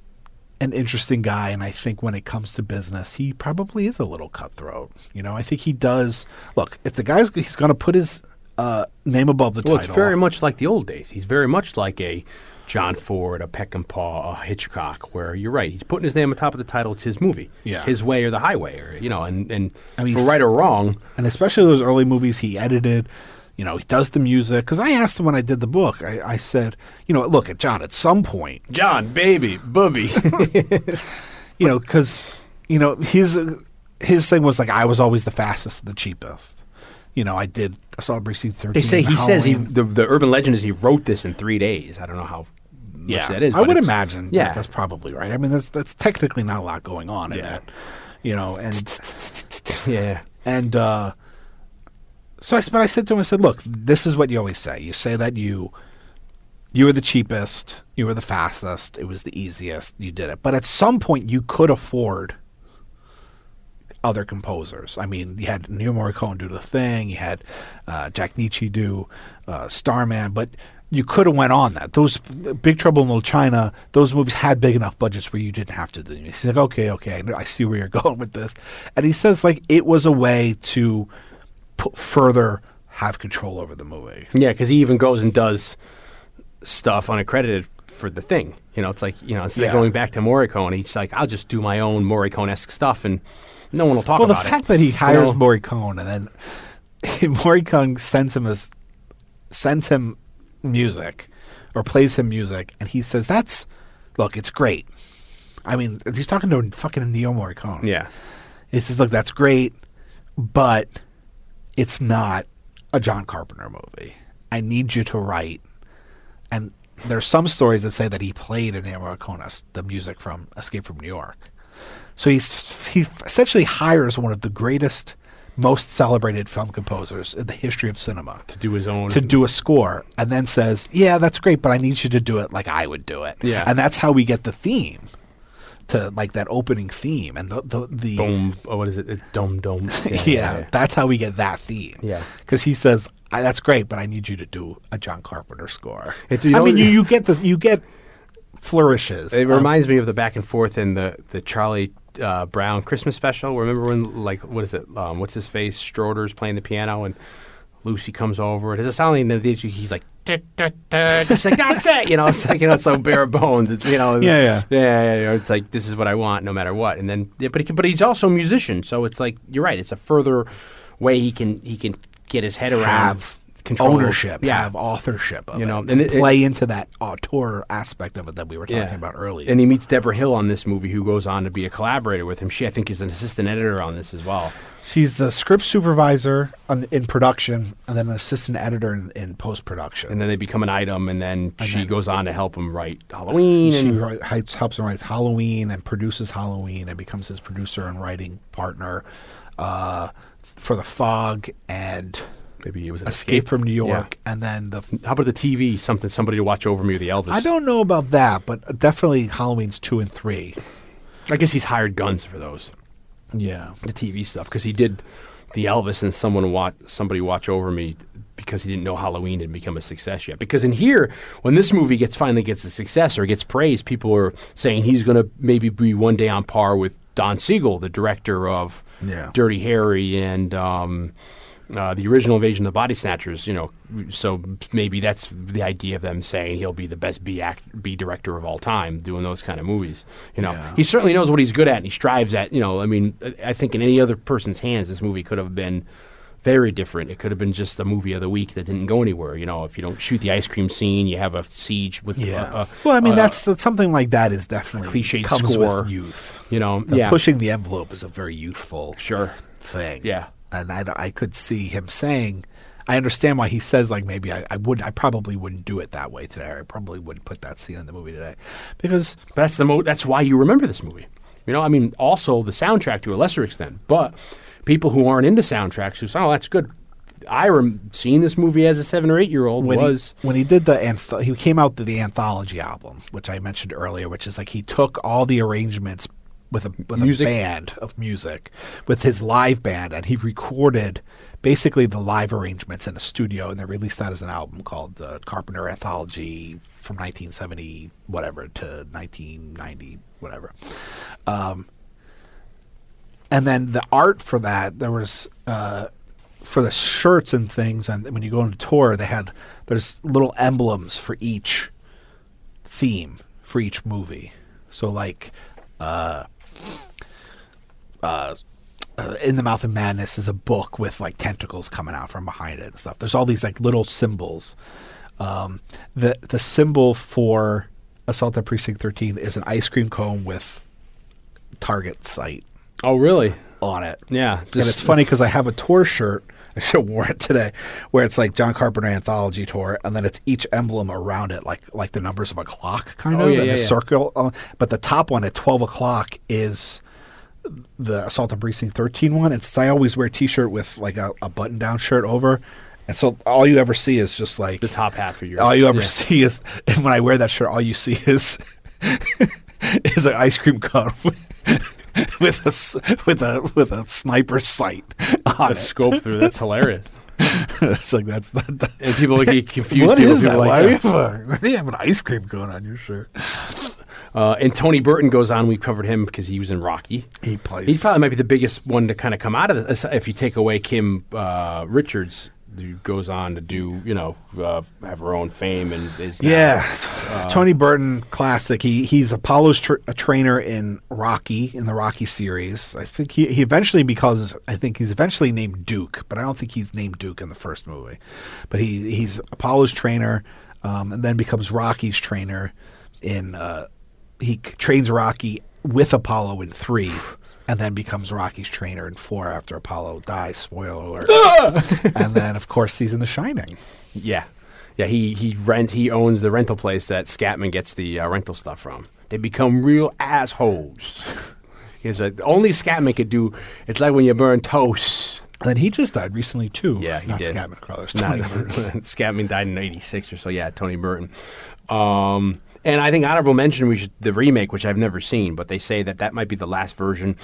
Speaker 4: an interesting guy, and I think when it comes to business, he probably is a little cutthroat. You know, I think he does. Look, if the guy's he's going to put his uh, name above the
Speaker 3: Well,
Speaker 4: title.
Speaker 3: it's very much like the old days. He's very much like a John Ford, a Peckinpah, a Hitchcock, where you're right. He's putting his name on top of the title. It's his movie.
Speaker 4: Yeah.
Speaker 3: It's his way or the highway, or you know, and and
Speaker 4: I mean,
Speaker 3: for right or wrong,
Speaker 4: and especially those early movies he edited. You know, he does the music. Because I asked him when I did the book, I, I said, you know, look at John. At some point,
Speaker 3: John, baby, booby.
Speaker 4: you know, because you know his his thing was like I was always the fastest and the cheapest. You know, I did Assault Precinct Thirteen.
Speaker 3: they say he says he. The, the urban legend is he wrote this in three days. I don't know how much that is.
Speaker 4: I would imagine.
Speaker 3: Yeah,
Speaker 4: that that's probably right. I mean, there's that's technically not a lot going on in
Speaker 3: Yeah.
Speaker 4: it. You know, and
Speaker 3: yeah.
Speaker 4: and uh, so I, s- but I said to him, I said, look, this is what you always say. You say that you you were the cheapest, you were the fastest, it was the easiest, you did it. But at some point, you could afford other composers. I mean, you had Ennio Morricone do the thing, you had uh, Jack Nitzsche do uh, Starman, but you could have went on that. Those Big Trouble in Little China, those movies had big enough budgets where you didn't have to do. it. He's like, okay, okay, I see where you're going with this, and he says like it was a way to put further have control over the movie.
Speaker 3: Yeah, because he even goes and does stuff unaccredited for the thing. You know, it's like you know instead
Speaker 4: Yeah.
Speaker 3: of going back to Morricone, he's like, I'll just do my own Morricone-esque stuff, and no one will talk
Speaker 4: Well,
Speaker 3: about it.
Speaker 4: Well, the fact that he hires
Speaker 3: know?
Speaker 4: Morricone and then Morricone sends him as sends him music or plays him music, and he says, "That's look, it's great." I mean, he's talking to fucking Ennio Morricone.
Speaker 3: Yeah,
Speaker 4: He says, "Look, that's great, but it's not a John Carpenter movie. I need you to write." And there's some stories that say that he played Ennio Morricone the music from Escape from New York. So he's he essentially hires one of the greatest, most celebrated film composers in the history of cinema
Speaker 3: to do his own.
Speaker 4: to do a score, and then says, "Yeah, that's great, but I need you to do it like I would do it."
Speaker 3: Yeah.
Speaker 4: and that's how we get the theme to like that opening theme and the the, the
Speaker 3: dome. Oh, what is it? It's dome dome. Yeah,
Speaker 4: yeah, that's how we get that theme.
Speaker 3: Yeah.
Speaker 4: because he says, I, "That's great, but I need you to do a John Carpenter score."
Speaker 3: It's- you
Speaker 4: I
Speaker 3: know-
Speaker 4: mean, you, you get the you get flourishes.
Speaker 3: It
Speaker 4: of-
Speaker 3: reminds me of the back and forth in the the Charlie uh, Brown Christmas special. Remember when like what is it? Um, what's his face? Schroeder's playing the piano and Lucy comes over. It Does it sound like he's like? "Duh, duh, duh." She's like, "That's it." You know, it's like you know, it's so bare bones. It's you know,
Speaker 4: Yeah, yeah.
Speaker 3: yeah, yeah. It's like this is what I want, no matter what. And then, yeah, but he, but he's also a musician, so it's like you're right. It's a further way he can he can get his head around
Speaker 4: have
Speaker 3: control
Speaker 4: ownership,
Speaker 3: yeah,
Speaker 4: have authorship of
Speaker 3: You know,
Speaker 4: to
Speaker 3: and it- it-
Speaker 4: play into that auteur aspect of it that we were talking about earlier.
Speaker 3: And he meets Debra Hill on this movie, who goes on to be a collaborator with him. She, I think, is an assistant editor on this as well.
Speaker 4: She's a script supervisor on, in production, and then an assistant editor in, in post production.
Speaker 3: And then they become an item, and then she
Speaker 4: then-
Speaker 3: goes on to help him write Halloween.
Speaker 4: She
Speaker 3: And,
Speaker 4: write- helps helps him write Halloween and produces Halloween and becomes his producer and writing partner uh, for The Fog and
Speaker 3: maybe it was
Speaker 4: Escape,
Speaker 3: escape,
Speaker 4: from New
Speaker 3: Yeah.
Speaker 4: York. And then the.
Speaker 3: How about the TV? Something somebody to watch over me, or the Elvis.
Speaker 4: I don't know about that, but definitely Halloween's two and three.
Speaker 3: I guess he's hired guns for those
Speaker 4: Yeah.
Speaker 3: the TV stuff because he did the Elvis and someone watch somebody watch over me because he didn't know Halloween had become a success yet. Because in here, when this movie gets finally gets a success or gets praised, people are saying he's going to maybe be one day on par with Don Siegel, the director of
Speaker 4: Yeah.
Speaker 3: Dirty Harry and. Um, uh, the original Invasion of the Body Snatchers, you know, so maybe that's the idea of them saying he'll be the best B act, B director of all time, doing those kind of movies. You know,
Speaker 4: Yeah.
Speaker 3: he certainly knows what he's good at, and he strives at. You know, I mean, I- think in any other person's hands, this movie could have been very different. It could have been just the movie of the week that didn't go anywhere. You know, if you don't shoot the ice cream scene, you have a siege with,
Speaker 4: Yeah.
Speaker 3: uh, uh,
Speaker 4: well, I mean,
Speaker 3: uh,
Speaker 4: that's, that's something like that is definitely
Speaker 3: cliche
Speaker 4: comes
Speaker 3: score.
Speaker 4: with youth.
Speaker 3: you know, yeah,
Speaker 4: Pushing the envelope is a very youthful
Speaker 3: sure,
Speaker 4: thing.
Speaker 3: Yeah.
Speaker 4: And I, I could see him saying, I understand why he says like maybe I, I would I probably wouldn't do it that way today. Or I probably wouldn't put that scene in the movie today because
Speaker 3: That's the mo- That's why you remember this movie. You know, I mean, also the soundtrack to a lesser extent, but people who aren't into soundtracks who say, "Oh, that's good." I rem- seeing this movie as a seven or eight year old
Speaker 4: when
Speaker 3: was
Speaker 4: he, when he did the anth- he came out with the anthology album, which I mentioned earlier, which is like he took all the arrangements with a with
Speaker 3: Music.
Speaker 4: a band of music with his live band, and he recorded basically the live arrangements in a studio, and they released that as an album called the Carpenter Anthology from 1970 whatever to 1990 whatever. Um, and then the art for that there was uh, for the shirts and things and when you go on tour they had there's little emblems for each theme for each movie so like uh, uh, uh, in the mouth of madness is a book with like tentacles coming out from behind it and stuff there's all these like little symbols um, the the symbol for assault at precinct 13 is an ice cream cone with target sight
Speaker 3: oh really
Speaker 4: on it
Speaker 3: yeah.
Speaker 4: and it's funny because I have a tour shirt. I should have worn it today, where it's like John Carpenter anthology tour, and then it's each emblem around it, like like the numbers of a clock, kind
Speaker 3: Oh,
Speaker 4: of,
Speaker 3: yeah,
Speaker 4: and
Speaker 3: yeah,
Speaker 4: the
Speaker 3: yeah.
Speaker 4: circle. Uh, but the top one at twelve o'clock is the Assault on Precinct 13 one. And since I always wear a T-shirt with like a, a button-down shirt over, and so all you ever see is just like
Speaker 3: The top half of your.
Speaker 4: all you ever
Speaker 3: yeah.
Speaker 4: see is and when I wear that shirt, all you see is is an ice cream cone with, a with a with a sniper sight on
Speaker 3: a scope through. That's hilarious.
Speaker 4: it's like that's the,
Speaker 3: And people get confused.
Speaker 4: what
Speaker 3: people,
Speaker 4: is that?
Speaker 3: Like,
Speaker 4: why, do you
Speaker 3: uh,
Speaker 4: have a, why do you have an ice cream cone on your shirt?
Speaker 3: Uh, and Tony Burton goes on. We covered him because he was in Rocky.
Speaker 4: He plays.
Speaker 3: He probably might be the biggest one to kind of come out of this. If you take away Kim uh, Richards, who goes on to do, you know, uh, have her own fame and is now,
Speaker 4: Yeah,
Speaker 3: uh,
Speaker 4: Tony Burton, classic. He he's Apollo's tr- a trainer in Rocky in the Rocky series. I think he, he eventually becomes. I think he's eventually named Duke, but I don't think he's named Duke in the first movie. But he he's Apollo's trainer, um, and then becomes Rocky's trainer. In uh, he trains Rocky with Apollo in three. And then becomes Rocky's trainer in four after Apollo dies. Spoiler alert! and then, of course, he's in The Shining.
Speaker 3: Yeah, yeah. He he rent he owns the rental place that Scatman gets the uh, rental stuff from. They become real assholes. He's a, only Scatman could do. It's like when you burn toast.
Speaker 4: And then he just died recently too.
Speaker 3: Yeah, he
Speaker 4: Not
Speaker 3: did.
Speaker 4: Scatman Crothers.
Speaker 3: Not,
Speaker 4: Tony Burton.
Speaker 3: Scatman died in '86 or so. Yeah, Tony Burton. Um, and I think honorable mention we should the remake, which I've never seen, but they say that that might be the last version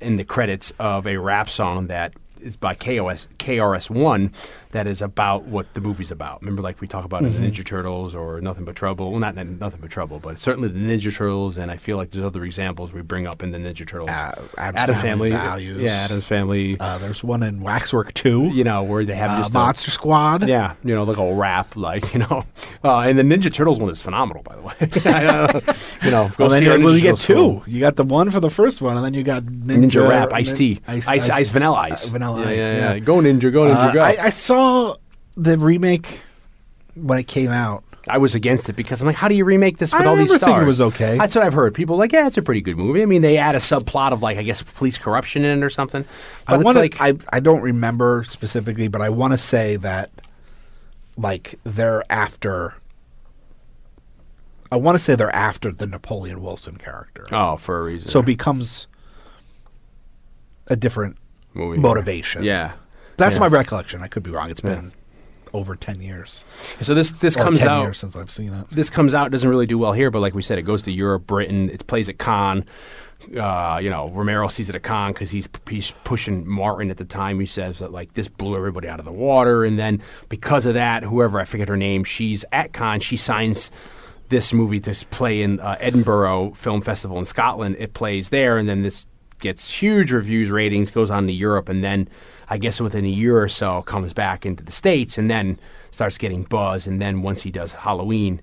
Speaker 3: in the credits of a rap song that is by KOS KRS One that is about what the movie's about. Remember, like we talk about
Speaker 4: Mm-hmm.
Speaker 3: the Ninja Turtles or Nothing But Trouble. Well, not Nothing But Trouble, but certainly the Ninja Turtles. And I feel like there's other examples we bring up in the Ninja Turtles.
Speaker 4: Uh, Addams
Speaker 3: Adam
Speaker 4: Family
Speaker 3: Family,
Speaker 4: Values.
Speaker 3: yeah, Adam's Family.
Speaker 4: Uh, there's one in Waxwork too.
Speaker 3: you know where they have
Speaker 4: uh,
Speaker 3: just a-
Speaker 4: Monster Squad.
Speaker 3: yeah, you know, like a rap, like you know, uh, and the Ninja Turtles one is phenomenal, by the way. you know,
Speaker 4: Well, then you, well, you get two.
Speaker 3: film.
Speaker 4: You got the one for the first one, and then you got Ninja,
Speaker 3: Ninja Rap, Ice Tea,
Speaker 4: Ice,
Speaker 3: Ice, Ice, Vanilla Ice,
Speaker 4: Vanilla
Speaker 3: yeah, yeah,
Speaker 4: yeah.
Speaker 3: yeah. Go Ninja, go Ninja,
Speaker 4: Uh,
Speaker 3: go.
Speaker 4: I,
Speaker 3: I,
Speaker 4: I saw the remake when it came out.
Speaker 3: I was against it because I'm like, how do you remake this
Speaker 4: I
Speaker 3: with all these
Speaker 4: remember thinking
Speaker 3: stars?
Speaker 4: it was okay.
Speaker 3: That's what I've heard. People are like, yeah, it's a pretty good movie. I mean, they add a subplot of like, I guess, police corruption in it or something. But
Speaker 4: I
Speaker 3: it's
Speaker 4: want
Speaker 3: like.
Speaker 4: I I don't remember specifically, but I want to say that, like they're after. I want to say they're after the Napoleon Wilson character,
Speaker 3: oh, for a reason.
Speaker 4: so it becomes a different
Speaker 3: movie
Speaker 4: motivation.
Speaker 3: Yeah.
Speaker 4: That's
Speaker 3: Yeah.
Speaker 4: my recollection. I could be wrong. It's
Speaker 3: Yeah.
Speaker 4: been over ten years.
Speaker 3: So this this
Speaker 4: Or
Speaker 3: comes
Speaker 4: 10
Speaker 3: out.
Speaker 4: years since I've seen it.
Speaker 3: this comes out doesn't really do well here, but like we said, it goes to Europe, Britain. It plays at Cannes. Uh, you know, Romero sees it at Cannes because he's he's pushing Martin at the time. He says that like this blew everybody out of the water, and then because of that, whoever I forget her name, she's at Cannes. She signs this movie to play in uh, Edinburgh Film Festival in Scotland. It plays there, and then this gets huge reviews, ratings, goes on to Europe, and then I guess within a year or so comes back into the states, and then starts getting buzz. And then once he does Halloween,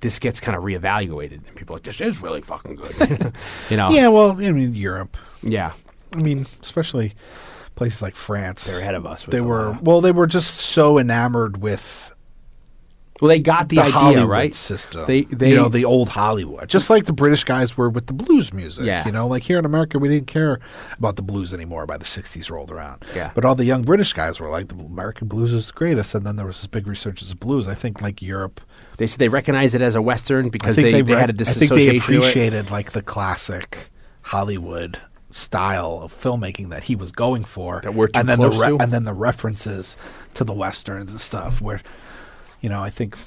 Speaker 3: this gets kind of reevaluated, and people are like, "This is really fucking good," you know?
Speaker 4: Yeah, well, I mean Europe.
Speaker 3: yeah.
Speaker 4: I mean, especially places like France.
Speaker 3: They're ahead of us. with
Speaker 4: They were well. They were just so enamored with
Speaker 3: well, they got the,
Speaker 4: the,
Speaker 3: idea
Speaker 4: Hollywood
Speaker 3: right.
Speaker 4: system.
Speaker 3: They, they,
Speaker 4: you know, the old Hollywood, just like the British guys were with the blues music.
Speaker 3: Yeah.
Speaker 4: you know, like here in America, we didn't care about the blues anymore. By the '60s rolled around,
Speaker 3: Yeah.
Speaker 4: But all the young British guys were like, the American blues is the greatest. And then there was this big resurgence of blues. I think like Europe,
Speaker 3: they said they recognized it as a western because they,
Speaker 4: they,
Speaker 3: they had a
Speaker 4: disassociation. I think they
Speaker 3: disassociation. to it.
Speaker 4: appreciated like the classic Hollywood style of filmmaking that he was going for,
Speaker 3: That we're too
Speaker 4: and then
Speaker 3: close
Speaker 4: the
Speaker 3: to?
Speaker 4: and then the references to the westerns and stuff. Where, you know, I think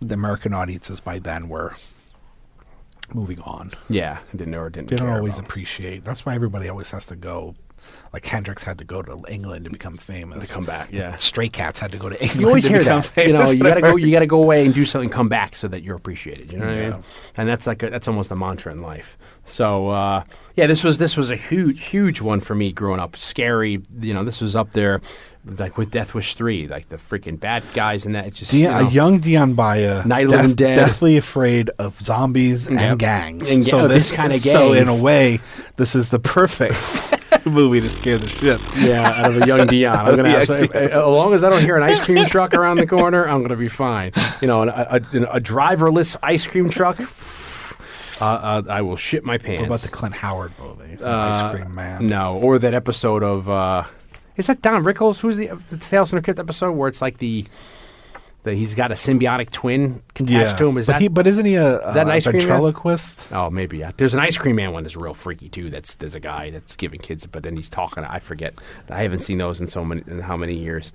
Speaker 4: the American audiences by then were moving on.
Speaker 3: Yeah, didn't know or didn't
Speaker 4: They don't always
Speaker 3: about.
Speaker 4: appreciate. That's why everybody always has to go. Like Hendrix had to go to England to become famous.
Speaker 3: To come back, yeah.
Speaker 4: Stray Cats had to go to England.
Speaker 3: You always
Speaker 4: to
Speaker 3: hear
Speaker 4: become
Speaker 3: that.
Speaker 4: Famous.
Speaker 3: You know, you gotta go. You gotta go away and do something. Come back so that you're appreciated. You know what I mean? And that's like a, that's almost a mantra in life. So uh, yeah, this was this was a huge huge one for me growing up. Scary. You know, this was up there, like with Death Wish three, like the freaking bad guys and that. It's just
Speaker 4: Dion,
Speaker 3: you know,
Speaker 4: a young Dion Baya,
Speaker 3: Night of the Dead.
Speaker 4: deathly afraid of zombies
Speaker 3: Yep.
Speaker 4: and gangs.
Speaker 3: And ga- oh, this kinda
Speaker 4: So in a way, this is the perfect movie to scare the shit.
Speaker 3: Yeah, out of a young Dion. I'm gonna
Speaker 4: Yeah,
Speaker 3: have, so, as long as I don't hear an ice cream truck around the corner, I'm gonna be fine. You know, an, a, a, a driverless ice cream truck. Uh, uh, I will shit my pants.
Speaker 4: What about the Clint Howard movie,
Speaker 3: Uh,
Speaker 4: Ice Cream Man?
Speaker 3: No, or that episode of uh, is that Don Rickles? Who's the the Tales from the Crypt episode where it's like the that he's got a symbiotic twin attached to him. Is
Speaker 4: but
Speaker 3: that
Speaker 4: he, but isn't he a,
Speaker 3: is that an ice cream man? Oh, maybe yeah. There's an ice cream man one that's real freaky too. That's there's a guy that's giving kids, but then he's talking. I forget. I haven't seen those in so many in how many years.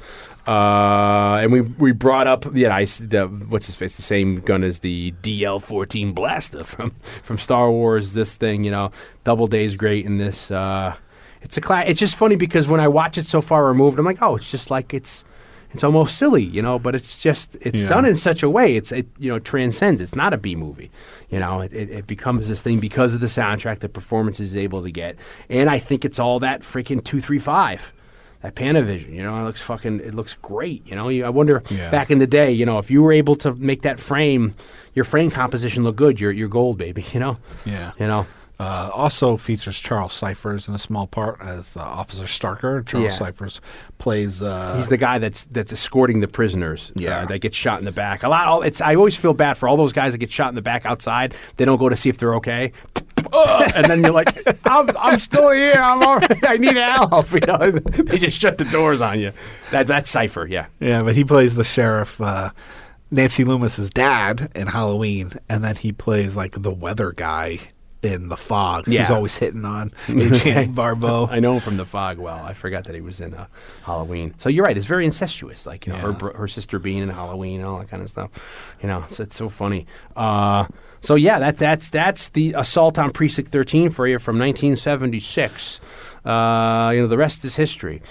Speaker 3: Uh, and we we brought up yeah, I, the what's his face, the same gun as the DL14 blaster from from Star Wars. This thing, you know, Doubleday's great in this. Uh, it's a class. It's just funny because when I watch it so far removed, I'm like, oh, it's just like it's it's almost silly, you know, but it's just it's
Speaker 4: Yeah.
Speaker 3: done in such a way it's it you know transcends. It's not a B movie, you know. It, it, it becomes this thing because of the soundtrack, the performances is able to get, and I think it's all that freaking two three five. That Panavision, you know, it looks fucking. It looks great, you know. You, I wonder
Speaker 4: Yeah.
Speaker 3: back in the day, you know, if you were able to make that frame, your frame composition look good, you're you're gold, baby. You know.
Speaker 4: Yeah.
Speaker 3: You know.
Speaker 4: Uh, also features Charles Cyphers in a small part as uh, Officer Starker. Charles
Speaker 3: Yeah.
Speaker 4: Cyphers plays. Uh,
Speaker 3: He's the guy that's that's escorting the prisoners.
Speaker 4: Yeah.
Speaker 3: uh, that get shot in the back. A lot. All, it's. I always feel bad for all those guys that get shot in the back outside. They don't go to see if they're okay. And then you're like, I'm, I'm still here. I'm all right. I need help. You know, they just shut the doors on you. That that's Cipher. Yeah.
Speaker 4: yeah, but he plays the sheriff. Uh, Nancy Loomis's dad in Halloween, and then he plays like the weather guy in The Fog.
Speaker 3: Yeah.
Speaker 4: Who's always hitting on Adrienne Barbeau.
Speaker 3: I know him from the fog well. I forgot that he was in uh, Halloween. So you're right. It's very incestuous. Like you know, her
Speaker 4: Yeah.
Speaker 3: bro- her sister being in Halloween and all that kind of stuff. You know, it's, it's so funny. Uh, so yeah, that that's that's the assault on Precinct 13 for you from 1976. Uh, you know, the rest is history.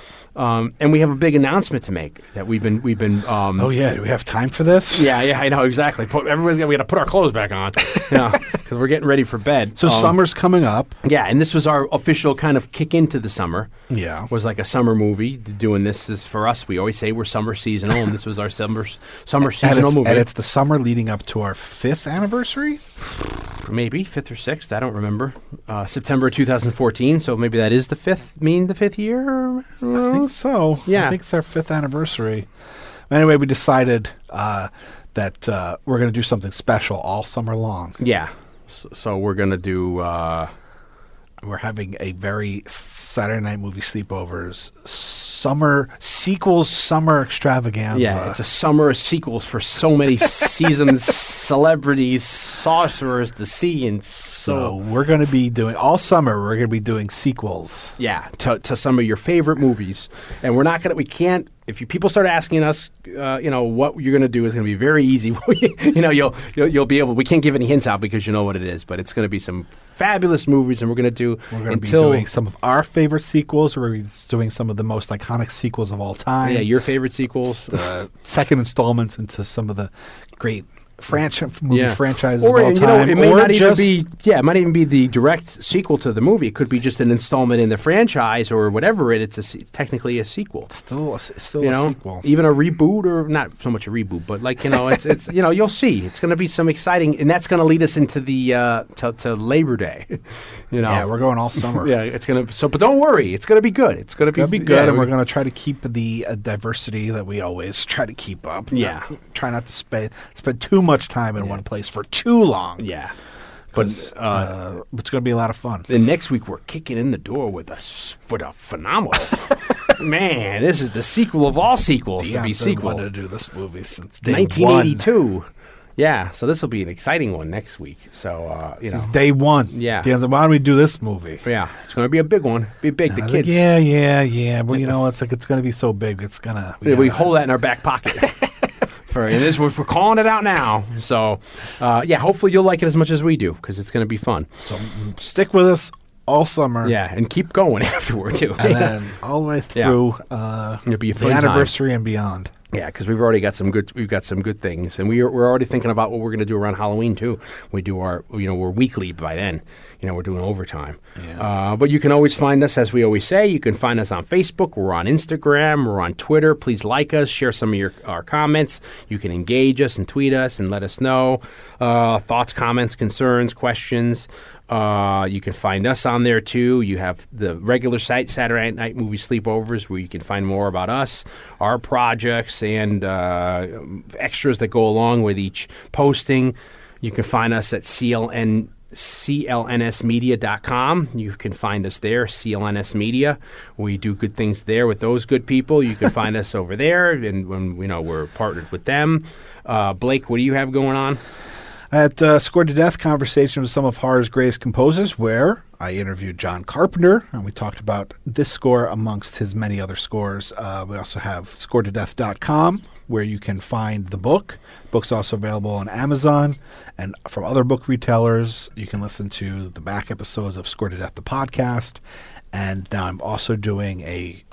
Speaker 3: Um, and we have a big announcement to make that we've been we've been um,
Speaker 4: Oh yeah, do we have time for this?
Speaker 3: yeah yeah I know exactly. Put, everybody's got we got to put our clothes back on, yeah, because we're getting ready for bed.
Speaker 4: So
Speaker 3: Um,
Speaker 4: summer's coming up.
Speaker 3: yeah, and this was our official kind of kick into the summer.
Speaker 4: Yeah.
Speaker 3: was like a summer movie. Doing this is for us. We always say we're summer seasonal, and this was our summer summer
Speaker 4: And
Speaker 3: seasonal
Speaker 4: it's,
Speaker 3: movie.
Speaker 4: and it's the summer leading up to our fifth anniversary.
Speaker 3: maybe fifth or sixth. I don't remember. Uh, September 2014. So maybe that is the fifth. Mean the fifth year?
Speaker 4: I think so.
Speaker 3: Yeah.
Speaker 4: I think it's our fifth anniversary. Anyway, we decided uh, that uh, we're going to do something special all summer long.
Speaker 3: Yeah. So, so we're gonna do. Uh,
Speaker 4: We're having a very Saturday night movie sleepovers summer sequels summer extravaganza.
Speaker 3: yeah, it's a summer of sequels for so many seasons, celebrities, sorcerers to see, and
Speaker 4: so
Speaker 3: so
Speaker 4: we're going to be doing all summer. We're going to be doing sequels.
Speaker 3: Yeah, to, to some of your favorite movies, and we're not gonna. We can't. If you people start asking us, uh, you know, what you're gonna do is gonna be very easy. you know, you'll, you'll you'll be able. We can't give any hints out because you know what it is, but it's gonna be some fabulous movies, and we're gonna do
Speaker 4: We're going to be doing some of our favorite sequels. We're doing some of the most iconic sequels of all time.
Speaker 3: yeah your favorite sequels.
Speaker 4: uh, second installments into some of the great franchise movie
Speaker 3: yeah.
Speaker 4: franchises
Speaker 3: or you
Speaker 4: time.
Speaker 3: know, it may
Speaker 4: or
Speaker 3: not even be. Yeah, it might even be the direct sequel to the movie. It could be just an installment in the franchise or whatever. It it's a, technically a sequel.
Speaker 4: still a, still
Speaker 3: you
Speaker 4: a
Speaker 3: know,
Speaker 4: sequel.
Speaker 3: even a reboot or not so much a reboot, but like you know, it's it's you know you'll see it's going to be some exciting, and that's going to lead us into the uh, to, to Labor Day. you know,
Speaker 4: yeah, we're going all summer.
Speaker 3: yeah, it's going to so, but don't worry, it's going to be good. It's going to be
Speaker 4: be good,
Speaker 3: yeah,
Speaker 4: and we're
Speaker 3: we-
Speaker 4: going to try to keep the uh, diversity that we always try to keep up.
Speaker 3: Yeah.
Speaker 4: try not to spend spend too much time in one place for too long.
Speaker 3: yeah, But uh,
Speaker 4: uh, it's going to be a lot of fun.
Speaker 3: then next week we're kicking in the door with a with a phenomenal. Man, this is the sequel of all sequels to be sequel.
Speaker 4: wanted to do this movie since day one.
Speaker 3: 1982. Yeah, so this will be an exciting one next week. So uh, you know,
Speaker 4: Since day one.
Speaker 3: Yeah.
Speaker 4: Beyonce, why don't we do this movie?
Speaker 3: yeah, it's going to be a big one. Be big. The kids.
Speaker 4: like, yeah, yeah, yeah. But you know, it's like it's going to be so big. It's gonna.
Speaker 3: Yeah, we
Speaker 4: gotta-
Speaker 3: hold that in our back pocket. For this, we're, we're calling it out now. So, uh, yeah, hopefully you'll like it as much as we do because it's going to be fun.
Speaker 4: So stick with us all summer.
Speaker 3: Yeah, and keep going afterward too.
Speaker 4: And then all the way
Speaker 3: Yeah.
Speaker 4: through uh,
Speaker 3: It'll be
Speaker 4: the
Speaker 3: fun time.
Speaker 4: anniversary and beyond.
Speaker 3: Yeah, because we've already got some good. We've got some good things, and we are, we're already thinking about what we're going to do around Halloween too. We do our, you know, we're weekly by then. You know, we're doing overtime. Uh, but you can always find us, as we always say. You can find us on Facebook. We're on Instagram. We're on Twitter. Please like us, share some of your our comments. You can engage us and tweet us and let us know uh, thoughts, comments, concerns, questions. Uh, you can find us on there too. You have the regular site, Saturday Night Movie Sleepovers, where you can find more about us, our projects, and uh, extras that go along with each posting. You can find us at CLN clnsmedia.com. You can find us there, CLNS Media. We do good things there with those good people. You can find us over there, and when you know we're partnered with them. Uh, Blake, what do you have going on?
Speaker 4: At uh, to Death conversation with some of horror's greatest composers, where I interviewed John Carpenter, and we talked about this score amongst his many other scores. Uh, we also have scoredtodeath.com, where you can find the book. The book's also available on Amazon and from other book retailers. You can listen to the back episodes of Score to Death, the podcast. And now I'm also doing a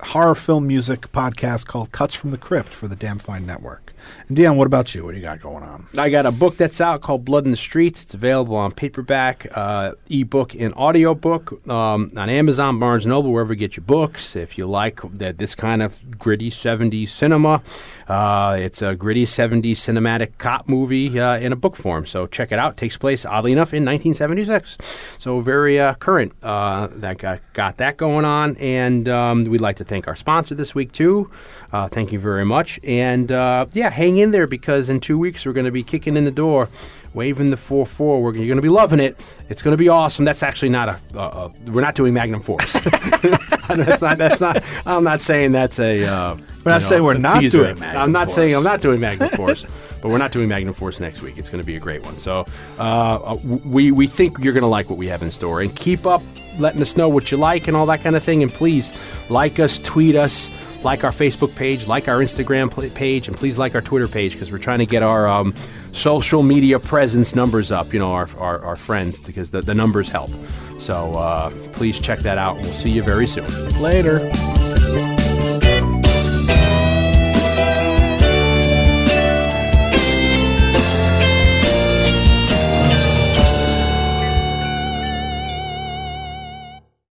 Speaker 4: horror film music podcast called Cuts from the Crypt for the Damn Fine Network. And Dion, what about you? What do you got going on?
Speaker 3: I got a book that's out called Blood in the Streets. It's available on paperback, uh, ebook, and audiobook um, on Amazon, Barnes Noble, wherever you get your books. If you like that this kind of gritty 70s cinema, uh, it's a gritty 70s cinematic cop movie uh, in a book form. So check it out. It takes place, oddly enough, in 1976. So very uh, current. Uh, that got, got that going on. And um, we'd like to thank our sponsor this week, too. Uh, thank you very much. And uh, yeah, hang in there because in two weeks we're going to be kicking in the door, waving the 4 4. We're, you're going to be loving it. It's going to be awesome. That's actually not a, a we're not doing Magnum Force. that's not, that's not, I'm not saying that's a, uh,
Speaker 4: We're not saying we're not doing Magnum
Speaker 3: I'm not saying I'm not doing Magnum Force. But we're not doing Magnum Force next week. It's going to be a great one. So uh, uh, we we think you're going to like what we have in store. And keep up letting us know what you like and all that kind of thing. And please like us, tweet us, like our Facebook page, like our Instagram page, and please like our Twitter page because we're trying to get our um, social media presence numbers up. You know, our our, our friends because the, the numbers help. So uh, please check that out, we'll see you very soon.
Speaker 4: Later.